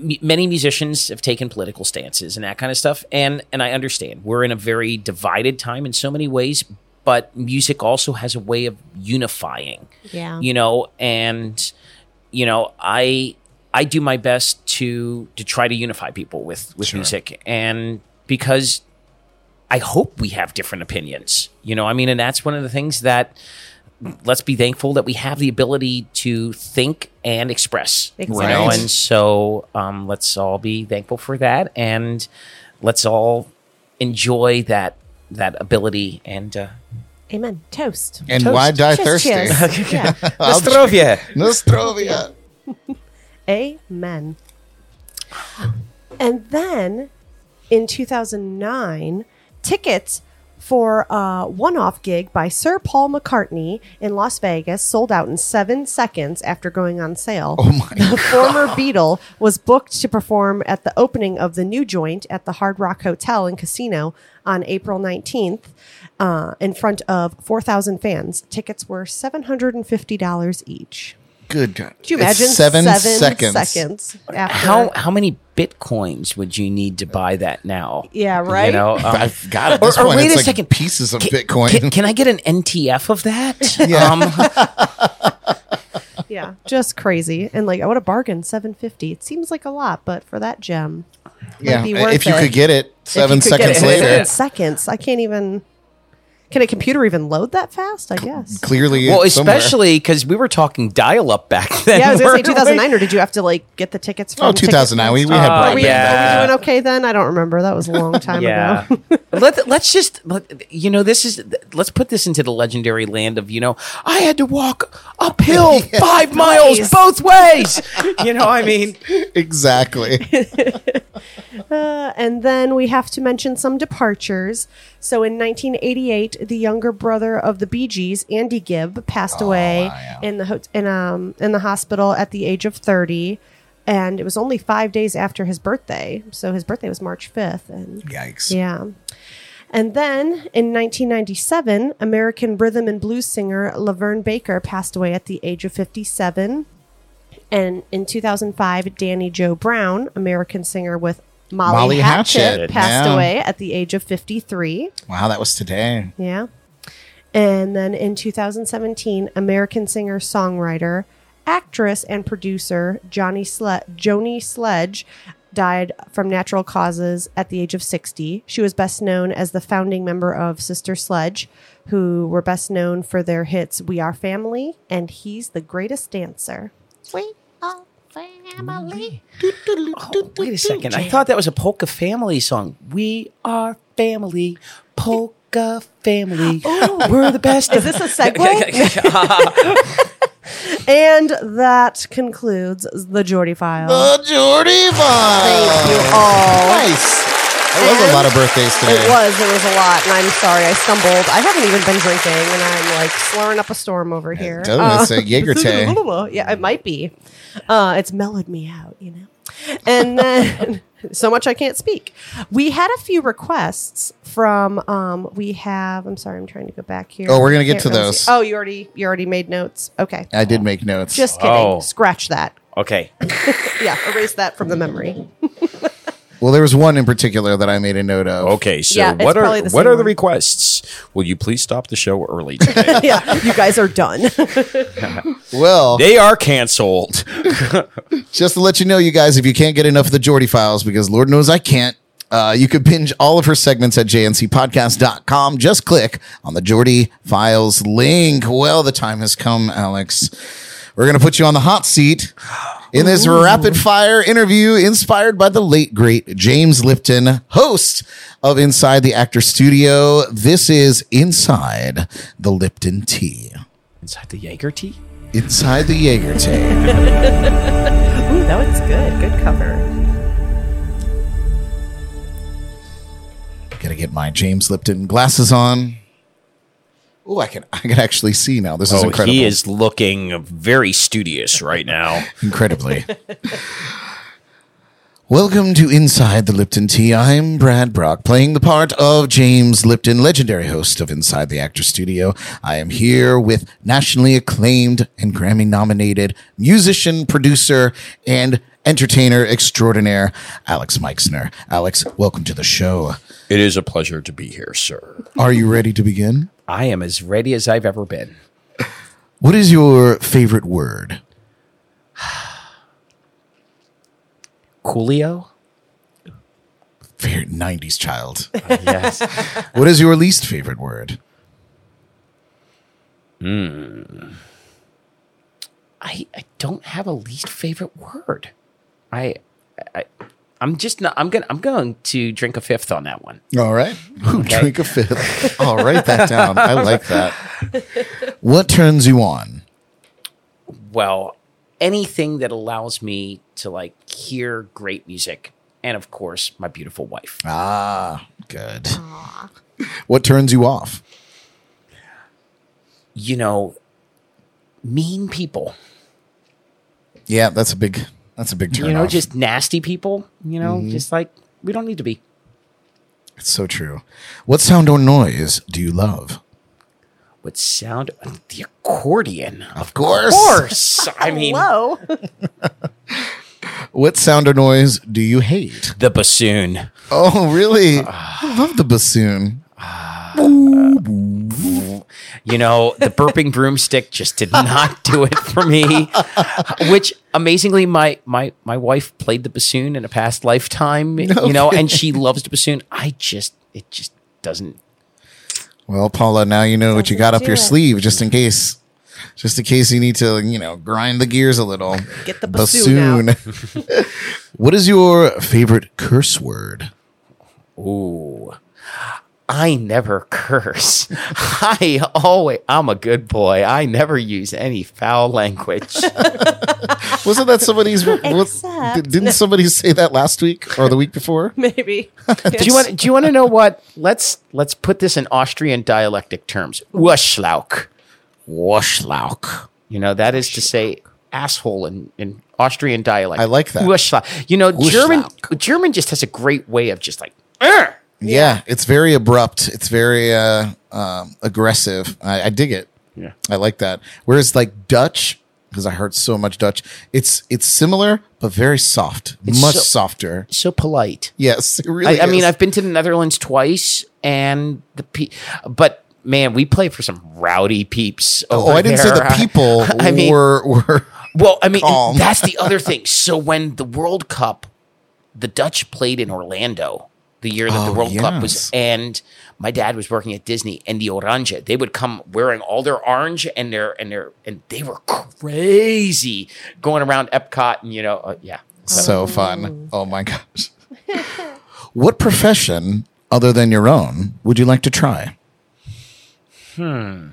m- many musicians have taken political stances and that kind of stuff, and and I understand we're in a very divided time in so many ways. But music also has a way of unifying. Yeah. You know, and you know, I I do my best to to try to unify people with with music, and because I hope we have different opinions. You know, I mean, and that's one of the things that let's be thankful that we have the ability to think and express. You know, and so um, let's all be thankful for that, and let's all enjoy that that ability. And uh, Amen. Toast. And why die Cheers, thirsty? cheers. yeah. Nostrovia. Nostrovia. Amen. And then in 2009, tickets for a one off gig by Sir Paul McCartney in Las Vegas sold out in seven seconds after going on sale. Oh my the former Beatle was booked to perform at the opening of the new joint at the Hard Rock Hotel and Casino on April 19th uh, in front of 4,000 fans. Tickets were $750 each. Good God. Could you It's imagine seven, seconds? seconds. after How how many bitcoins would you need to buy that now? Yeah, right? You know, um, I've got at Or- this or point. wait it's a like second. pieces of Can- Bitcoin. Can, can I get an NTF of that? Yeah. Um, Yeah, just crazy. And like, I would have bargained seven fifty. It seems like a lot, but for that gem, yeah, be worth if you it. could get it seven you could get seconds it in later, seven seconds. I can't even. Can a computer even load that fast? I guess. clearly. well, especially because we were talking dial up back then. Yeah, I was gonna say weren't we? 2009, or did you have to like get the tickets from? Oh, 2009. We, we had Uh, we, broadband. yeah. are we doing okay then? I don't remember. That was a long time Yeah. ago. Let, let's just, let, you know, this is, let's put this into the legendary land of, you know, I had to walk uphill five miles both ways. You know, I mean, Exactly. Uh, and then we have to mention some departures. So in 1988, the younger brother of the Bee Gees, Andy Gibb, passed away wow. in the ho- in um in the hospital at the age of 30, and it was only five days after his birthday. So his birthday was March 5th, and Yikes. yeah. And then in 1997, American rhythm and blues singer LaVern Baker passed away at the age of 57. And in 2005, Danny Joe Brown, American singer with Molly, Molly Hatchet, Hatchet, passed yeah. away at the age of 53. Wow, that was today. Yeah. And then in 2017, American singer, songwriter, actress, and producer Johnny Sle- Joni Sledge died from natural causes at the age of 60. She was best known as the founding member of Sister Sledge, who were best known for their hits We Are Family and He's the Greatest Dancer. We are family. oh, wait a second. I thought that was a Polka Family song. We are family, Polka Family. We're the best. Is this a segue? and that concludes the Jordy File. The Jordy File. Thank you all. Nice. It was a lot of birthdays today. It was. It was a lot, and I'm sorry. I stumbled. I haven't even been drinking, and I'm like slurring up a storm over here. Don't Uh, say Jaeger yeah, it might be. Uh, it's mellowed me out, you know. And then so much I can't speak. We had a few requests from. Um, we have. I'm sorry. I'm trying to go back here. Oh, we're gonna get to really those. see- Oh, you already you already made notes. Okay. I did make notes. Just kidding. Oh. Scratch that. Okay. Yeah, erase that from the memory. well, there was one in particular that I made a note of. Okay, so Yeah, it's what are probably the what same are the one. requests? Will you please stop the show early today? yeah, you guys are done. Well, they are canceled. just to let you know, you guys, if you can't get enough of the Jordy files, because Lord knows I can't, uh, you could binge all of her segments at jncpodcast.com. Just click on the Jordy files link. Well, the time has come, Alex. We're going to put you on the hot seat in this rapid fire interview inspired by the late, great James Lipton, host of Inside the Actor Studio. This is Inside the Lipton Tea. Inside the Jaeger tea? Inside the Jaeger tea. Ooh, that was good. Good cover. Gotta get my James Lipton glasses on. Oh, I can I can actually see now. This is Oh, incredible. he is looking very studious right now. incredibly. Welcome to Inside the Lipton Tea. I'm Brad Brock, playing the part of James Lipton, legendary host of Inside the Actor Studio. I am here with nationally acclaimed and Grammy nominated musician, producer, and entertainer extraordinaire, Alex Meixner. Alex, welcome to the show. It is a pleasure to be here, sir. Are you ready to begin? I am as ready as I've ever been. What is your favorite word? Coolio? Favorite 90s child. Uh, yes. What is your least favorite word? Hmm. I, I don't have a least favorite word. I, I I'm just not. I'm gonna. I'm going to drink a fifth on that one. All right. Ooh, Drink a fifth. I'll write that down. I like that. What turns you on? Well, anything that allows me to like hear great music, and of course, my beautiful wife. Ah, good. What turns you off? You know, mean people. Yeah, that's a big that's a big turn you know, off. just nasty people. You know, mm-hmm. just like we don't need to be. it's so true. What sound or noise do you love? What sound? The accordion. Of course. Of course. I mean, Hello. What sound or noise do you hate? the bassoon. Oh, really? Ah. I love the bassoon. Ah. You know, the burping broomstick just did not do it for me. Which amazingly, my my my wife played the bassoon in a past lifetime. you know, and she loves the bassoon. I just it just doesn't. Well, Paula, now you know what you got up your it. sleeve just in case. Just in case you need to, you know, grind the gears a little. Get the bassoon Bassoon. what is your favorite curse word? Ooh. I never curse. I always, I'm a good boy. I never use any foul language. Wasn't that somebody's? what- didn't somebody say that last week or the week before? Maybe. do you want? Do you want to know what? Let's let's put this in Austrian dialectic terms. Waschlauk. Waschlauk. You know that is to say asshole in, in Austrian dialect. I like that. Waschlauk. You know, German German just has a great way of just like. "Arr!" Yeah, it's very abrupt. It's very uh, um, aggressive. I, I dig it. Yeah. I like that. Whereas like Dutch, because I heard so much Dutch, it's it's similar but very soft, It's much so- softer. So polite. Yes, it really. I, I mean. I've been to the Netherlands twice, and the pe- but man, we played for some rowdy peeps. Oh, I didn't say the people I mean, were were. well, I mean, that's the other thing. So when the World Cup, the Dutch played in Orlando the year that the Oh, World Cup was, and my dad was working at Disney, and the Orange, they would come wearing all their orange and their and their and they were crazy going around Epcot, and you know, uh, yeah. So fun. Oh my gosh. what profession other than your own would you like to try? Hmm.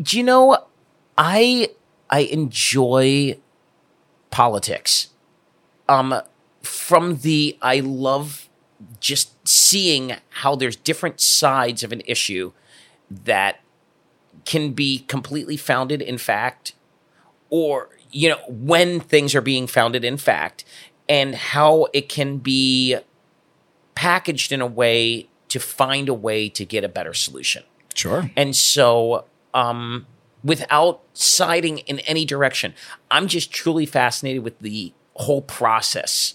Do you know I I enjoy politics. Um from the I love just seeing how there's different sides of an issue that can be completely founded in fact or you know when things are being founded in fact and how it can be packaged in a way to find a way to get a better solution. Sure. And so, um, without siding in any direction, I'm just truly fascinated with the whole process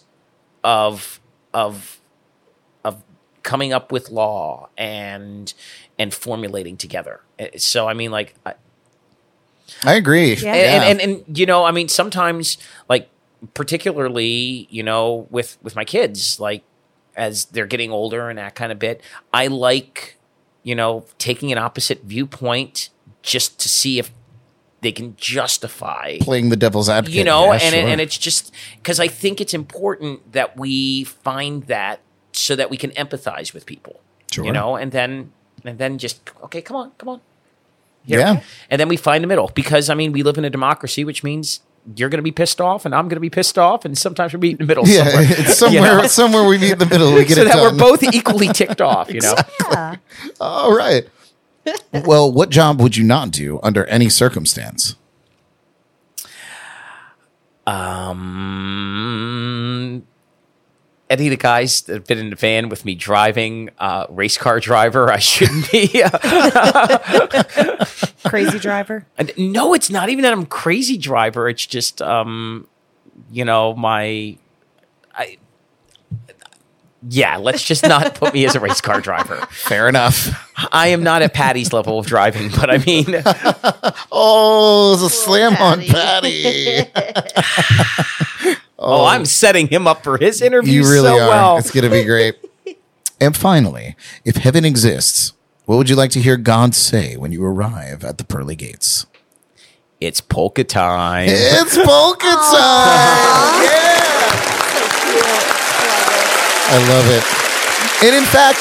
of of of coming up with law and and formulating together. Uh, So, I mean, like, I, I agree. Yeah. and, and, and and you know, I mean, sometimes like particularly, you know, with with my kids, like as they're getting older and that kind of bit, I like, you know, taking an opposite viewpoint just to see if they can justify playing the devil's advocate. you know Yeah, and it, and it's just because i think it's important that we find that so that we can empathize with people Sure. you know and then and then just okay come on come on Here. Yeah. and then we find the middle because i mean we live in a democracy which means you're going to be pissed off and i'm going to be pissed off and sometimes we meet in the middle yeah, somewhere, it's somewhere You know? somewhere we meet in the middle. We get so it that done. we're both equally ticked off you know Yeah. All right. well, what job would you not do under any circumstance? Um, any of the guys that have been in the van with me driving, uh, race car driver, I shouldn't be. Crazy driver. And no, it's not even that I'm crazy driver. It's just, um, you know, my, I, yeah, let's just not put me as a race car driver. Fair enough. I am not at Patty's level of driving, but I mean, Oh, it's a slam on Patty. Oh. oh, I'm setting him up for his interview You really so are. well. It's going to be great. and finally, if heaven exists, what would you like to hear God say when you arrive at the pearly gates? It's polka time. It's polka time. Yeah. I love it. And in fact,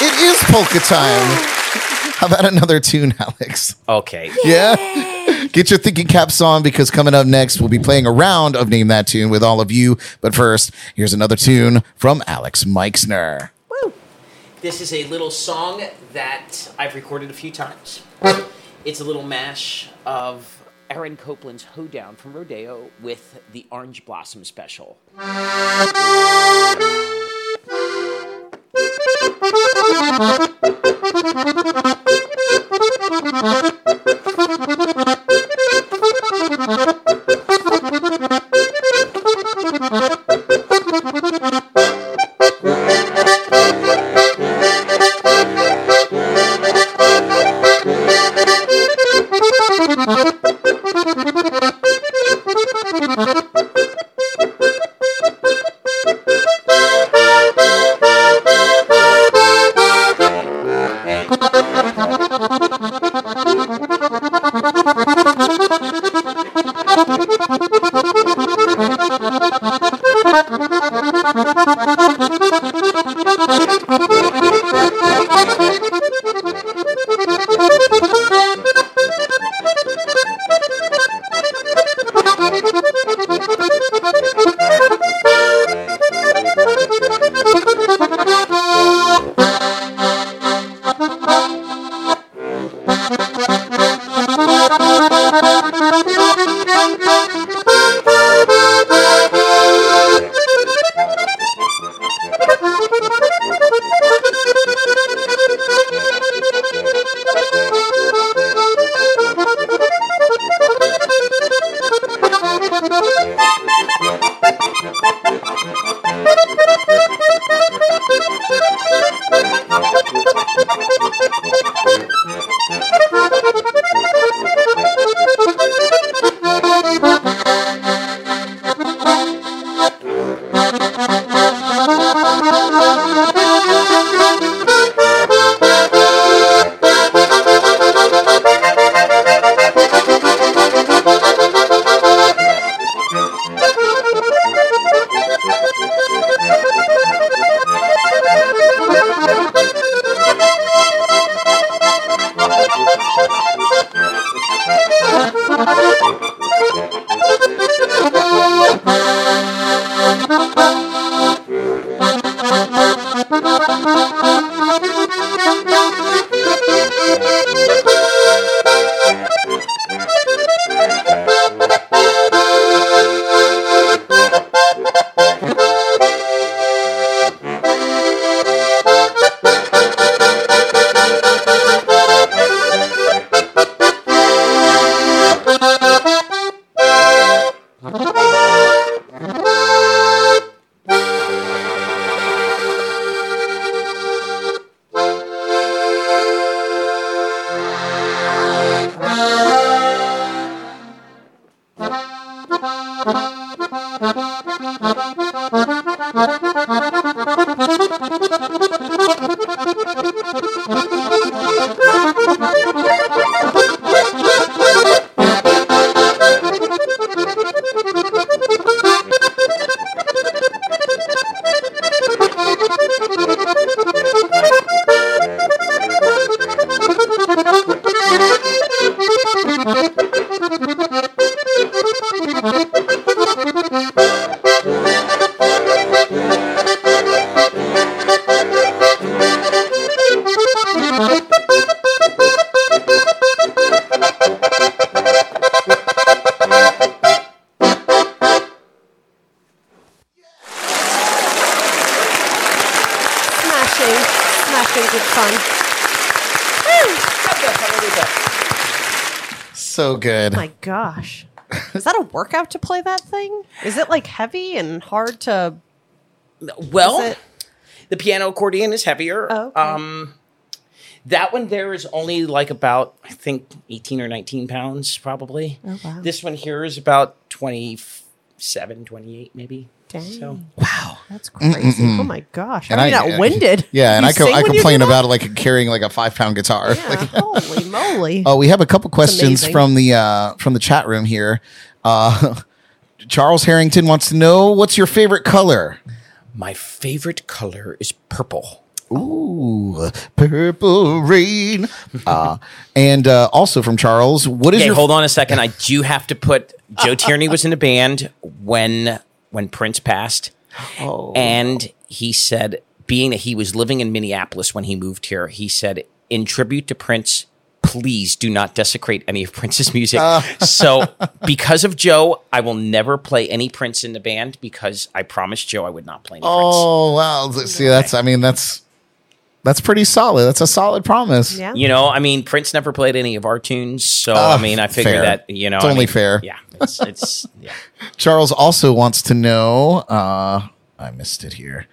it is polka time. How about another tune, Alex? Okay. Yeah. Get your thinking caps on because coming up next, we'll be playing a round of Name That Tune with all of you. But first, here's another tune from Alex Meixner. This is a little song that I've recorded a few times. It's a little mash of Aaron Copland's Hoedown from Rodeo with the Orange Blossom Special. Thank you. Like heavy and hard to? Well, it- the piano accordion is heavier. Oh, okay. Um, that one there is only like about I think eighteen or nineteen pounds probably. Oh, wow. This one here is about 27, 28 maybe. Dang. So wow, That's crazy. Oh my gosh. And Are you I- not winded? Yeah, and I, co- I complain do that? about like carrying like a five pound guitar. Yeah, holy moly. Oh, we have a couple questions from the uh, from the chat room here. Uh, Charles Harrington wants to know what's your favorite color. my favorite color is purple. Ooh, purple rain. Uh, and uh, also from Charles, what is Okay, your hold on a second. I do have to put Joe Tierney was in a band when when Prince passed, Oh. and he said, being that he was living in Minneapolis when he moved here, he said, in tribute to Prince, please do not desecrate any of Prince's music. Uh. so, because of Joe, I will never play any Prince in the band because I promised Joe I would not play any Prince. Oh wow! See, that's I mean that's that's pretty solid. That's a solid promise. Yeah. You know, I mean, Prince never played any of our tunes, so Ah, I mean, I figure fair. that you know, It's I only mean, fair. Yeah, it's, it's yeah. Charles also wants to know. Uh, I missed it here.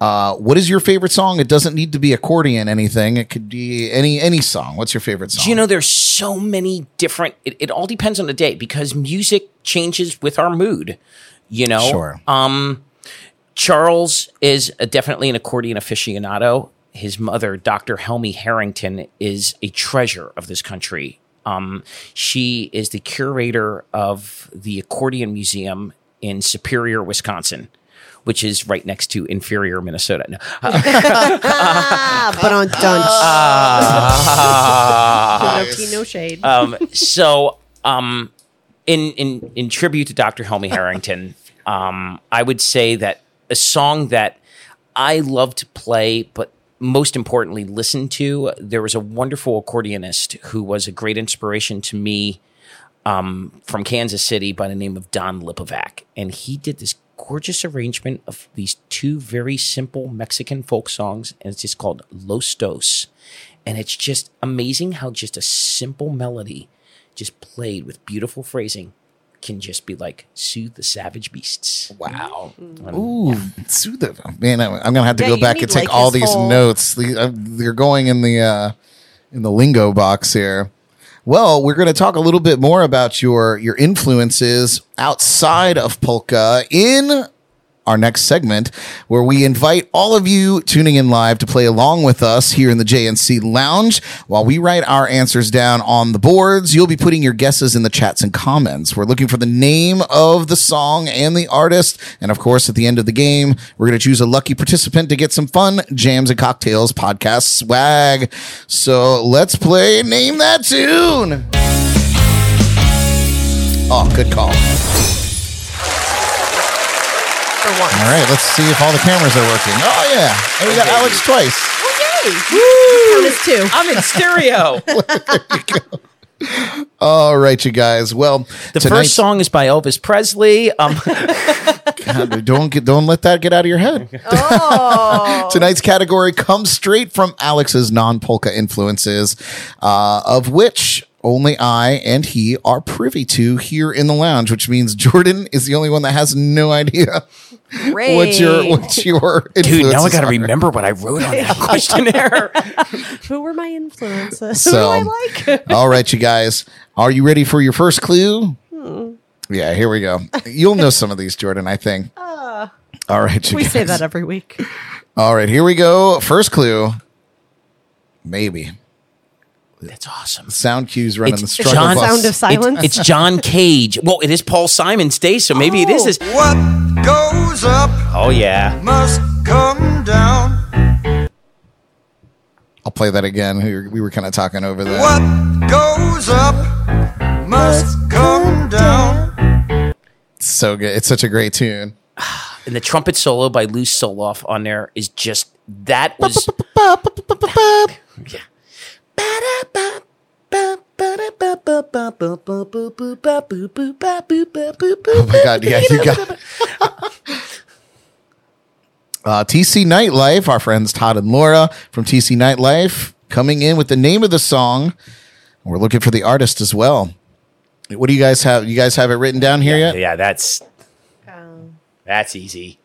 Uh, what is your favorite song? It doesn't need to be accordion anything. It could be any any song. What's your favorite song? Do you know there's so many different it, it all depends on the day because music changes with our mood you know Sure. um charles is a, definitely an accordion aficionado his mother dr helmi harrington is a treasure of this country um she is the curator of the accordion museum in superior wisconsin which is right next to inferior minnesota no. Ah, but on dunch. Ah. no no shade. um, so um, in in in tribute to Dr. Helmi Harrington, um, I would say that a song that I love to play, but most importantly listen to. There was a wonderful accordionist who was a great inspiration to me um, from Kansas City by the name of Don Lipovac, and he did this gorgeous arrangement of these two very simple Mexican folk songs, and it's just called Los Dos. And it's just amazing how just a simple melody, just played with beautiful phrasing, can just be like soothe the savage beasts. Wow. Ooh, soothe it. man! I'm I'm gonna have to Yeah, go back and take like, all these whole- notes. The, uh, they're going in the uh, in the lingo box here. Well, we're going to talk a little bit more about your your influences outside of polka in our next segment, where we invite all of you tuning in live to play along with us here in the JNC Lounge. While we write our answers down on the boards, you'll be putting your guesses in the chats and comments. We're looking for the name of the song and the artist. And of course, at the end of the game, we're going to choose a lucky participant to get some fun jams and cocktails podcast swag. So let's play Name That Tune. Oh, good call. For once. All right, let's see if all the cameras are working. Oh yeah, and we got Alex twice. Count as two. I'm in stereo. All right, you guys. Well, The tonight- first song is by Elvis Presley. Um, God, don't get, don't let that get out of your head. Oh. Tonight's category comes straight from Alex's non polka influences, uh, of which only I and he are privy to here in the lounge, which means Jordan is the only one that has no idea Great. what's your what's your dude, now I got to remember what I wrote on that questionnaire. Who were my influences? So- Who do I like? All right, you guys, are you ready for your first clue? Hmm. Yeah, here we go. You'll know some of these, Jordan. I think. Uh, all right, you we guys. say that every week. All right, here we go. First clue. Maybe That's awesome. sound cues running It's the struggle John- bus. Sound of silence. It's, it's John Cage. Well, it is Paul Simon's day, so maybe it is Oh. this. What goes up Oh yeah. must come down. I'll play that again. We were, we were kind of talking over that. What goes up must come down. So good. It's such a great tune. And the trumpet solo by Lew Soloff on there is just that was yeah. Oh my god, yeah, you got. Uh, TC Nightlife, our friends Todd and Laura from TC Nightlife, coming in with the name of the song. We're looking for the artist as well. What do you guys have? You guys have it written down here yet? Yeah, that's that's easy.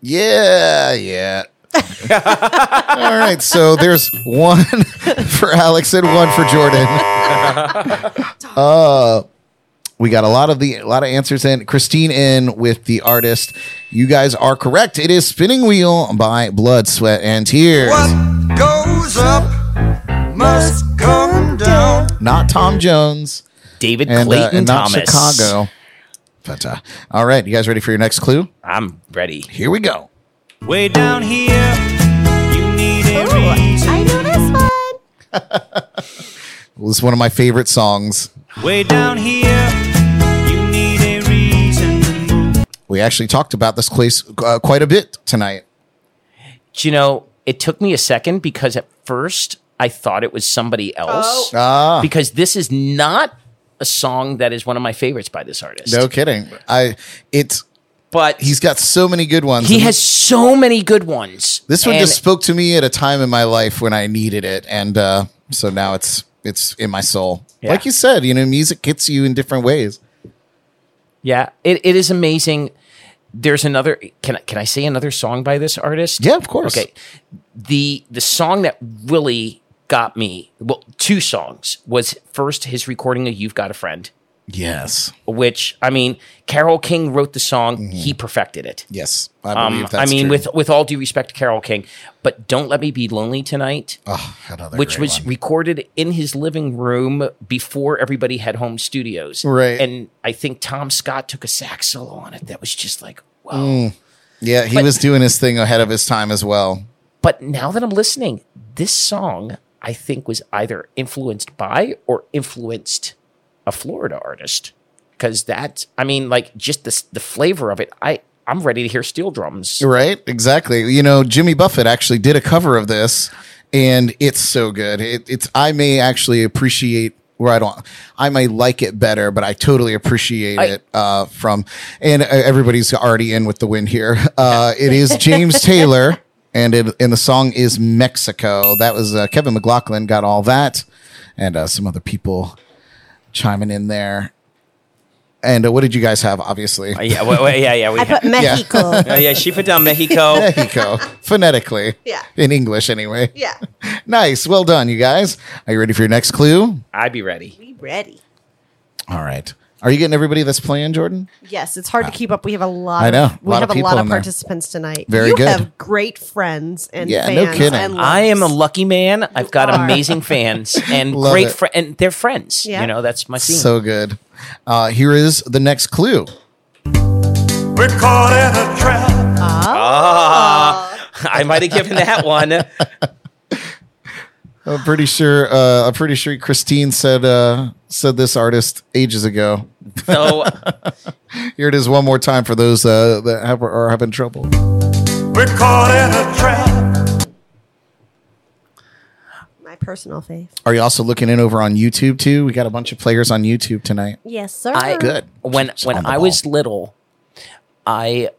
Yeah, yeah. All right, so there's one for Alex and one for Jordan. uh, we got a lot of the a lot of answers in. Christine in with the artist. You guys are correct. It is "Spinning Wheel" by Blood, Sweat, and Tears. What goes up must come down. Not Tom Jones David and, uh, Clayton and not Thomas. Chicago. But uh, all right, you guys ready for your next clue? I'm ready. Here we go. Way down here, you need a reason. I know this one. This is one of my favorite songs. Way down here, you need a reason to move. We actually talked about this place uh, quite a bit tonight. Do you know, it took me a second because at first I thought it was somebody else. Ah. Because this is not a song that is one of my favorites by this artist. No kidding. I it's But he's got so many good ones. he has so many good ones. this one And just spoke to me at a time in my life when I needed it, and uh, so now it's it's in my soul. Yeah. Like you said, you know, music gets you in different ways. Yeah, it, it is amazing. There's another. Can I, can I say another song by this artist? Yeah, of course. Okay, the the song that really got me. Well, two songs was first his recording of "You've Got a Friend," Yes, which I mean, Carole King wrote the song. He perfected it. yes, I believe Um, that's I mean, true. with with all due respect to Carole King, but "Don't Let Me Be Lonely Tonight," oh, another which was one. recorded in his living room before everybody had home studios. Right. And I think Tom Scott took a sax solo on it that was just like, wow. Mm. yeah, he but- was doing his thing ahead of his time as well. But now that I'm listening, this song I think was either influenced by or influenced a Florida artist. Because that, I mean, like just the the flavor of it, I I'm ready to hear steel drums. Right, exactly. You know, Jimmy Buffett actually did a cover of this, and it's so good. It, it's I may actually appreciate where I don't, I may like it better, but I totally appreciate I- it uh, from. And everybody's already in with the win here. Uh, it is James Taylor, and it, and the song is Mexico. That was uh, Kevin McLaughlin got all that, and uh, some other people chiming in there. And uh, what did you guys have? Obviously, Uh, yeah, well, well, yeah, yeah. We I put Mexico. Uh, yeah, she put down Mexico. Mexico, phonetically. Yeah. In English, anyway. yeah. Nice. Well done, you guys. Are you ready for your next clue? I'd be ready. We ready. All right. Are you getting everybody that's playing, Jordan? Yes, it's hard to keep up. We have a lot. I know. Of, we lot have of a lot of in there. participants tonight. Very you good. have great friends and Yeah, no fans kidding. and I am a lucky man. I've got are. amazing fans and great friends, and they're friends. Yeah. You know, that's my theme. So good. Uh, here is the next clue. We're caught in a trap. I might have given that one. I'm pretty sure. Uh, I'm pretty sure Christine said uh, said this artist ages ago. So Here it is one more time for those uh, that have, are having trouble. We're caught in a trap. my personal fave. Are you also looking in over on YouTube too? We got a bunch of players on YouTube tonight. Yes, sir. I Good. when Just when on the I was little, I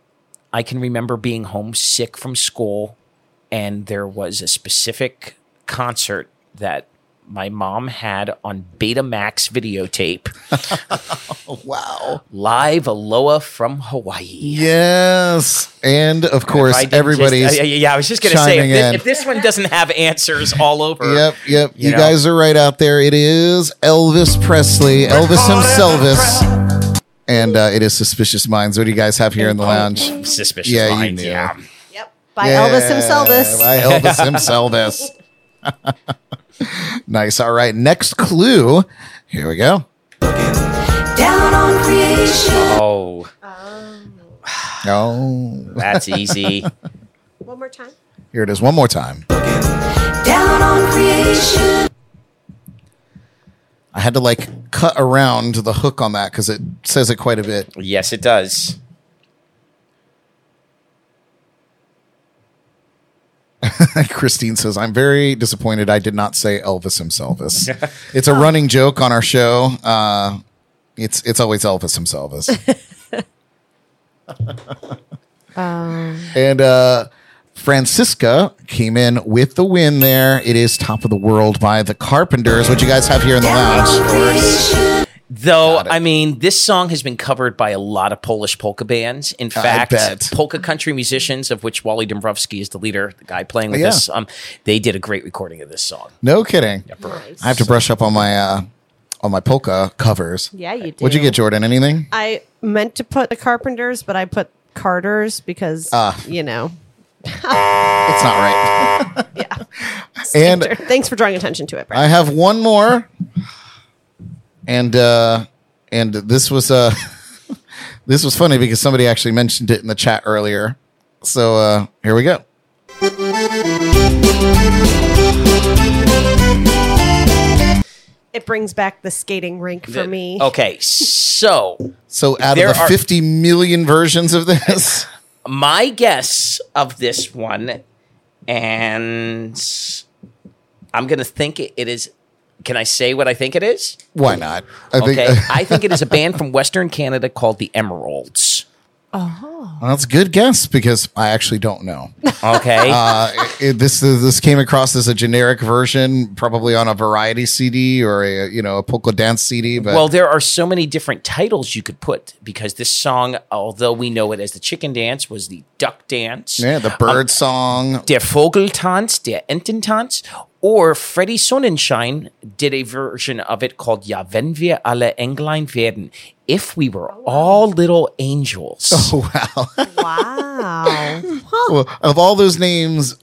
I can remember being homesick from school, and there was a specific concert that my mom had on Betamax videotape, Wow. live Aloha from Hawaii. Yes, and of course If I didn't everybody's. just- uh, yeah, yeah, I was just gonna say if this, if this one doesn't have answers all over. Yep, yep. You, You know? guys are right out there. It is Elvis Presley, Elvis himself, and uh, it is Suspicious Minds. What do you guys have here in the lounge? Suspicious Yeah, you minds. knew. Yeah. Yep. By Elvis himself. By Elvis himself. nice. All right. Next clue. Here we go. Down on creation. Oh, Oh, that's easy. One more time. here it is. One more time. Down on creation. I had to like cut around the hook on that because it says it quite a bit. yes, it does. Christine says, I'm very disappointed I did not say Elvis himself. it's a running joke on our show. Uh, it's it's always Elvis himself. And uh, Francisca came in with the win there. It is Top of the World by the Carpenters. What you guys have here in the lounge? Though, I mean, this song has been covered by a lot of Polish polka bands. In fact, bet. polka country musicians, of which Wally Dombrowski is the leader, the guy playing with Yeah. this, um, they did a great recording of this song. No kidding. I have to brush up on my uh, on my polka covers. Yeah, you do. What'd you get, Jordan? Anything? I meant to put the Carpenters, but I put Carters because Ah. you know. It's not right. Yeah. And Thanks for drawing attention to it, Brad. I have one more, and uh, and this was uh, this was funny because somebody actually mentioned it in the chat earlier. So uh, here we go. it brings back the skating rink for me. Okay, so So out There of the are- 50 million versions of this, my guess of this one, and I'm going to think it, it is. Can I say what I think it is? why not? I Okay, think I think it is a band from Western Canada called the Emeralds. well, that's a good guess because I actually don't know. Okay, Uh, it, this this came across as a generic version, probably on a variety CD or a you know a polka dance CD. But well, there are so many different titles you could put because this song, although we know it as the chicken dance, was the duck dance. yeah, the bird song. Der Vogeltanz, der Ententanz, or Freddie Sonnenschein did a version of it called Ja, wenn wir alle Englein werden, if we were all little angels. Oh wow! Wow. well, of all those names,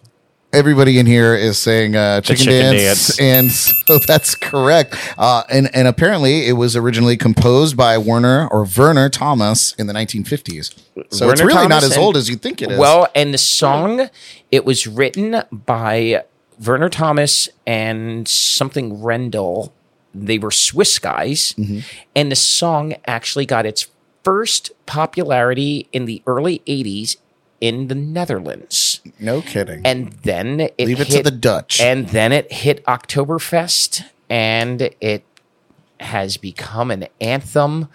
everybody in here is saying uh, chicken, chicken dance, dance. and so that's correct. Uh, and and apparently, it was originally composed by Werner or Werner Thomas in the 1950s. So it's Werner really not as and- old as you think it is. Well, and the song, it was written by Werner Thomas and something Rendell. They were Swiss guys. Mm-hmm. And the song actually got its first popularity in the early 80s in the Netherlands. no kidding. And then it Leave it to hit- the Dutch. And then it hit Oktoberfest and it has become an anthem.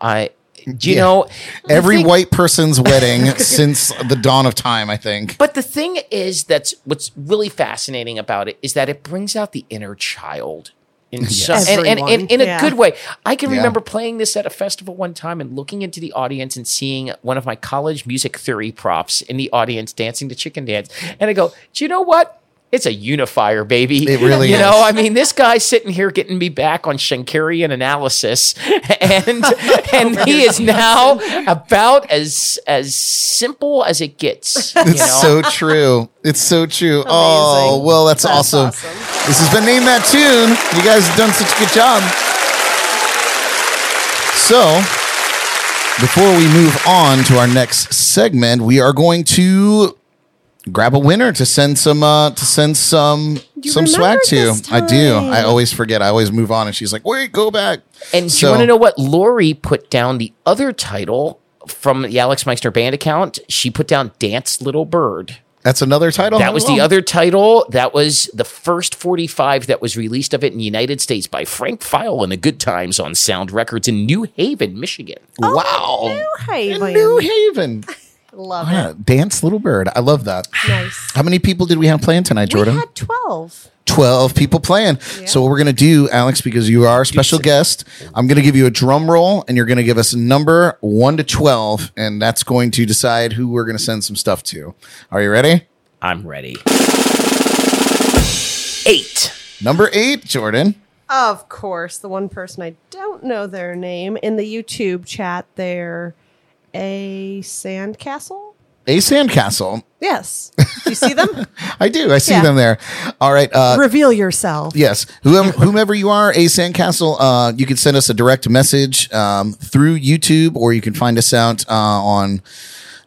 I do you Yeah. know Every thing- white person's wedding since the dawn of time, I think. But the thing is that's what's really fascinating about it is that it brings out the inner child in some, and, and, and Everyone. in a Yeah. good way. I can Yeah. remember playing this at a festival one time and looking into the audience and seeing one of my college music theory props in the audience dancing to chicken dance. And I go, do you know what? It's a unifier, baby. It really you is. know, I mean, this guy's sitting here getting me back on Schenkerian analysis, and and he is now about as as simple as it gets. You It's know? so true. It's so true. Oh, well, that's, That's awesome. awesome. This has been Name That Tune. You guys have done such a good job. So, before we move on to our next segment, we are going to grab a winner to send some uh to send some You some swag to. this I do. I always forget. I always move on and she's like, "Wait, go back." And do So- you want to know what Lori put down the other title from the Alex Meixner band account? She put down Dance Little Bird. That's another title. That was the Oh. other title. That was the first 45 that was released of it in the United States by Frank File and the Good Times on Sound Records in New Haven, Michigan. Wow. New Haven. In New Haven. Love Yeah, it. Dance Little Bird. I love that. Nice. How many people did we have playing tonight, Jordan? We had 12. 12 people playing. So what we're going to do, Alex, because you are our special guest, I'm going to give you a drum roll and you're going to give us a number 1 to 12 and that's going to decide who we're going to send some stuff to. Are you ready? I'm ready. Eight. Number 8, Jordan. Of course, the one person I don't know their name in the YouTube chat, they're a sandcastle. A Sandcastle. Yes. Do you see them? I do. I see Yeah. them there. All right. Uh, Reveal yourself. Yes, whomever, whomever you are, A Sandcastle, uh, you can send us a direct message um, through YouTube, or you can find us out uh, on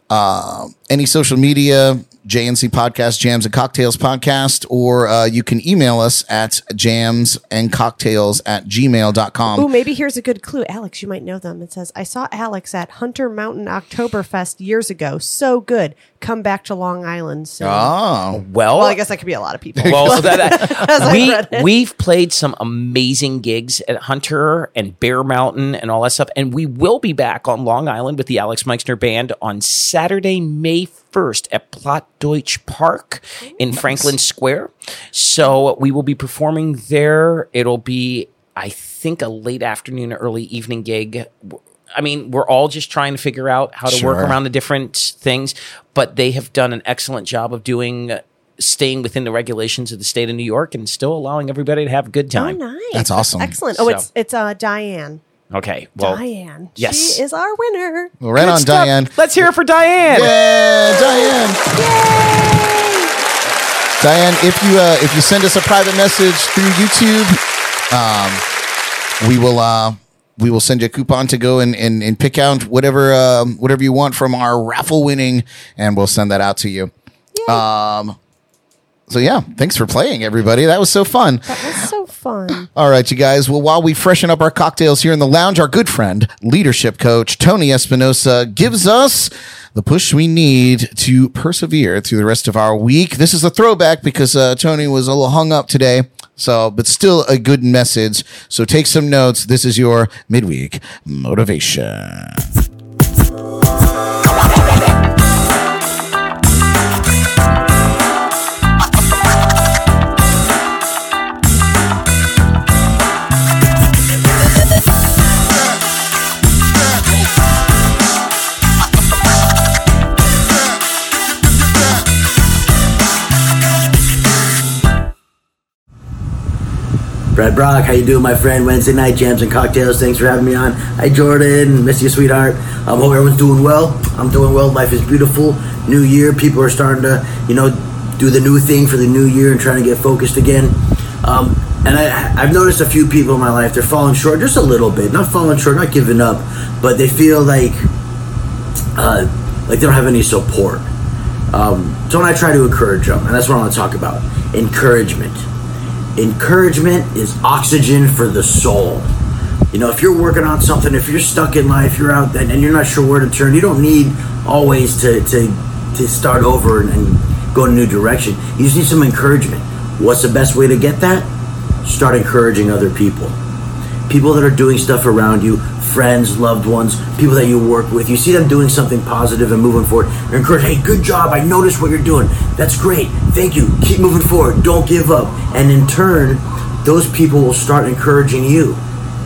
uh, any social media, JNC Podcast, Jams and Cocktails Podcast, or uh, you can email us at jams and cocktails at gmail.com. Oh, maybe here's a good clue. Alex, you might know them. It says, I saw Alex at Hunter Mountain Oktoberfest years ago. So good. Come back to Long Island soon. Oh, Well, Well, I guess that could be a lot of people. well, so that, As I we we've played some amazing gigs at Hunter and Bear Mountain and all that stuff, and we will be back on Long Island with the Alex Meixner Band on Saturday, May 1st at Plattdeutsch Park in Franklin Square. So we will be performing there. It'll be, I think, a late afternoon, early evening gig. I mean, we're all just trying to figure out how to work around the different things, but they have done an excellent job of doing. Staying within the regulations of the state of New York and still allowing everybody to have a good Oh, time. nice. That's awesome. Excellent. Oh, So- it's it's uh Diane. Okay, well, Diane. yes. She is our winner. Well, right good on, stuff. Diane. Let's hear it for Diane. Yeah, Diane. Yay! Diane, if you uh, if you send us a private message through YouTube, um, we will uh, we will send you a coupon to go and, and, and pick out whatever um, whatever you want from our raffle winning, and we'll send that out to you. Um, so yeah, thanks for playing, everybody. That was so fun. That was so fun. All right, you guys. Well, while we freshen up our cocktails here in the lounge, our good friend, leadership coach Tony Espinosa gives us the push we need to persevere through the rest of our week. This is a throwback because uh, Tony was a little hung up today. So, but still a good message. So take some notes. This is your midweek motivation. Brad Brock, how you doing, my friend? Wednesday night jams and cocktails. Thanks for having me on. Hi, Jordan. Miss you, sweetheart. Um, hope everyone's doing well. I'm doing well. Life is beautiful. New year. People are starting to, you know, do the new thing for the new year and trying to get focused again. Um, and I, I've noticed a few people in my life. They're falling short just a little bit. Not falling short, not giving up, but they feel like, uh, like they don't have any support. Um, so when I try to encourage them, and that's what I want to talk about, encouragement encouragement is oxygen for the soul. You know, if you're working on something, if you're stuck in life, you're out and, and you're not sure where to turn, you don't need always to, to, to start over and, and go in a new direction. You just need some encouragement. What's the best way to get that? Start encouraging other people. People that are doing stuff around you, friends, loved ones, people that you work with, you see them doing something positive and moving forward. You're encouraged, hey, good job, I noticed what you're doing. That's great. Thank you. Keep moving forward. Don't give up. And in turn, those people will start encouraging you.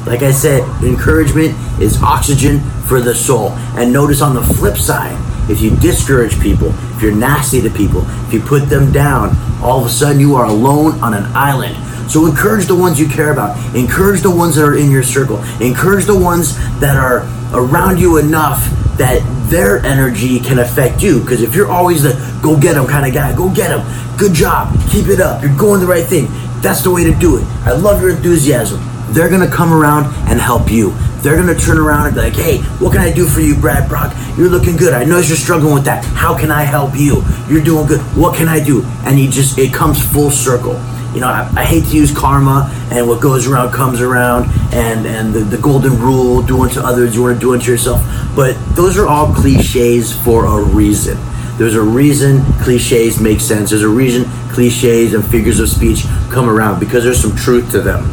Like I said, encouragement is oxygen for the soul. And notice on the flip side, if you discourage people, if you're nasty to people, if you put them down, all of a sudden you are alone on an island. So encourage the ones you care about. Encourage the ones that are in your circle. Encourage the ones that are around you enough that their energy can affect you. Because if you're always the go get them kind of guy, go get them. Good job. Keep it up. You're going the right thing. That's the way to do it. I love your enthusiasm. They're going to come around and help you. They're going to turn around and be like, hey, what can I do for you, Brad Brock? You're looking good. I know you're struggling with that. How can I help you? You're doing good. What can I do? And you just, it comes full circle you know, I, I hate to use karma and what goes around comes around and, and the, the golden rule, do unto others, you want to do unto yourself. But those are all cliches for a reason. There's a reason cliches make sense. There's a reason cliches and figures of speech come around because there's some truth to them.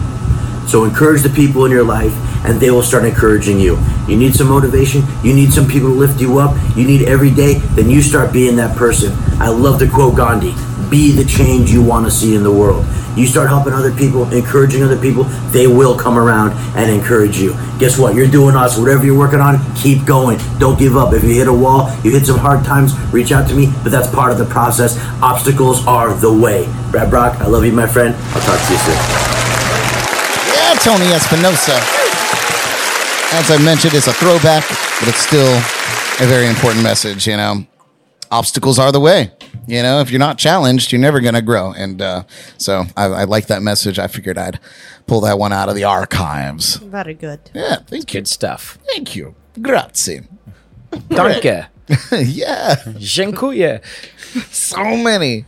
So encourage the people in your life and they will start encouraging you. You need some motivation, you need some people to lift you up, you need every day, then you start being that person. I love to quote Gandhi be the change you want to see in the world. You start helping other people, encouraging other people, they will come around and encourage you. Guess what? You're doing us. Whatever you're working on, keep going. Don't give up. If you hit a wall, you hit some hard times, reach out to me, but that's part of the process. Obstacles are the way. Brad Brock, I love you, my friend. I'll talk to you soon. Yeah, Tony Espinosa. As I mentioned, it's a throwback, but it's still a very important message. You know, obstacles are the way. You know, if you're not challenged, you're never going to grow. And uh, so I, I like that message. I figured I'd pull that one out of the archives. Very good. Yeah, thank you. Good stuff. Thank you. Grazie. Danke. yeah, Dziękuję. so many.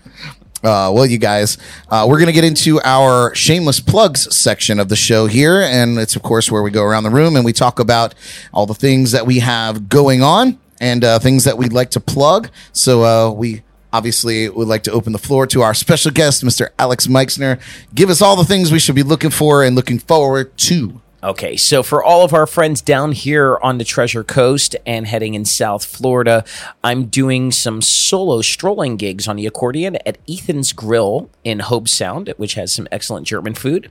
Uh, well, you guys, uh, we're going to get into our shameless plugs section of the show here. And it's, of course, where we go around the room and we talk about all the things that we have going on and uh, things that we'd like to plug. So uh, we obviously would like to open the floor to our special guest, Mr. Alex Meixner. Give us all the things we should be looking for and looking forward to Okay, so for all of our friends down here on the Treasure Coast and heading in South Florida, I'm doing some solo strolling gigs on the accordion at Ethan's Grill in Hobe Sound, which has some excellent German food.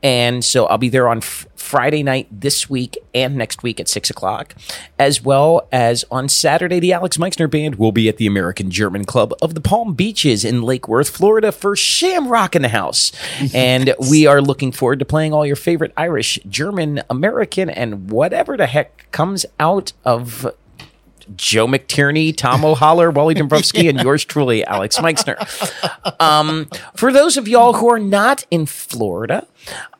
And so I'll be there on Friday night this week and next week at six o'clock, as well as on Saturday. The Alex Meixner Band will be at the American German Club of the Palm Beaches in Lake Worth, Florida, for Shamrock in the House, and we are looking forward to playing all your favorite Irish, German, American, and whatever the heck comes out of Joe McTierney, Tom O'Holler, Wally Dombrowski, and yours truly, Alex Meixner. Um, for those of y'all who are not in Florida,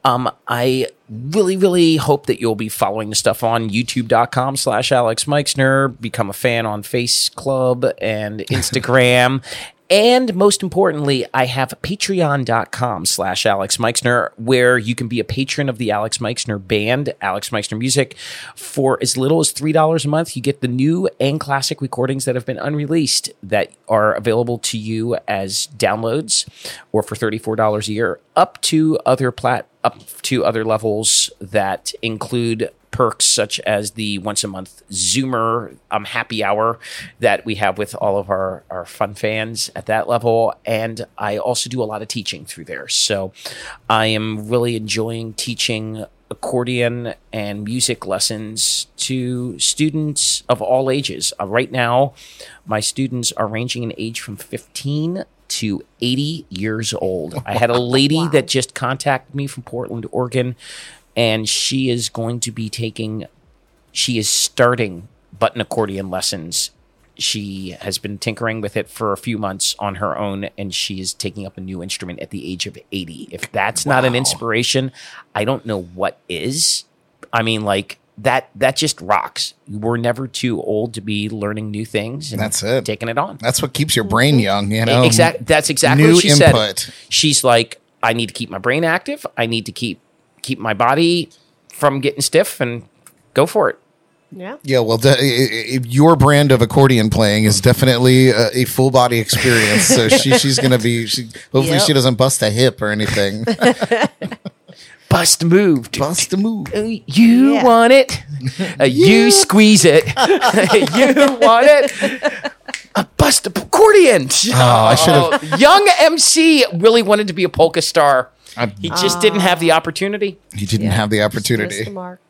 um, I really, really hope that you'll be following the stuff on youtube.com slash Alex Meixner, become a fan on Face Club and Instagram. And most importantly, I have patreon.com slash Alex Meixner, where you can be a patron of the Alex Meixner band, Alex Meixner Music. For as little as $3 a month, you get the new and classic recordings that have been unreleased that are available to you as downloads or for $34 a year, up to other plat up to other levels that include perks such as the once a month Zoomer um, happy hour that we have with all of our, our fun fans at that level. And I also do a lot of teaching through there. So I am really enjoying teaching accordion and music lessons to students of all ages. Uh, right now, my students are ranging in age from 15 to 80 years old. I had a lady that just contacted me from Portland, Oregon, and she is going to be taking, she is starting button accordion lessons. She has been tinkering with it for a few months on her own, and she is taking up a new instrument at the age of 80. If that's not an inspiration, I don't know what is. I mean, like, that that just rocks. We're never too old to be learning new things and That's it. taking it on. That's what keeps your brain young, you know? Exact. That's exactly New what she input. said. She's like, I need to keep my brain active. I need to keep keep my body from getting stiff and go for it. Yeah. Yeah, well, de- i- i- your brand of accordion playing is definitely a, a full body experience. So she, she's going to be, she, hopefully, Yep. she doesn't bust a hip or anything. Bust moved. bust a move. You Yeah. want it. Uh, You squeeze it. you want it. A bust a accordion. Oh, I should have. Oh, young MC really wanted to be a polka star. He just didn't have the opportunity. He didn't have the Missed opportunity. the mark.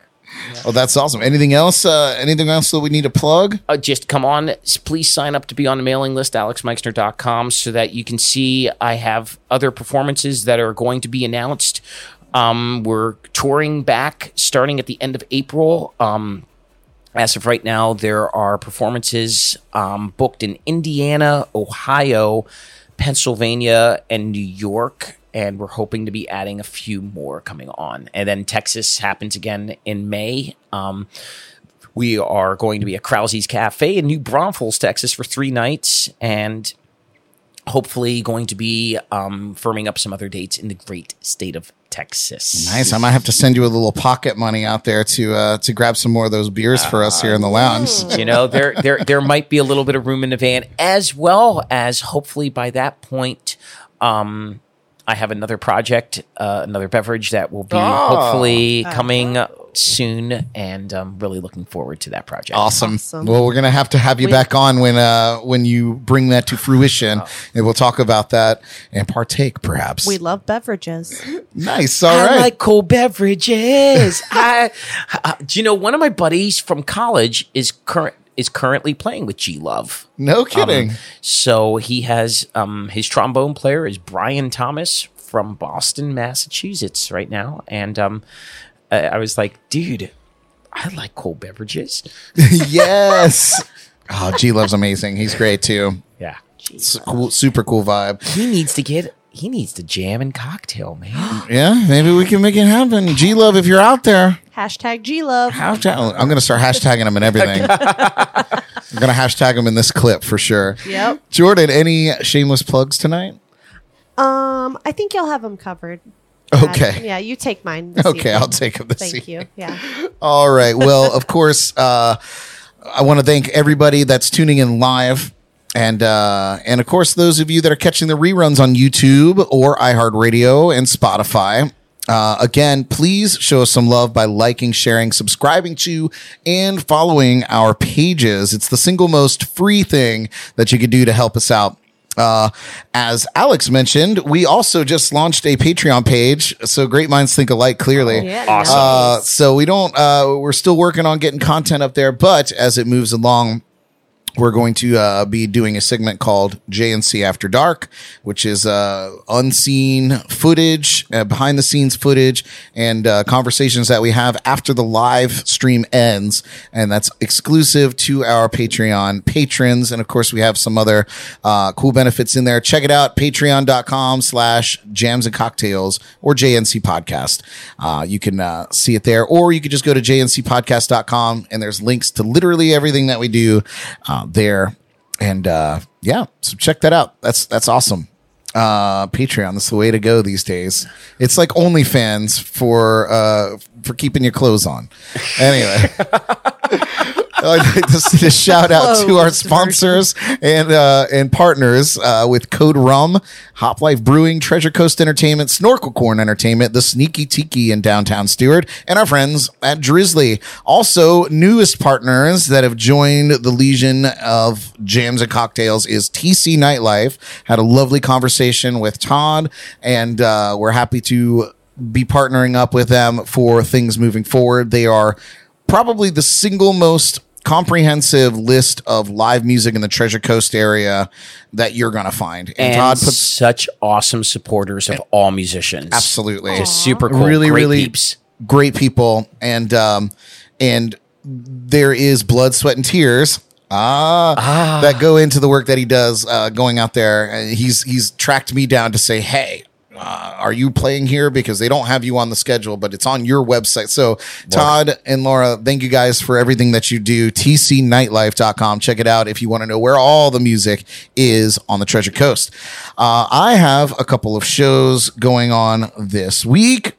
Oh, that's awesome. Anything else? Uh, anything else that we need to plug? uh, just come on. S- Please sign up to be on the mailing list, alexmeixner.com, so that you can see I have other performances that are going to be announced. Um, we're touring back starting at the end of April. Um, as of right now, there are performances um, booked in Indiana, Ohio, Pennsylvania, and New York. And we're hoping to be adding a few more coming on. And then Texas happens again in May. Um, we are going to be at Krause's Cafe in New Braunfels, Texas for three nights. And hopefully going to be um, firming up some other dates in the great state of Texas. Nice. I might have to send you a little pocket money out there to uh, to grab some more of those beers for us here in the lounge. you know there there there might be a little bit of room in the van as well as hopefully by that point um i have another project uh, another beverage that will be hopefully coming soon and i'm really looking forward to that project Awesome. Awesome. Well, we're gonna have to have you back on when uh, when you bring that to fruition, and we'll talk about that and partake, perhaps. We love beverages. nice. All I right. like cold beverages. I, uh, do you know one of my buddies from college is current is currently playing with G Love. no kidding. So he has um, his trombone player is Brian Thomas from Boston, Massachusetts, right now, and um, I, I was like, dude, I like cold beverages. yes. Oh, G Love's amazing. He's great too. Yeah, It's a cool, super cool vibe. he needs to get he needs to jam and cocktail, man. Yeah, maybe we can make it happen. G Love, if you're out there, Hashtag G Love. hashtag, I'm gonna start hashtagging him and everything. I'm gonna hashtag him in this clip for sure. Yep. Jordan, any shameless plugs tonight? Um, I think you'll have them covered. Okay. Uh, yeah, you take mine. Okay, evening. I'll take him this Thank evening. you. Yeah. All right. Well, of course, uh, I want to thank everybody that's tuning in live. And uh, and of course, those of you that are catching the reruns on YouTube or iHeartRadio and Spotify. Uh, again, please show us some love by liking, sharing, subscribing to, and following our pages. It's the single most free thing that you can do to help us out. Uh, as Alex mentioned, we also just launched a Patreon page. So great minds think alike, clearly. Yeah, Awesome. Uh, so we don't, uh, we're still working on getting content up there, but as it moves along, we're going to uh, be doing a segment called JNC After Dark, which is uh, unseen footage, uh, behind the scenes footage, and uh, conversations that we have after the live stream ends. And that's exclusive to our Patreon patrons. And of course, we have some other uh, cool benefits in there. Check it out patreon.com slash jams and cocktails or JNC podcast. Uh, you can see it there, or you could just go to jncpodcast.com and there's links to literally everything that we do there. And uh, yeah, so check that out. That's that's awesome. Uh, Patreon, that's the way to go these days. It's like OnlyFans for uh, for keeping your clothes on. Anyway. I'd like to send a shout out to our sponsors and uh, and partners uh, with Code Rum, Hop Life Brewing, Treasure Coast Entertainment, Snorkel Corn Entertainment, the Sneaky Tiki in downtown Stuart, and our friends at Drizly. Also, newest partners that have joined the legion of jams and cocktails is TC Nightlife. Had a lovely conversation with Todd, and uh, we're happy to be partnering up with them for things moving forward. They are probably the single most comprehensive list of live music in the Treasure Coast area that you're going to find. And, and Todd puts such awesome supporters of all musicians. absolutely Just super cool. really Great really peeps. great people and um and there is blood sweat and tears ah, that go into the work that he does uh going out there he's he's tracked me down to say hey uh, are you playing here because they don't have you on the schedule but it's on your website so todd and laura thank you guys for everything that you do tcnightlife.com check it out if you want to know where all the music is on the treasure coast uh, i have a couple of shows going on this week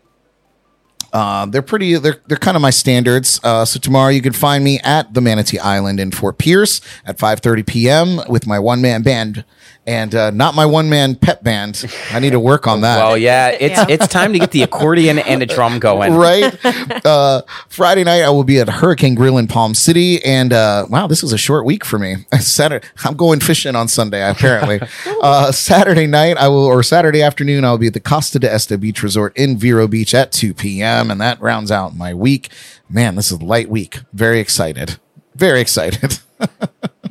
uh, they're pretty. They're they're kind of my standards. Uh, so tomorrow you can find me at the Manatee Island in Fort Pierce at 5:30 p.m. with my one man band and uh, not my one man pep band. I need to work on that. Well, yeah, it's Yeah. it's time to get the accordion and a drum going. right. Uh, Friday night I will be at Hurricane Grill in Palm City, and uh, wow, this is a short week for me. Saturday, I'm going fishing on Sunday. Apparently, uh, Saturday night I will, or Saturday afternoon I will be at the Costa d'Este Beach Resort in Vero Beach at 2 p.m. and that rounds out my week. Man, this is a light week. Very excited. Very excited.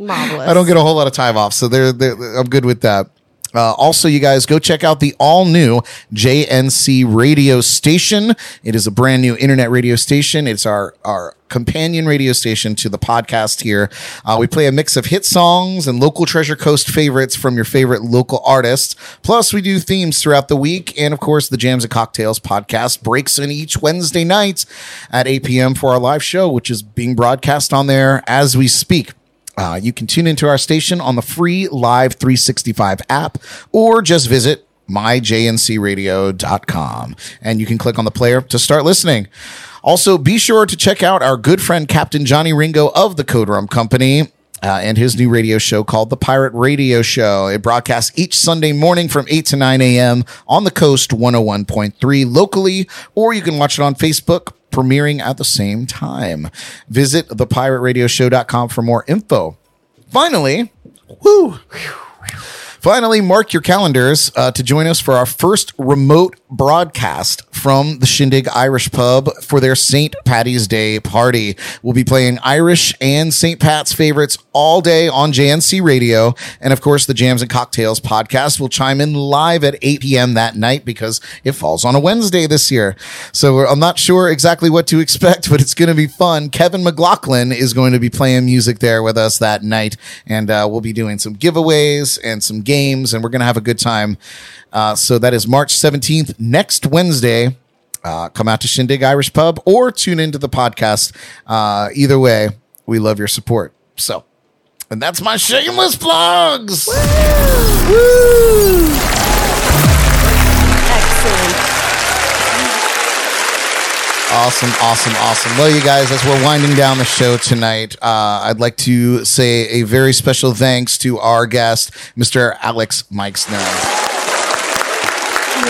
Marvelous. I don't get a whole lot of time off, so they're, they're I'm good with that. Uh, also, you guys go check out the all new JNC radio station. It is a brand new internet radio station. It's our our companion radio station to the podcast here. Uh, we play a mix of hit songs and local Treasure Coast favorites from your favorite local artists. Plus, we do themes throughout the week, and of course, the Jams and Cocktails podcast breaks in each Wednesday night at 8 p.m. for our live show, which is being broadcast on there as we speak. Uh, you can tune into our station on the free Live 365 app or just visit myjncradio.com and you can click on the player to start listening. Also, be sure to check out our good friend Captain Johnny Ringo of the Code Rum Company. Uh, and his new radio show called The Pirate Radio Show. It broadcasts each Sunday morning from 8 to 9 a.m. on the coast 101.3 locally, or you can watch it on Facebook, premiering at the same time. Visit thepirateradioshow.com for more info. Finally, whoo. Finally, mark your calendars uh, to join us for our first remote broadcast from the Shindig Irish Pub for their St. Patty's Day party. We'll be playing Irish and St. Pat's favorites all day on JNC Radio. And of course, the Jams and Cocktails podcast will chime in live at 8 p.m. that night because it falls on a Wednesday this year. So I'm not sure exactly what to expect, but it's going to be fun. Kevin McLaughlin is going to be playing music there with us that night. And uh, we'll be doing some giveaways and some games, and we're going to have a good time. Uh, so that is March 17th, next Wednesday. Uh, come out to Shindig Irish Pub or tune into the podcast. Uh, either way, we love your support. So, and that's my shameless plugs. Excellent. Awesome, awesome, awesome. Well, you guys, as we're winding down the show tonight, uh, I'd like to say a very special thanks to our guest, Mr. Alex Meixner.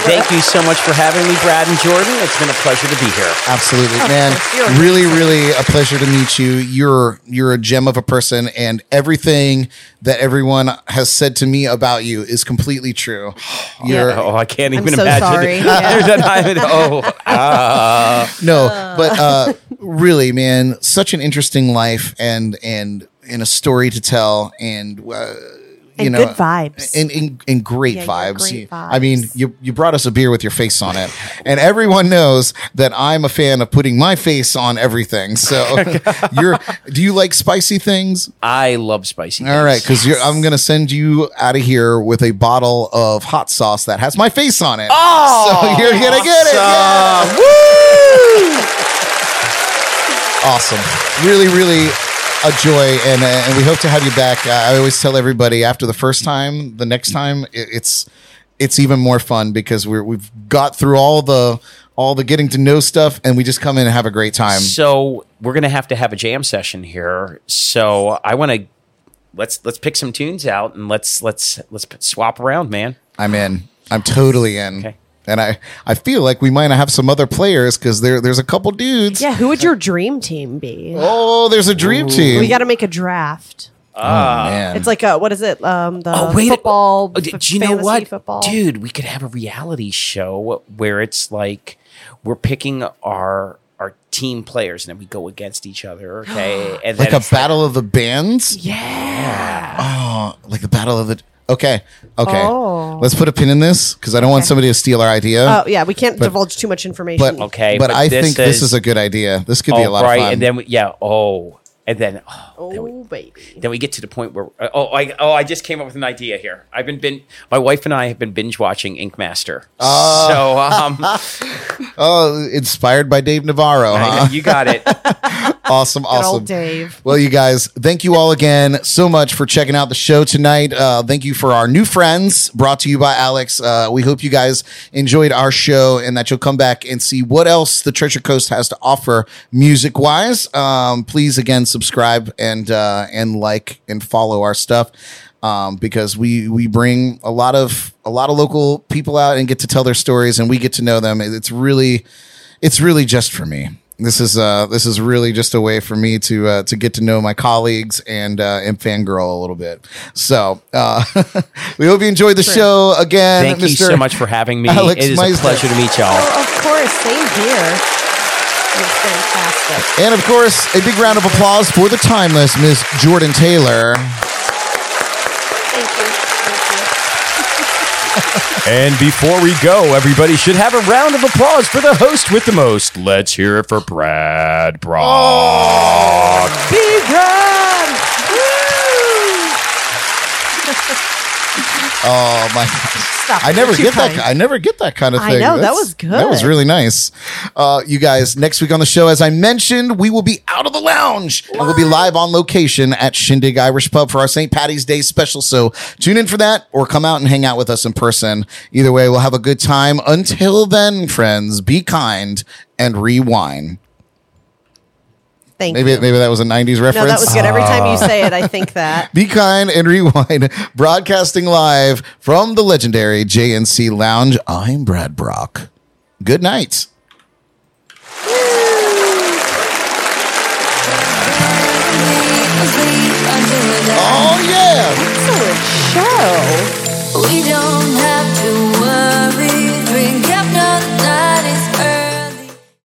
Thank you so much for having me, Brad and Jordan. It's been a pleasure to be here. Absolutely, man. Really, really a pleasure to meet you. You're you're a gem of a person, and everything that everyone has said to me about you is completely true. You're Oh, I can't I'm even so imagine. sorry. it. Yeah. There's a time- oh, ah. no, but uh, really, man, such an interesting life, and and and a story to tell, and. Uh, you And know, good vibes. and, and, and great Yeah, yeah, vibes. great You- I mean, you you brought us a beer with your face on it, and everyone knows that I'm a fan of putting my face on everything. So, you're do you like spicy things? I love spicy. All right, things. because I'm gonna send you out of here with a bottle of hot sauce that has my face on it. Oh, so you're gonna get it. awesome. Yeah. Awesome. Really, really a joy, and uh, and we hope to have you back. Uh, I always tell everybody after the first time, the next time it, it's it's even more fun because we're we've got through all the all the getting to know stuff, and we just come in and have a great time. So we're gonna have to have a jam session here. So I want to let's let's pick some tunes out and let's let's let's swap around, man. I'm in. I'm totally in. Okay. And I, I feel like we might have some other players because there there's a couple dudes. Yeah, who would your dream team be? Oh, there's a dream team. We got to make a draft. oh man. It's like a what is it? Um, the Oh wait, football. Oh, do you know what, Football. dude? We could have a reality show where it's like we're picking our our team players and then we go against each other. Okay, and like a it's battle of the bands. Yeah. Oh, like the battle of the. Okay, okay. Oh. Let's put a pin in this because I don't want somebody to steal our idea. Oh yeah, we can't But- divulge too much information. but Okay, but, but I this think this is- is a good idea. This could be a lot right, of fun. and then we, yeah, oh, and then oh, then we- oh baby. then we get to the point where oh I oh I just came up with an idea here. I've been bin my wife and I have been binge watching Ink Master. so um, oh, inspired by Dave Navarro, huh? you got it. awesome, Good awesome. old Dave. Well, you guys, thank you all again so much for checking out the show tonight. Uh, thank you for our new friends brought to you by Alex. Uh, we hope you guys enjoyed our show and that you'll come back and see what else the Treasure Coast has to offer music wise. Um, please again subscribe and uh, and like and follow our stuff. Um, because we we bring a lot of a lot of local people out and get to tell their stories and we get to know them. It's really it's really just for me. This is uh this is really just a way for me to uh, to get to know my colleagues and uh, and fangirl a little bit. So uh, we hope you enjoyed the show again. Thank you so much for having me. Alex it is Meixner. a pleasure to meet y'all. Oh, of course, same here. It's fantastic. And of course, a big round of applause for the timeless Miss Jordan Taylor. Thank you. Thank you. And before we go, everybody should have a round of applause for the host with the most. Let's hear it for Brad Brock. Oh, big round. Oh my. Stop. I never get that. kind. I never get that kind of thing. I know, that was good. That was really nice. Uh, you guys, next week on the show, as I mentioned, we will be out of the lounge and we'll be live on location at Shindig Irish Pub for our St. Patty's Day special. So tune in for that or come out and hang out with us in person. Either way, we'll have a good time. Until then, friends, be kind and rewind. Thank Maybe you. maybe that was a '90s reference. No, that was good. Every time you ah. say it, I think that. Be kind and rewind. Broadcasting live from the legendary JNC Lounge. I'm Brad Brock. Good night. Oh yeah. Excellent show. We don't